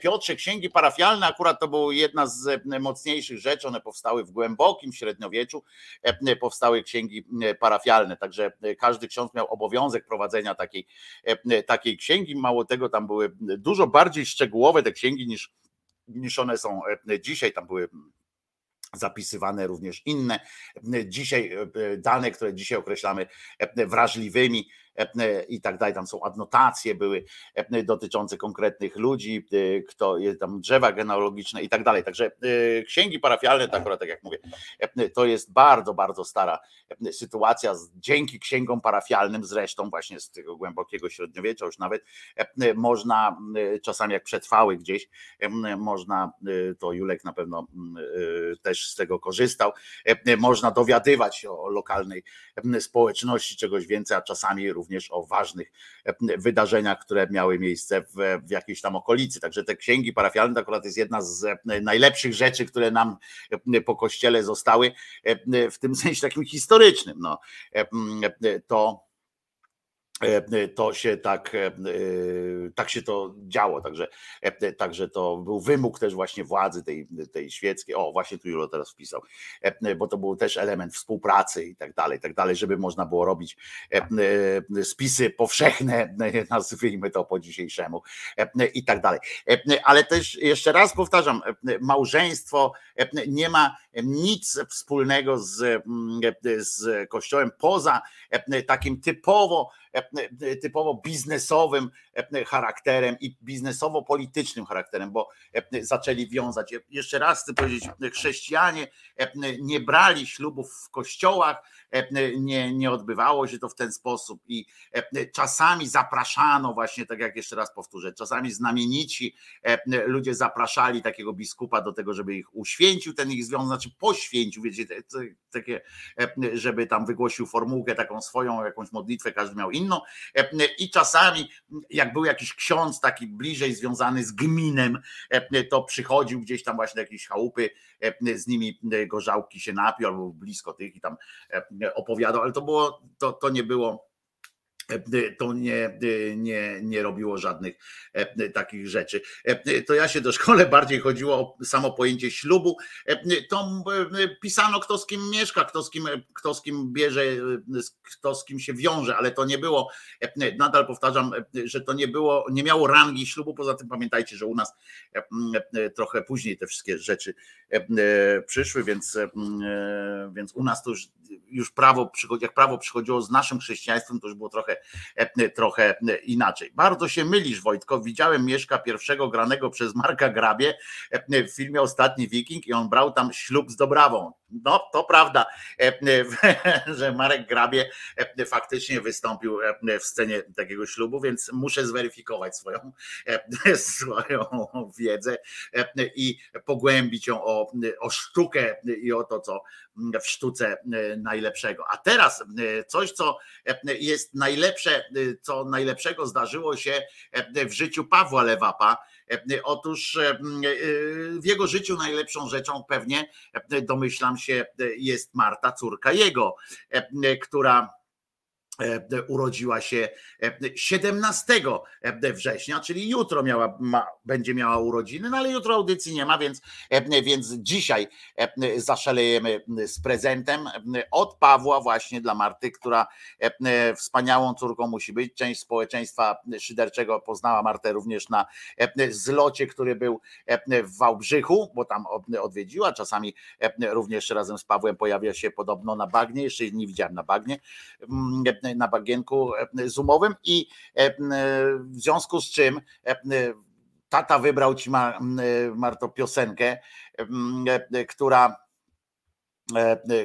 Piotrze, księgi parafialne akurat to była jedna z mocniejszych rzeczy, one powstały w głębokim średniowieczu, powstały księgi parafialne, także każdy ksiądz miał obowiązek prowadzenia takiej, takiej księgi, mało tego tam były dużo bardziej szczegółowe te księgi niż, niż one są dzisiaj, tam były zapisywane również inne. Dzisiaj dane, które dzisiaj określamy wrażliwymi, i tak dalej. Tam są adnotacje były dotyczące konkretnych ludzi, kto jest tam drzewa genealogiczne i tak dalej. Także księgi parafialne, tak akurat tak jak mówię, to jest bardzo, bardzo stara sytuacja. Dzięki księgom parafialnym, zresztą właśnie z tego głębokiego średniowiecza, już nawet można czasami jak przetrwały gdzieś, można, to Julek na pewno też z tego korzystał, można dowiadywać się o lokalnej społeczności czegoś więcej, a czasami również również o ważnych wydarzeniach, które miały miejsce w, w jakiejś tam okolicy. Także te księgi parafialne to akurat jest jedna z najlepszych rzeczy, które nam po kościele zostały, w tym sensie takim historycznym. No, to to się tak, tak się to działo, także, także to był wymóg też właśnie władzy tej, tej świeckiej, o właśnie tu Julo teraz wpisał, bo to był też element współpracy i tak dalej, i tak dalej, żeby można było robić spisy powszechne, nazwijmy to po dzisiejszemu i tak dalej. Ale też jeszcze raz powtarzam, małżeństwo nie ma nic wspólnego z, z Kościołem poza takim typowo typowo biznesowym charakterem i biznesowo-politycznym charakterem, bo zaczęli wiązać. Jeszcze raz chcę powiedzieć, chrześcijanie nie brali ślubów w kościołach, nie, nie odbywało się to w ten sposób i czasami zapraszano właśnie, tak jak jeszcze raz powtórzę, czasami znamienici ludzie zapraszali takiego biskupa do tego, żeby ich uświęcił ten ich związek, znaczy poświęcił, wiecie, takie, żeby tam wygłosił formułkę taką swoją, jakąś modlitwę, każdy miał inną i czasami jak był jakiś ksiądz taki bliżej związany z gminem, to przychodził gdzieś tam właśnie do jakiejś chałupy, z nimi gorzałki się napił albo blisko tych i tam opowiadał, ale to było, to, to nie było to nie, nie, nie robiło żadnych takich rzeczy. To ja się do szkoły bardziej chodziło o samo pojęcie ślubu. To pisano, kto z kim mieszka, kto z kim, kto z kim bierze, kto z kim się wiąże, ale to nie było, nadal powtarzam, że to nie było, nie miało rangi ślubu. Poza tym pamiętajcie, że u nas trochę później te wszystkie rzeczy przyszły, więc, więc u nas to już, już prawo, jak prawo przychodziło z naszym chrześcijaństwem, to już było trochę trochę, trochę inaczej. Bardzo się mylisz, Wojtko. Widziałem Mieszka pierwszego granego przez Marka Grabie w filmie Ostatni Wiking i on brał tam ślub z Dobrawą. No, to prawda, że Marek Grabie faktycznie wystąpił w scenie takiego ślubu, więc muszę zweryfikować swoją, swoją wiedzę i pogłębić ją o, o sztukę i o to, co w sztuce najlepszego. A teraz coś, co jest najlepsze, co najlepszego zdarzyło się w życiu Pawła Lewapa. Otóż w jego życiu najlepszą rzeczą pewnie, domyślam się, jest Marta, córka jego, która urodziła się 17 września, czyli jutro miała, ma, będzie miała urodziny, no ale jutro audycji nie ma, więc, więc dzisiaj zaszalejemy z prezentem od Pawła właśnie dla Marty, która wspaniałą córką musi być. Część społeczeństwa szyderczego poznała Martę również na zlocie, który był w Wałbrzychu, bo tam odwiedziła, czasami również razem z Pawłem pojawia się podobno na bagnie, jeszcze nie widziałem na bagnie, na bagienku zoomowym i w związku z czym tata wybrał ci Marto piosenkę, która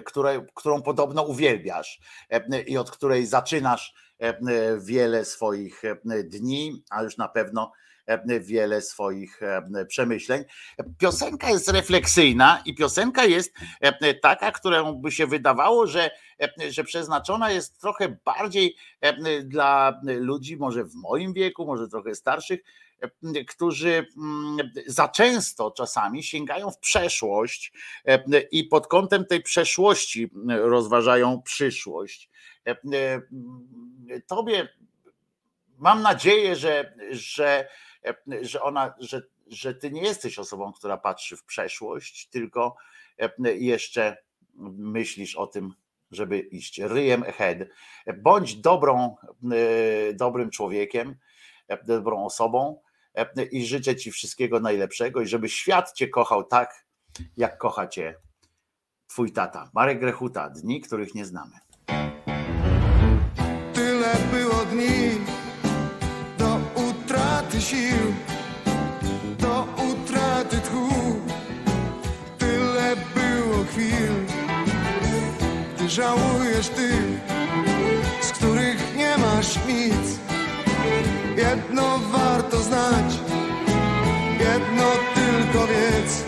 której, którą podobno uwielbiasz i od której zaczynasz wiele swoich dni, a już na pewno wiele swoich przemyśleń. Piosenka jest refleksyjna i piosenka jest taka, którą by się wydawało, że, że przeznaczona jest trochę bardziej dla ludzi, może w moim wieku, może trochę starszych, którzy za często czasami sięgają w przeszłość i pod kątem tej przeszłości rozważają przyszłość. Tobie mam nadzieję, że, że że ona, że, że ty nie jesteś osobą, która patrzy w przeszłość, tylko jeszcze myślisz o tym, żeby iść ryjem ahead. Bądź dobrą, dobrym człowiekiem, dobrą osobą i życzę ci wszystkiego najlepszego i żeby świat cię kochał tak, jak kocha cię twój tata. Marek Grechuta, dni, których nie znamy. Utraty sił, do utraty tchu. Tyle było chwil, gdy żałujesz tych, z których nie masz nic. Jedno warto znać, jedno tylko wiedz,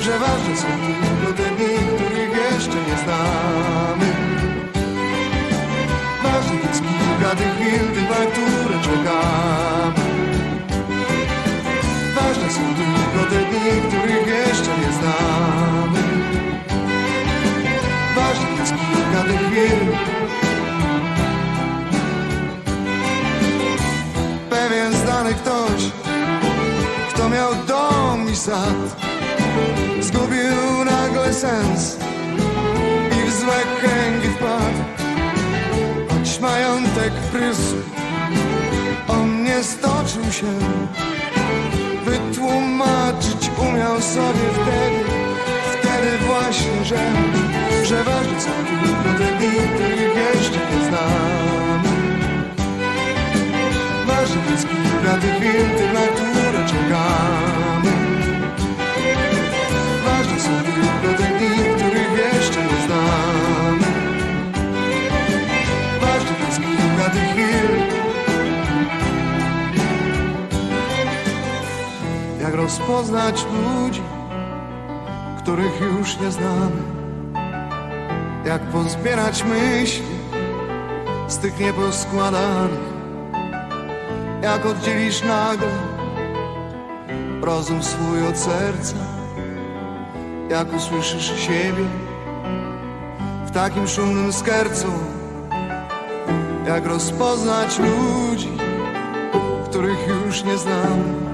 że ważne są tylko te dni, których jeszcze nie znamy. Ważnych jest kilka chwil, tych, na które czekam. Są tylko te dni, których jeszcze nie znamy. Ważne jest kilka tych chwil. Pewien znany ktoś, kto miał dom i sad, zgubił nagle sens i w złe kręgi wpadł. Choć majątek prysł, on nie stoczył się wytłumaczyć umiał sobie wtedy, wtedy właśnie, że, że ważne są tylko te dni, których jeszcze nie znamy. Ważne jest kilka tych chwil, tych, na które rozpoznać ludzi, których już nie znamy, jak pozbierać myśli z tych nieposkładanych, jak oddzielisz nagle rozum swój od serca, jak usłyszysz siebie w takim szumnym skercu, jak rozpoznać ludzi, których już nie znamy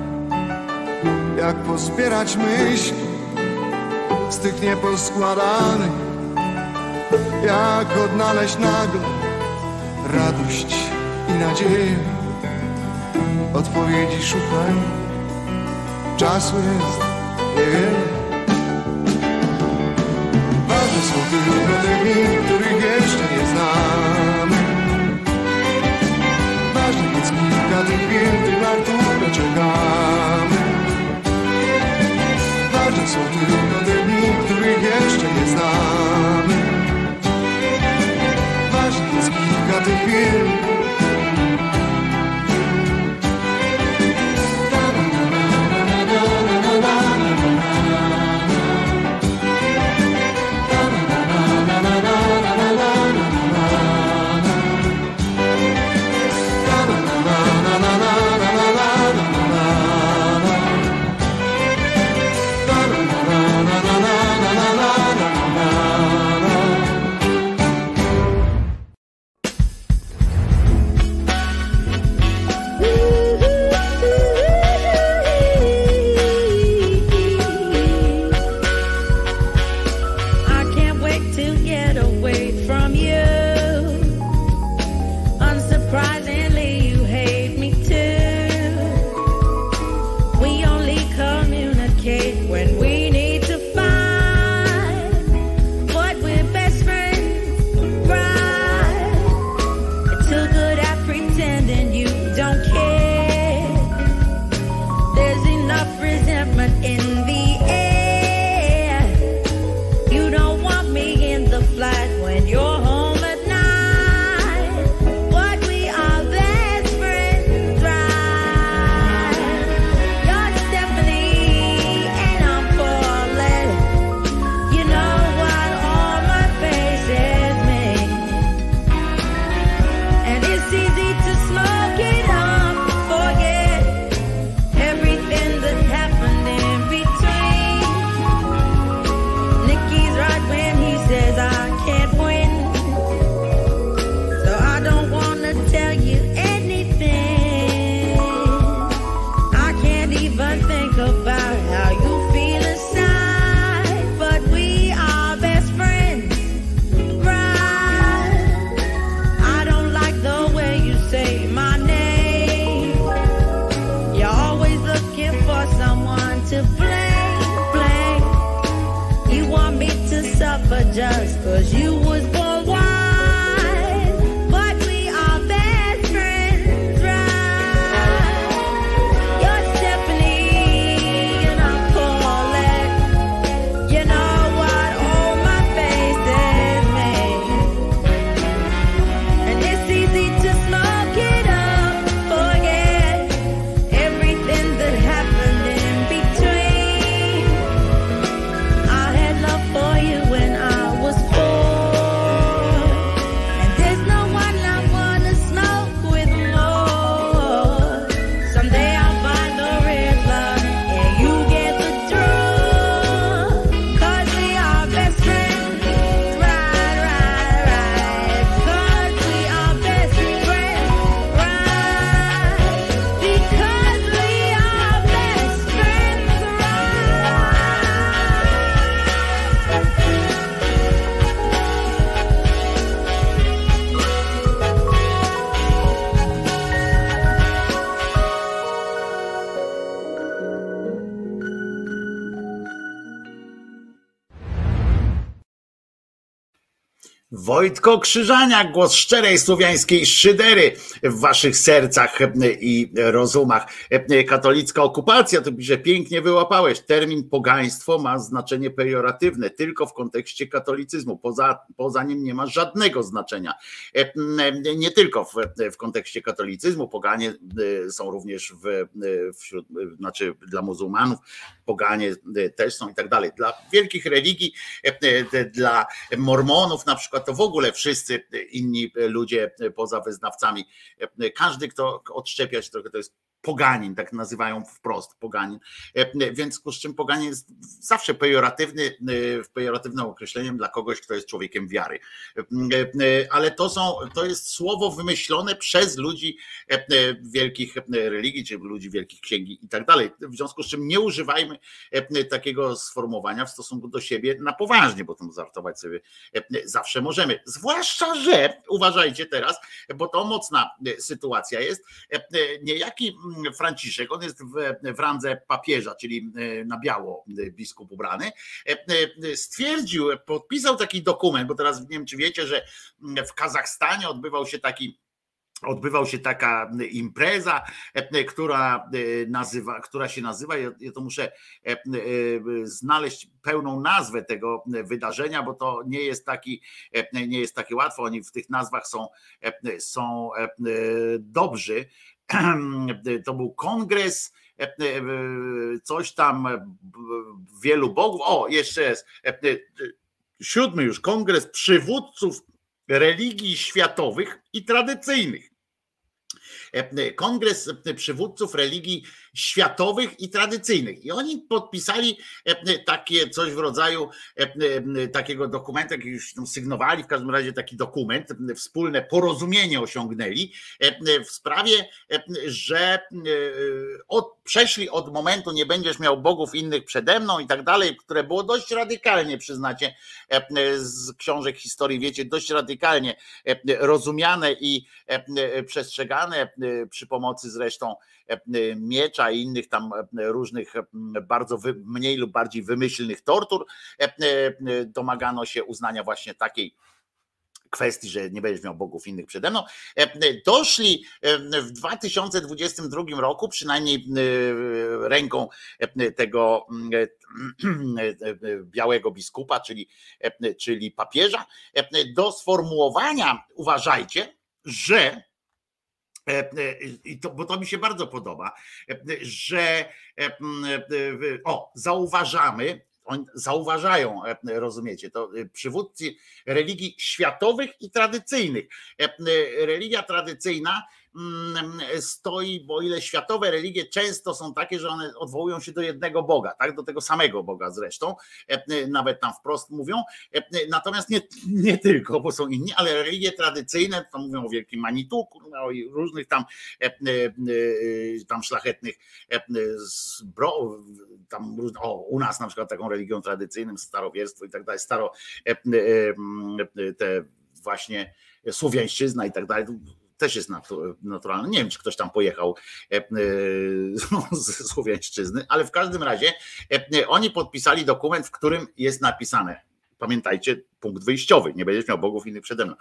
jak pozbierać myśli z tych nieposkładanych, jak odnaleźć nagle radość i nadzieję. Odpowiedzi szukaj, czasu jest niewiele. Ważne są tylko te dni, których jeszcze nie znamy. Ważne jest kilka tych chwil, tych, na które czekamy. Są tylko dni, których jeszcze nie znamy. Ważne jest kilka tych chwil. Wojtko Krzyżaniak, głos szczerej słowiańskiej szydery w waszych sercach i rozumach. Katolicka okupacja, to pisze, pięknie wyłapałeś. Termin pogaństwo ma znaczenie pejoratywne, tylko w kontekście katolicyzmu. Poza, poza nim nie ma żadnego znaczenia. Nie tylko w, w kontekście katolicyzmu, poganie są również w, wśród, znaczy dla muzułmanów, poganie też są i tak dalej. Dla wielkich religii, dla mormonów na przykład, to w ogóle wszyscy inni ludzie poza wyznawcami, każdy, kto odszczepia się trochę, to jest poganin, tak nazywają wprost poganin. Więc z czym poganin jest zawsze pejoratywny, pejoratywnym określeniem dla kogoś, kto jest człowiekiem wiary. Ale to są, to jest słowo wymyślone przez ludzi wielkich religii, czy ludzi wielkich księgi i tak dalej. W związku z czym nie używajmy takiego sformułowania w stosunku do siebie na poważnie, bo tym żartować sobie zawsze możemy. Zwłaszcza, że uważajcie teraz, bo to mocna sytuacja jest, niejaki Franciszek, on jest w, w randze papieża, czyli na biało biskup ubrany, stwierdził, podpisał taki dokument, bo teraz nie wiem, czy wiecie, że w Kazachstanie odbywał się taki odbywał się taka impreza, która, nazywa, która się nazywa, ja to muszę znaleźć pełną nazwę tego wydarzenia, bo to nie jest taki, nie jest takie łatwo, oni w tych nazwach są, są dobrzy. To był kongres, coś tam wielu bogów. O, jeszcze jest siódmy już kongres przywódców religii światowych i tradycyjnych. Kongres przywódców religii światowych i tradycyjnych. I oni podpisali takie coś w rodzaju takiego dokumentu, jak już tam sygnowali, w każdym razie taki dokument, wspólne porozumienie osiągnęli w sprawie, że od, przeszli od momentu nie będziesz miał bogów innych przede mną i tak dalej, które było dość radykalnie, przyznacie, z książek historii, wiecie, dość radykalnie rozumiane i przestrzegane przy pomocy zresztą miecza i innych tam różnych bardzo mniej lub bardziej wymyślnych tortur, domagano się uznania właśnie takiej kwestii, że nie będziesz miał bogów innych przede mną. Doszli w 2022 roku, przynajmniej ręką tego białego biskupa, czyli, czyli papieża, do sformułowania, uważajcie, że i to, bo to mi się bardzo podoba, że o, zauważamy, oni zauważają, rozumiecie, to przywódcy religii światowych i tradycyjnych. Religia tradycyjna stoi, bo ile światowe religie często są takie, że one odwołują się do jednego Boga, tak, do tego samego Boga zresztą, nawet tam wprost mówią, natomiast nie, nie tylko, bo są inni, ale religie tradycyjne, to mówią o wielkim Manituku, no i różnych tam tam szlachetnych tam, o, u nas na przykład taką religią tradycyjną, starowierstwo i tak dalej, staro te właśnie słowiańszczyzna i tak dalej, też jest naturalne. Nie wiem, czy ktoś tam pojechał ze Słowiańszczyzny, ale w każdym razie oni podpisali dokument, w którym jest napisane, pamiętajcie, punkt wyjściowy, nie będziesz miał bogów innych przede mną.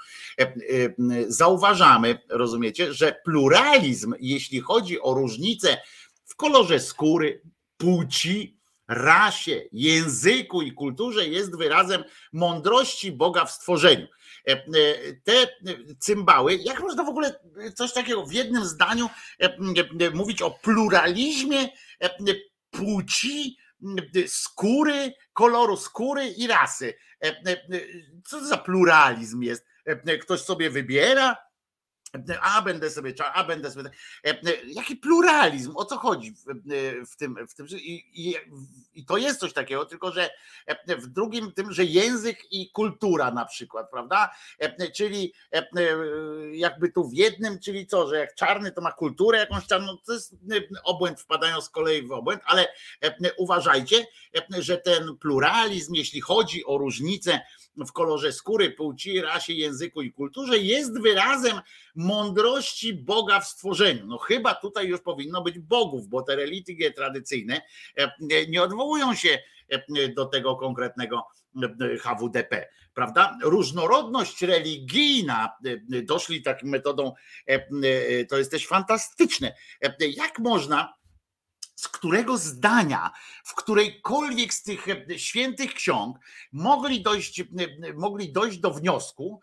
Zauważamy, rozumiecie, że pluralizm, jeśli chodzi o różnice w kolorze skóry, płci, rasie, języku i kulturze, jest wyrazem mądrości Boga w stworzeniu te cymbały, jak można w ogóle coś takiego w jednym zdaniu mówić o pluralizmie płci, skóry, koloru skóry i rasy. Co za pluralizm jest? Ktoś sobie wybiera, a będę sobie, a będę sobie. Jaki pluralizm, o co chodzi w, w tym, w tym i, i, i, to jest coś takiego, tylko że w drugim tym, że język i kultura na przykład, prawda? Czyli jakby tu w jednym, czyli co, że jak czarny to ma kulturę jakąś czarną, to jest obłęd, wpadają z kolei w obłęd, ale uważajcie, że ten pluralizm, jeśli chodzi o różnice w kolorze skóry, płci, rasie, języku i kulturze jest wyrazem mądrości Boga w stworzeniu. No chyba tutaj już powinno być bogów, bo te religie tradycyjne e, nie odwołują się e, do tego konkretnego e, HWDP, prawda? Różnorodność religijna, doszli taką metodą, to jest też fantastyczne. Jak można z którego zdania w którejkolwiek z tych świętych ksiąg mogli dojść, mogli dojść do wniosku,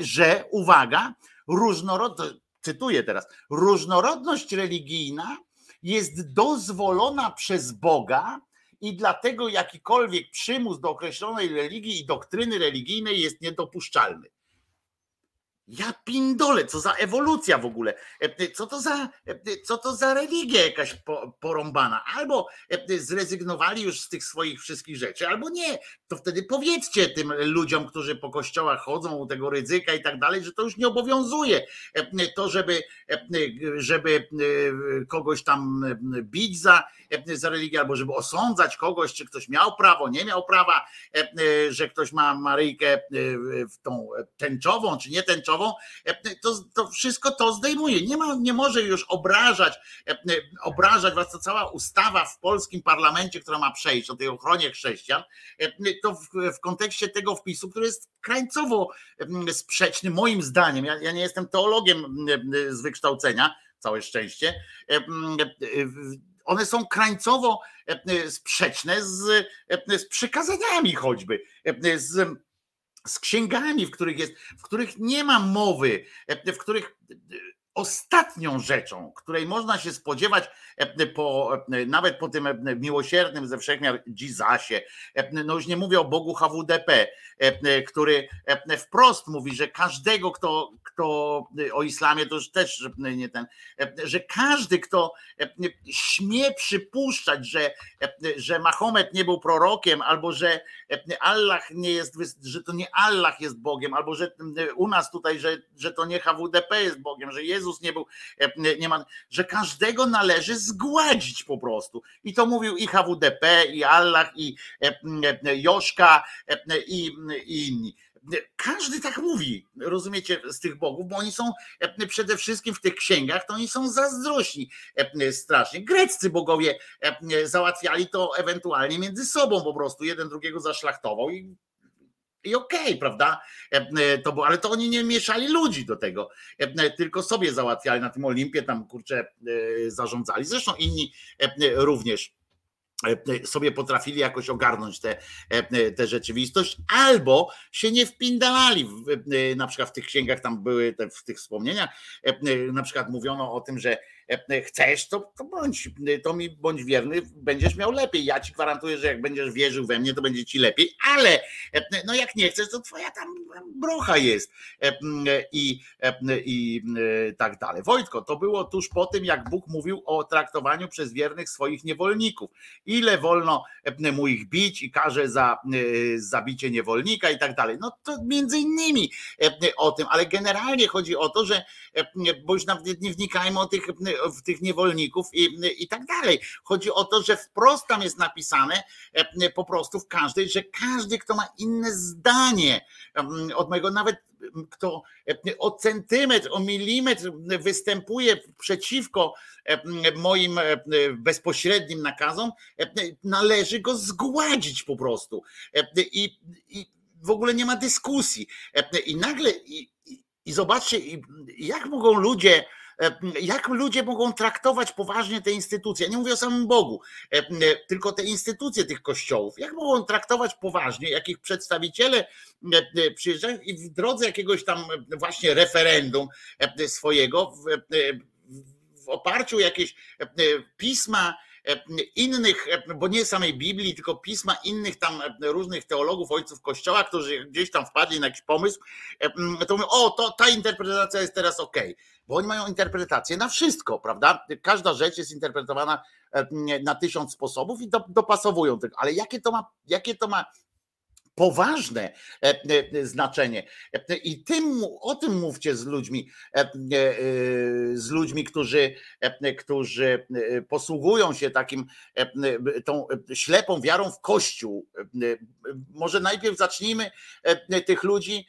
że uwaga, różnorodność, cytuję teraz, różnorodność religijna jest dozwolona przez Boga i dlatego jakikolwiek przymus do określonej religii i doktryny religijnej jest niedopuszczalny. Ja pindole, co za ewolucja w ogóle, co to za, co to za religia jakaś porąbana. Albo zrezygnowali już z tych swoich wszystkich rzeczy, albo nie. To wtedy powiedzcie tym ludziom, którzy po kościołach chodzą, u tego ryzyka i tak dalej, że to już nie obowiązuje. To, żeby, żeby kogoś tam bić za, za religię, albo żeby osądzać kogoś, czy ktoś miał prawo, nie miał prawa, że ktoś ma Maryjkę tą tęczową, czy nie tęczową, to, to wszystko to zdejmuje. Nie, ma, nie może już obrażać, obrażać was, to cała ustawa w polskim parlamencie, która ma przejść o tej ochronie chrześcijan, to w, w kontekście tego wpisu, który jest krańcowo sprzeczny moim zdaniem, ja, ja nie jestem teologiem z wykształcenia, całe szczęście, one są krańcowo sprzeczne z, z przykazaniami choćby, z z księgami, w których jest, w których nie ma mowy, w których ostatnią rzeczą, której można się spodziewać po, nawet po tym miłosiernym ze wszechmiar Jezusie, no już nie mówię o Bogu HWDP, który wprost mówi, że każdego, kto, kto o islamie, to już też nie ten, że każdy, kto śmie przypuszczać, że, że Mahomet nie był prorokiem, albo że Allah nie jest, że to nie Allah jest Bogiem, albo że u nas tutaj, że, że to nie HWDP jest Bogiem, że Jezus nie był, nie ma, że każdego należy zgładzić po prostu. I to mówił i HWDP, i Allah, i Joszka, i, i inni. Każdy tak mówi, rozumiecie, z tych bogów, bo oni są przede wszystkim w tych księgach, to oni są zazdrośni strasznie. Greccy bogowie załatwiali to ewentualnie między sobą po prostu, jeden drugiego zaszlachtował i i okej, okay, prawda? To było, ale to oni nie mieszali ludzi do tego, tylko sobie załatwiali na tym Olimpie, tam kurczę zarządzali. Zresztą inni również sobie potrafili jakoś ogarnąć tę te, rzeczywistość, albo się nie wpindalali. Na przykład w tych księgach tam były te, w tych wspomnieniach, na przykład mówiono o tym, że chcesz, to, to bądź, to mi bądź wierny, będziesz miał lepiej. Ja ci gwarantuję, że jak będziesz wierzył we mnie, to będzie ci lepiej, ale no jak nie chcesz, to twoja tam brocha jest i, i tak dalej. Wojtko, to było tuż po tym, jak Bóg mówił o traktowaniu przez wiernych swoich niewolników. Ile wolno mu ich bić i każe za zabicie niewolnika i tak dalej. No to między innymi o tym, ale generalnie chodzi o to, że bo już nawet nie wnikajmy o tych w tych niewolników i, i tak dalej. Chodzi o to, że wprost tam jest napisane e, po prostu w każdej, że każdy, kto ma inne zdanie od mojego, nawet kto e, o centymetr, o milimetr występuje przeciwko e, moim bezpośrednim nakazom, należy go zgładzić po prostu. I, i w ogóle nie ma dyskusji. I nagle, i, i zobaczcie, jak mogą ludzie jak ludzie mogą traktować poważnie te instytucje? Ja nie mówię o samym Bogu, e, tylko te instytucje tych kościołów. Jak mogą traktować poważnie, jak ich przedstawiciele e, przyjeżdżają i w drodze jakiegoś tam właśnie referendum swojego, w, w oparciu o jakieś pisma, innych, bo nie samej Biblii, tylko pisma innych tam różnych teologów, ojców kościoła, którzy gdzieś tam wpadli na jakiś pomysł, to mówią, o, to ta interpretacja jest teraz ok bo oni mają interpretację na wszystko, prawda? Każda rzecz jest interpretowana na tysiąc sposobów i dopasowują tego. Ale jakie to ma, jakie to ma poważne znaczenie. I tym, o tym mówcie z ludźmi, z ludźmi, którzy, którzy posługują się takim tą ślepą wiarą w Kościół. Może najpierw zacznijmy tych ludzi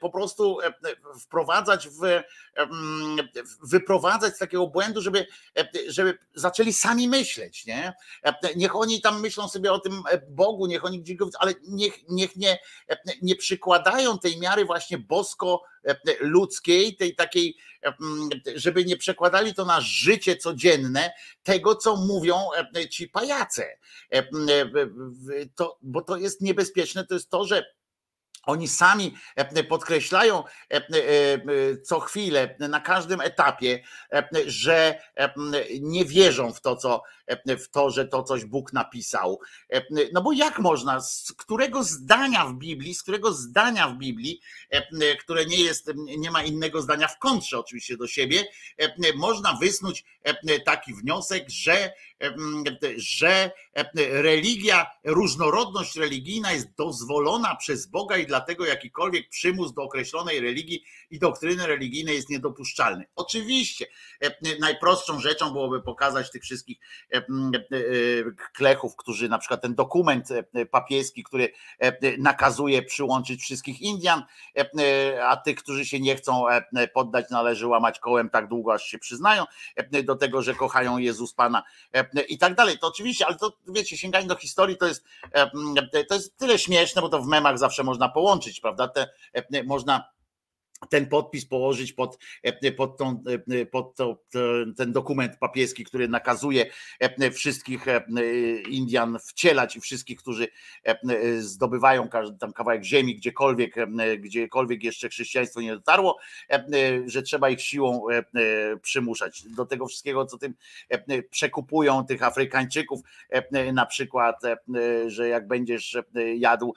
po prostu wprowadzać w, wyprowadzać z takiego błędu, żeby, żeby zaczęli sami myśleć, nie? Niech oni tam myślą sobie o tym Bogu, niech oni gdzieś go, ale niech, niech nie, nie przykładają tej miary właśnie bosko ludzkiej, tej takiej, żeby nie przekładali to na życie codzienne tego, co mówią ci pajace. To, bo to jest niebezpieczne, to jest to, że oni sami podkreślają co chwilę, na każdym etapie, że nie wierzą w to, co, w to, że to coś Bóg napisał. No bo jak można, z którego zdania w Biblii, z którego zdania w Biblii, które nie jest, nie ma innego zdania w kontrze oczywiście do siebie, można wysnuć taki wniosek, że, że religia, różnorodność religijna jest dozwolona przez Boga i dlatego jakikolwiek przymus do określonej religii i doktryny religijnej jest niedopuszczalny. Oczywiście najprostszą rzeczą byłoby pokazać tych wszystkich klechów, którzy na przykład ten dokument papieski, który nakazuje przyłączyć wszystkich Indian, a tych, którzy się nie chcą poddać, należy łamać kołem tak długo, aż się przyznają do tego, że kochają Jezus Pana i tak dalej. To oczywiście, ale to wiecie, sięganie do historii to jest, to jest tyle śmieszne, bo to w memach zawsze można połączyć, prawda? Te, można ten podpis położyć pod, pod, tą, pod to, ten dokument papieski, który nakazuje wszystkich Indian wcielać i wszystkich, którzy zdobywają tam kawałek ziemi, gdziekolwiek, gdziekolwiek jeszcze chrześcijaństwo nie dotarło, że trzeba ich siłą przymuszać. Do tego wszystkiego, co tym przekupują tych Afrykańczyków, na przykład, że jak będziesz jadł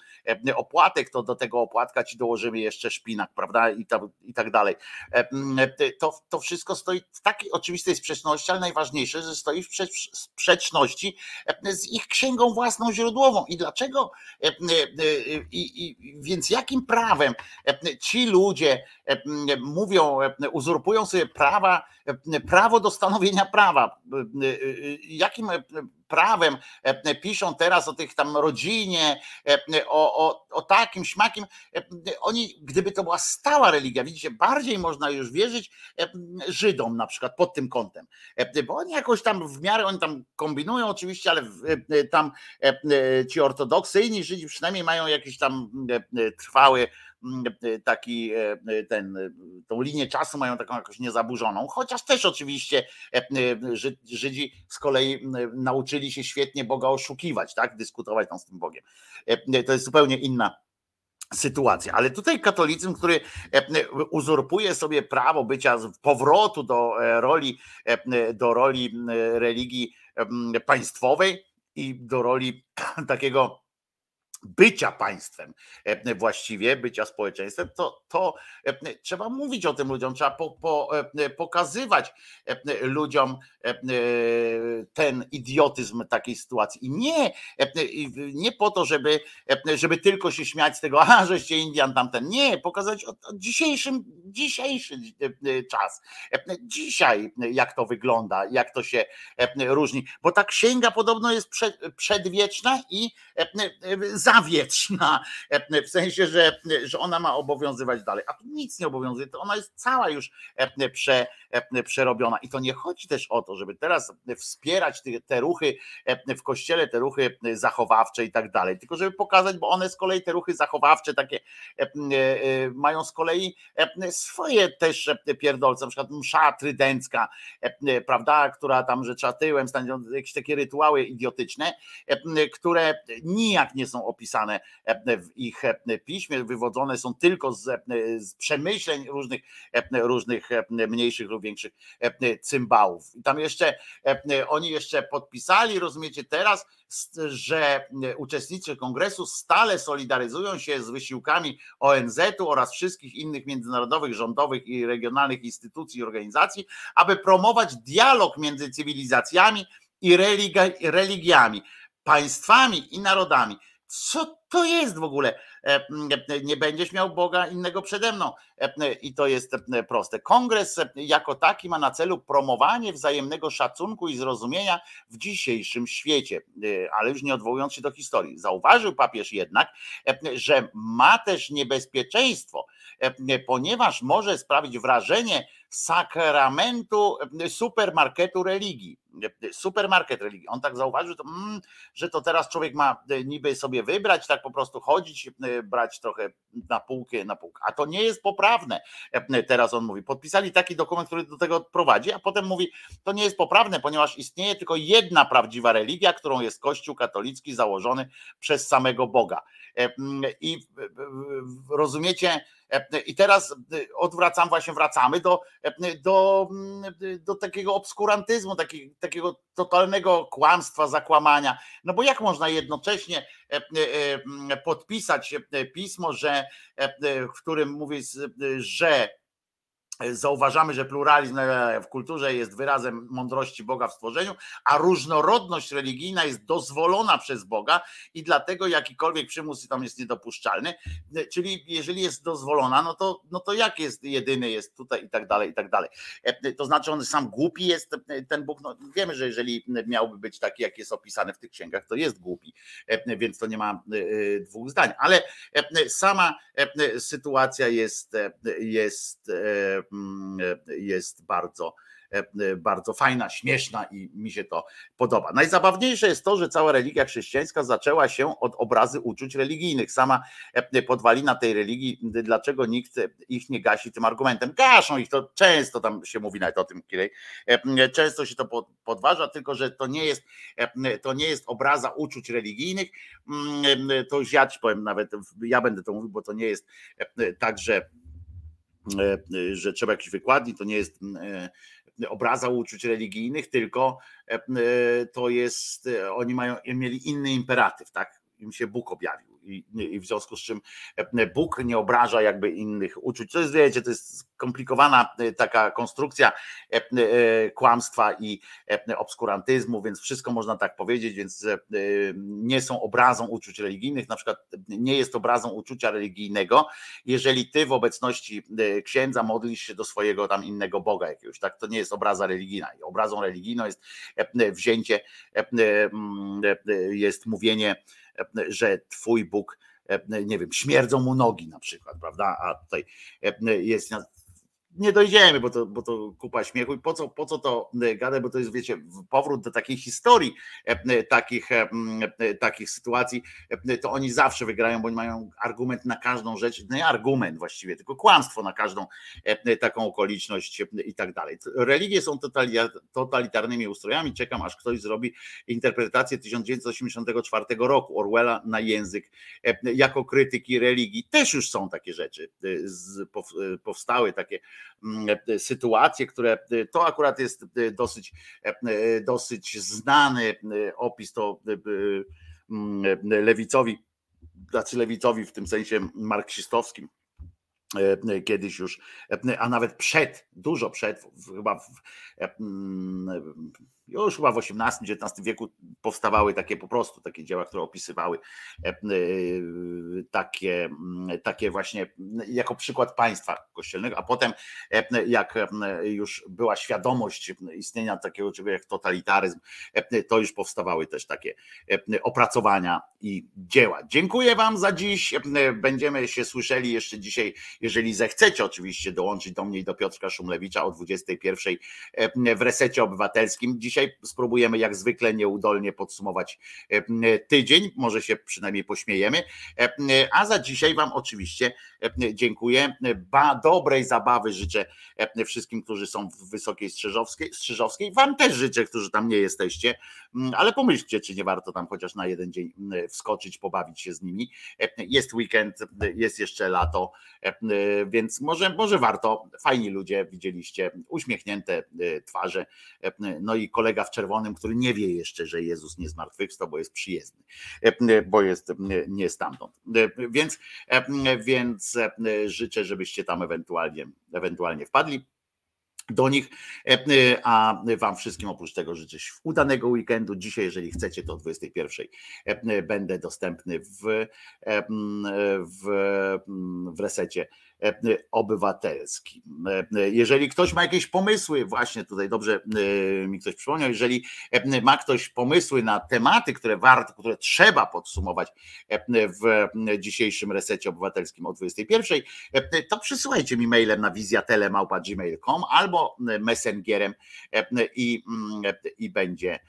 opłatek, to do tego opłatka ci dołożymy jeszcze szpinak, prawda? I i tak dalej. To, to wszystko stoi w takiej oczywistej sprzeczności, ale najważniejsze, że stoi w sprzeczności z ich księgą własną źródłową. I dlaczego? I, i, więc jakim prawem ci ludzie mówią, uzurpują sobie prawa, prawo do stanowienia prawa? Jakim prawem piszą teraz o tych tam rodzinie, o, o, o takim, śmakim. Oni, gdyby to była stała religia, widzicie, bardziej można już wierzyć Żydom na przykład pod tym kątem, bo oni jakoś tam w miarę, oni tam kombinują oczywiście, ale tam ci ortodoksyjni Żydzi przynajmniej mają jakiś tam trwały taki ten, tą linię czasu mają taką jakoś niezaburzoną, chociaż też oczywiście Żydzi z kolei nauczyli się świetnie Boga oszukiwać, tak, dyskutować tam z tym Bogiem. To jest zupełnie inna sytuacja. Ale tutaj katolicyzm, który uzurpuje sobie prawo bycia powrotu do roli, do roli religii państwowej i do roli takiego bycia państwem właściwie, bycia społeczeństwem, to, to trzeba mówić o tym ludziom, trzeba po, po, pokazywać ludziom ten idiotyzm takiej sytuacji. I nie, nie po to, żeby, żeby tylko się śmiać z tego, a żeście Indian tamten. Nie, pokazać o, o dzisiejszym, dzisiejszy czas. Dzisiaj jak to wygląda, jak to się różni. Bo ta księga podobno jest przedwieczna i za zawietrzna, w sensie, że, że ona ma obowiązywać dalej, a tu nic nie obowiązuje, to ona jest cała już prze, przerobiona. I to nie chodzi też o to, żeby teraz wspierać te, te ruchy w kościele, te ruchy zachowawcze i tak dalej, tylko żeby pokazać, bo one z kolei te ruchy zachowawcze takie mają z kolei swoje też pierdolce, na przykład msza trydencka, prawda, która tam, że trzeba tyłem stać, jakieś takie rytuały idiotyczne, które nijak nie są opisane e, w ich e, piśmie, wywodzone są tylko z, e, z przemyśleń różnych, różnych mniejszych większych cymbałów. I tam jeszcze oni jeszcze podpisali, rozumiecie teraz, że uczestnicy kongresu stale solidaryzują się z wysiłkami ONZ-u oraz wszystkich innych międzynarodowych, rządowych i regionalnych instytucji i organizacji, aby promować dialog między cywilizacjami i religiami, państwami i narodami co to jest w ogóle, e, nie będziesz miał Boga innego przede mną. E, I to jest e, proste. Kongres jako taki ma na celu promowanie wzajemnego szacunku i zrozumienia w dzisiejszym świecie, ale już nie odwołując się do historii. Zauważył papież jednak, że ma też niebezpieczeństwo, ponieważ może sprawić wrażenie sakramentu supermarketu religii. Supermarket religii. On tak zauważył, mm, że to teraz człowiek ma niby sobie wybrać, tak po prostu chodzić, brać trochę na półkę, na półkę. A to nie jest poprawne. Teraz on mówi, podpisali taki dokument, który do tego prowadzi, a potem mówi, to nie jest poprawne, ponieważ istnieje tylko jedna prawdziwa religia, którą jest Kościół katolicki założony przez samego Boga. I rozumiecie, i teraz odwracam, właśnie wracamy do, do, do takiego obskurantyzmu, takiego, takiego totalnego kłamstwa, zakłamania. No bo jak można jednocześnie podpisać pismo, że, w którym mówi, że Zauważamy, że pluralizm w kulturze jest wyrazem mądrości Boga w stworzeniu, a różnorodność religijna jest dozwolona przez Boga i dlatego jakikolwiek przymus tam jest niedopuszczalny. Czyli jeżeli jest dozwolona, no to, no to jak jest jedyny jest tutaj i tak dalej, i tak dalej. To znaczy on sam głupi jest ten Bóg. No wiemy, że jeżeli miałby być taki, jak jest opisany w tych księgach, to jest głupi, więc to nie ma dwóch zdań. Ale sama sytuacja jest, jest jest bardzo, e, bardzo fajna, śmieszna i mi się to podoba. Najzabawniejsze jest to, że cała religia chrześcijańska zaczęła się od obrazy uczuć religijnych. Sama e, podwalina tej religii, dlaczego nikt ich nie gasi tym argumentem. Gaszą ich, to często tam się mówi nawet o tym, Kirej. E, często się to podważa, tylko że to nie jest, to nie jest obraza uczuć religijnych. Mm, to już ja ci powiem nawet, ja będę to mówił, bo to nie jest tak, że E, że trzeba jakiś wykładni, to nie jest e, obraza uczuć religijnych, tylko e, to jest, oni mają, mieli inny imperatyw, tak? Im się Bóg objawił i, w związku z czym e, Bóg nie obraża jakby innych uczuć. To jest, wiecie, to jest skomplikowana e, taka konstrukcja e, kłamstwa i obskurantyzmu, więc wszystko można tak powiedzieć, więc nie są obrazą uczuć religijnych, na przykład nie jest obrazą uczucia religijnego, jeżeli ty w obecności księdza modlisz się do swojego tam innego Boga jakiegoś, tak? To nie jest obraza religijna. Obrazą religijną jest wzięcie, jest mówienie że twój Bóg, nie wiem, śmierdzą mu nogi na przykład, prawda? A tutaj jest nie dojdziemy, bo to, bo to kupa śmiechu. I po co, po co to e, gadać, bo to jest, wiecie, powrót do takiej historii, e, e, takich, takich sytuacji, to oni zawsze wygrają, bo oni mają argument na każdą rzecz, nie argument właściwie, tylko kłamstwo na każdą taką okoliczność i tak dalej. Religie są totalitarnymi ustrojami, czekam aż ktoś zrobi interpretację 1984 roku Orwella na język. Jako krytyki religii. Też już są takie rzeczy, powstały takie sytuacje, które e, to akurat jest e, dosyć, dosyć znany opis, to mm, lewicowi, znaczy lewicowi w tym sensie marksistowskim, kiedyś już, a nawet przed, dużo przed, chyba w, mm, już chyba w XVIII-XIX wieku powstawały takie po prostu takie dzieła, które opisywały e, e, takie, takie właśnie jako przykład państwa kościelnego, a potem e, jak już była świadomość istnienia takiego czegoś jak totalitaryzm, to już powstawały też takie opracowania i dzieła. Dziękuję Wam za dziś. Będziemy się słyszeli jeszcze dzisiaj, jeżeli zechcecie oczywiście dołączyć do mnie i do Piotrka Szumlewicza o 21 w resecie obywatelskim. Dzisiaj Dzisiaj spróbujemy jak zwykle nieudolnie podsumować e, tydzień, może się przynajmniej pośmiejemy. E, a za dzisiaj Wam oczywiście e, dziękuję. Ba, dobrej zabawy życzę wszystkim, którzy są w Wysokiej Strzyżowskiej. Wam też życzę, którzy tam nie jesteście, ale pomyślcie, czy nie warto tam chociaż na jeden dzień wskoczyć, pobawić się z nimi. Jest weekend, jest jeszcze lato, więc może, może warto. Fajni ludzie, widzieliście uśmiechnięte twarze, no i koledzy kolega w czerwonym, który nie wie jeszcze, że Jezus nie zmartwychwstał, bo jest przyjezdny, bo jest nie stamtąd. Więc, więc życzę, żebyście tam ewentualnie, ewentualnie wpadli. do nich, a wam wszystkim oprócz tego życzę udanego weekendu. Dzisiaj, jeżeli chcecie, to o 21 e, będę dostępny w, w, w resecie obywatelskim. Jeżeli ktoś ma jakieś pomysły, właśnie tutaj dobrze mi ktoś przypomniał, jeżeli ma ktoś pomysły na tematy, które warto, które trzeba podsumować w dzisiejszym resecie obywatelskim o 21, to przysyłajcie mi mailem na wizjatelemałpa.gmail.com albo messengerem i, i będzie,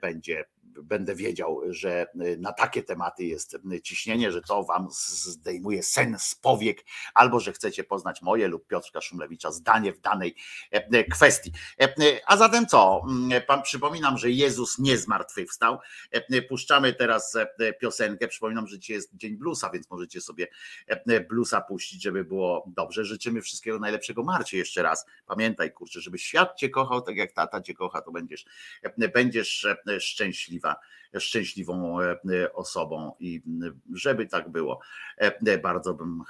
będzie będę wiedział, że na takie tematy jest ciśnienie, że to wam zdejmuje sen z powiek, albo że chcecie poznać moje lub Piotrka Szumlewicza zdanie w danej kwestii. A zatem co? Pan przypominam, że Jezus nie zmartwychwstał. Puszczamy teraz piosenkę. Przypominam, że dzisiaj jest dzień bluesa, więc możecie sobie bluesa puścić, żeby było dobrze. Życzymy wszystkiego najlepszego Marcie jeszcze raz. Pamiętaj, kurczę, żeby świat cię kochał, tak jak tata cię kocha, to będziesz, będziesz szczęśliwy that szczęśliwą e, e, osobą i żeby tak było. E, bardzo bym,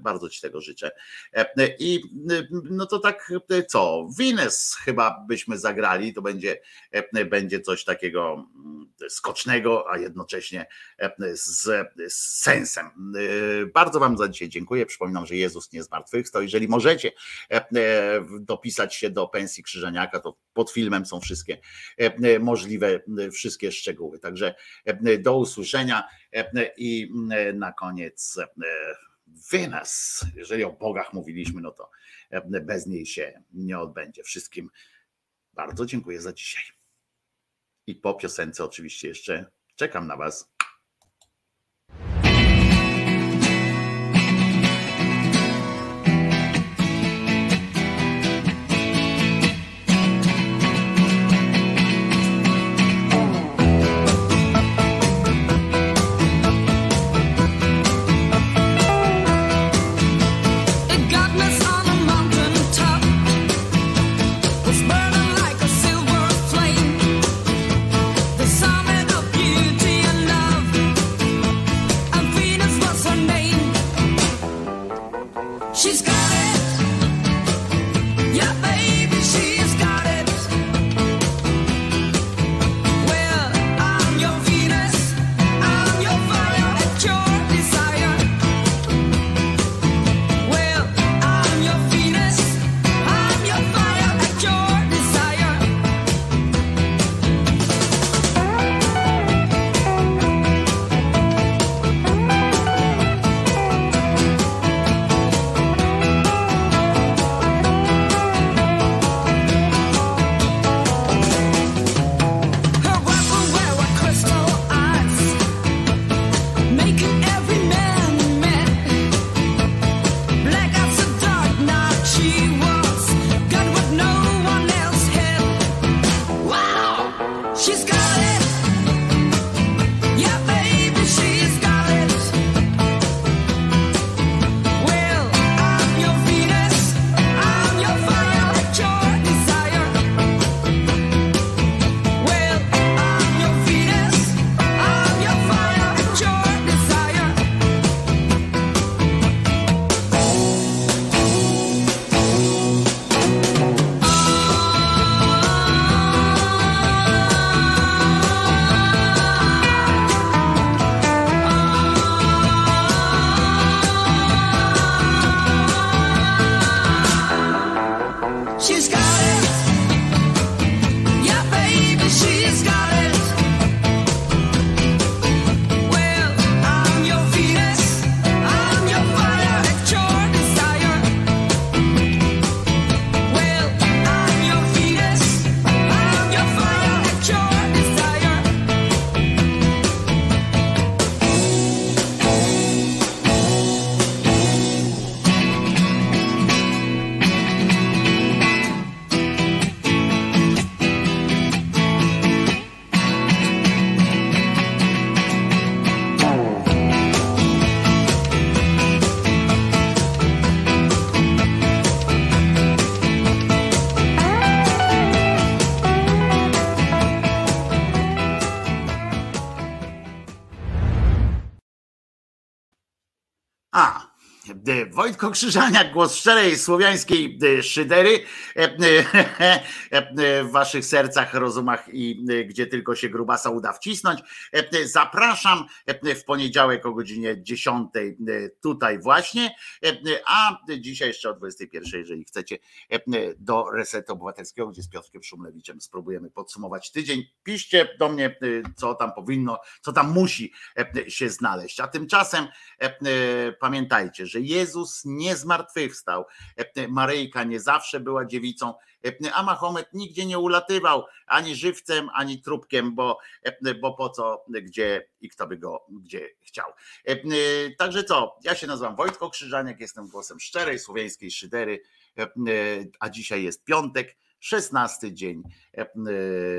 bardzo Ci tego życzę. I no to tak co, Wines chyba byśmy zagrali, to będzie, będzie coś takiego skocznego, a jednocześnie z, z sensem. Bardzo Wam za dzisiaj dziękuję. Przypominam, że Jezus nie zmartwychwstał. Jeżeli możecie dopisać się do pensji Krzyżaniaka, to pod filmem są wszystkie możliwe, wszystkie szczegóły. Także do usłyszenia i na koniec Venus. Jeżeli o bogach mówiliśmy, no to bez niej się nie odbędzie. Wszystkim bardzo dziękuję za dzisiaj. I po piosence oczywiście jeszcze czekam na Was. Wojtko Krzyżaniak, głos szczerej słowiańskiej e, szydery. E, e, e, w waszych sercach, rozumach i e, gdzie tylko się grubasa uda wcisnąć. E, e, Zapraszam e, w poniedziałek o godzinie 10 e, tutaj właśnie, e, e, a dzisiaj jeszcze o 21, jeżeli chcecie, e, e, do Resetu Obywatelskiego, gdzie z Piotrkiem Szumlewiczem spróbujemy podsumować tydzień. Piszcie do mnie, e, co tam powinno, co tam musi e, się znaleźć. A tymczasem e, e, pamiętajcie, że Jezus nie zmartwychwstał. E, Maryjka nie zawsze była dziewicą, e, a Mahomet nigdzie nie ulatywał ani żywcem, ani trupkiem, bo, e, bo po co, gdzie i kto by go gdzie chciał. E, e, Także co, ja się nazywam Wojtko Krzyżaniak, jestem głosem szczerej słowiańskiej szydery, e, e, a dzisiaj jest piątek, 16 dzień e, e,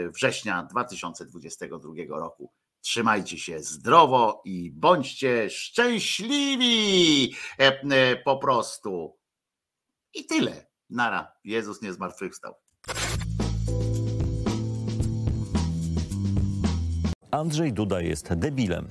września 2022 roku. Trzymajcie się zdrowo i bądźcie szczęśliwi e, e, po prostu. I tyle. Nara. Jezus nie zmartwychwstał. Andrzej Duda jest debilem.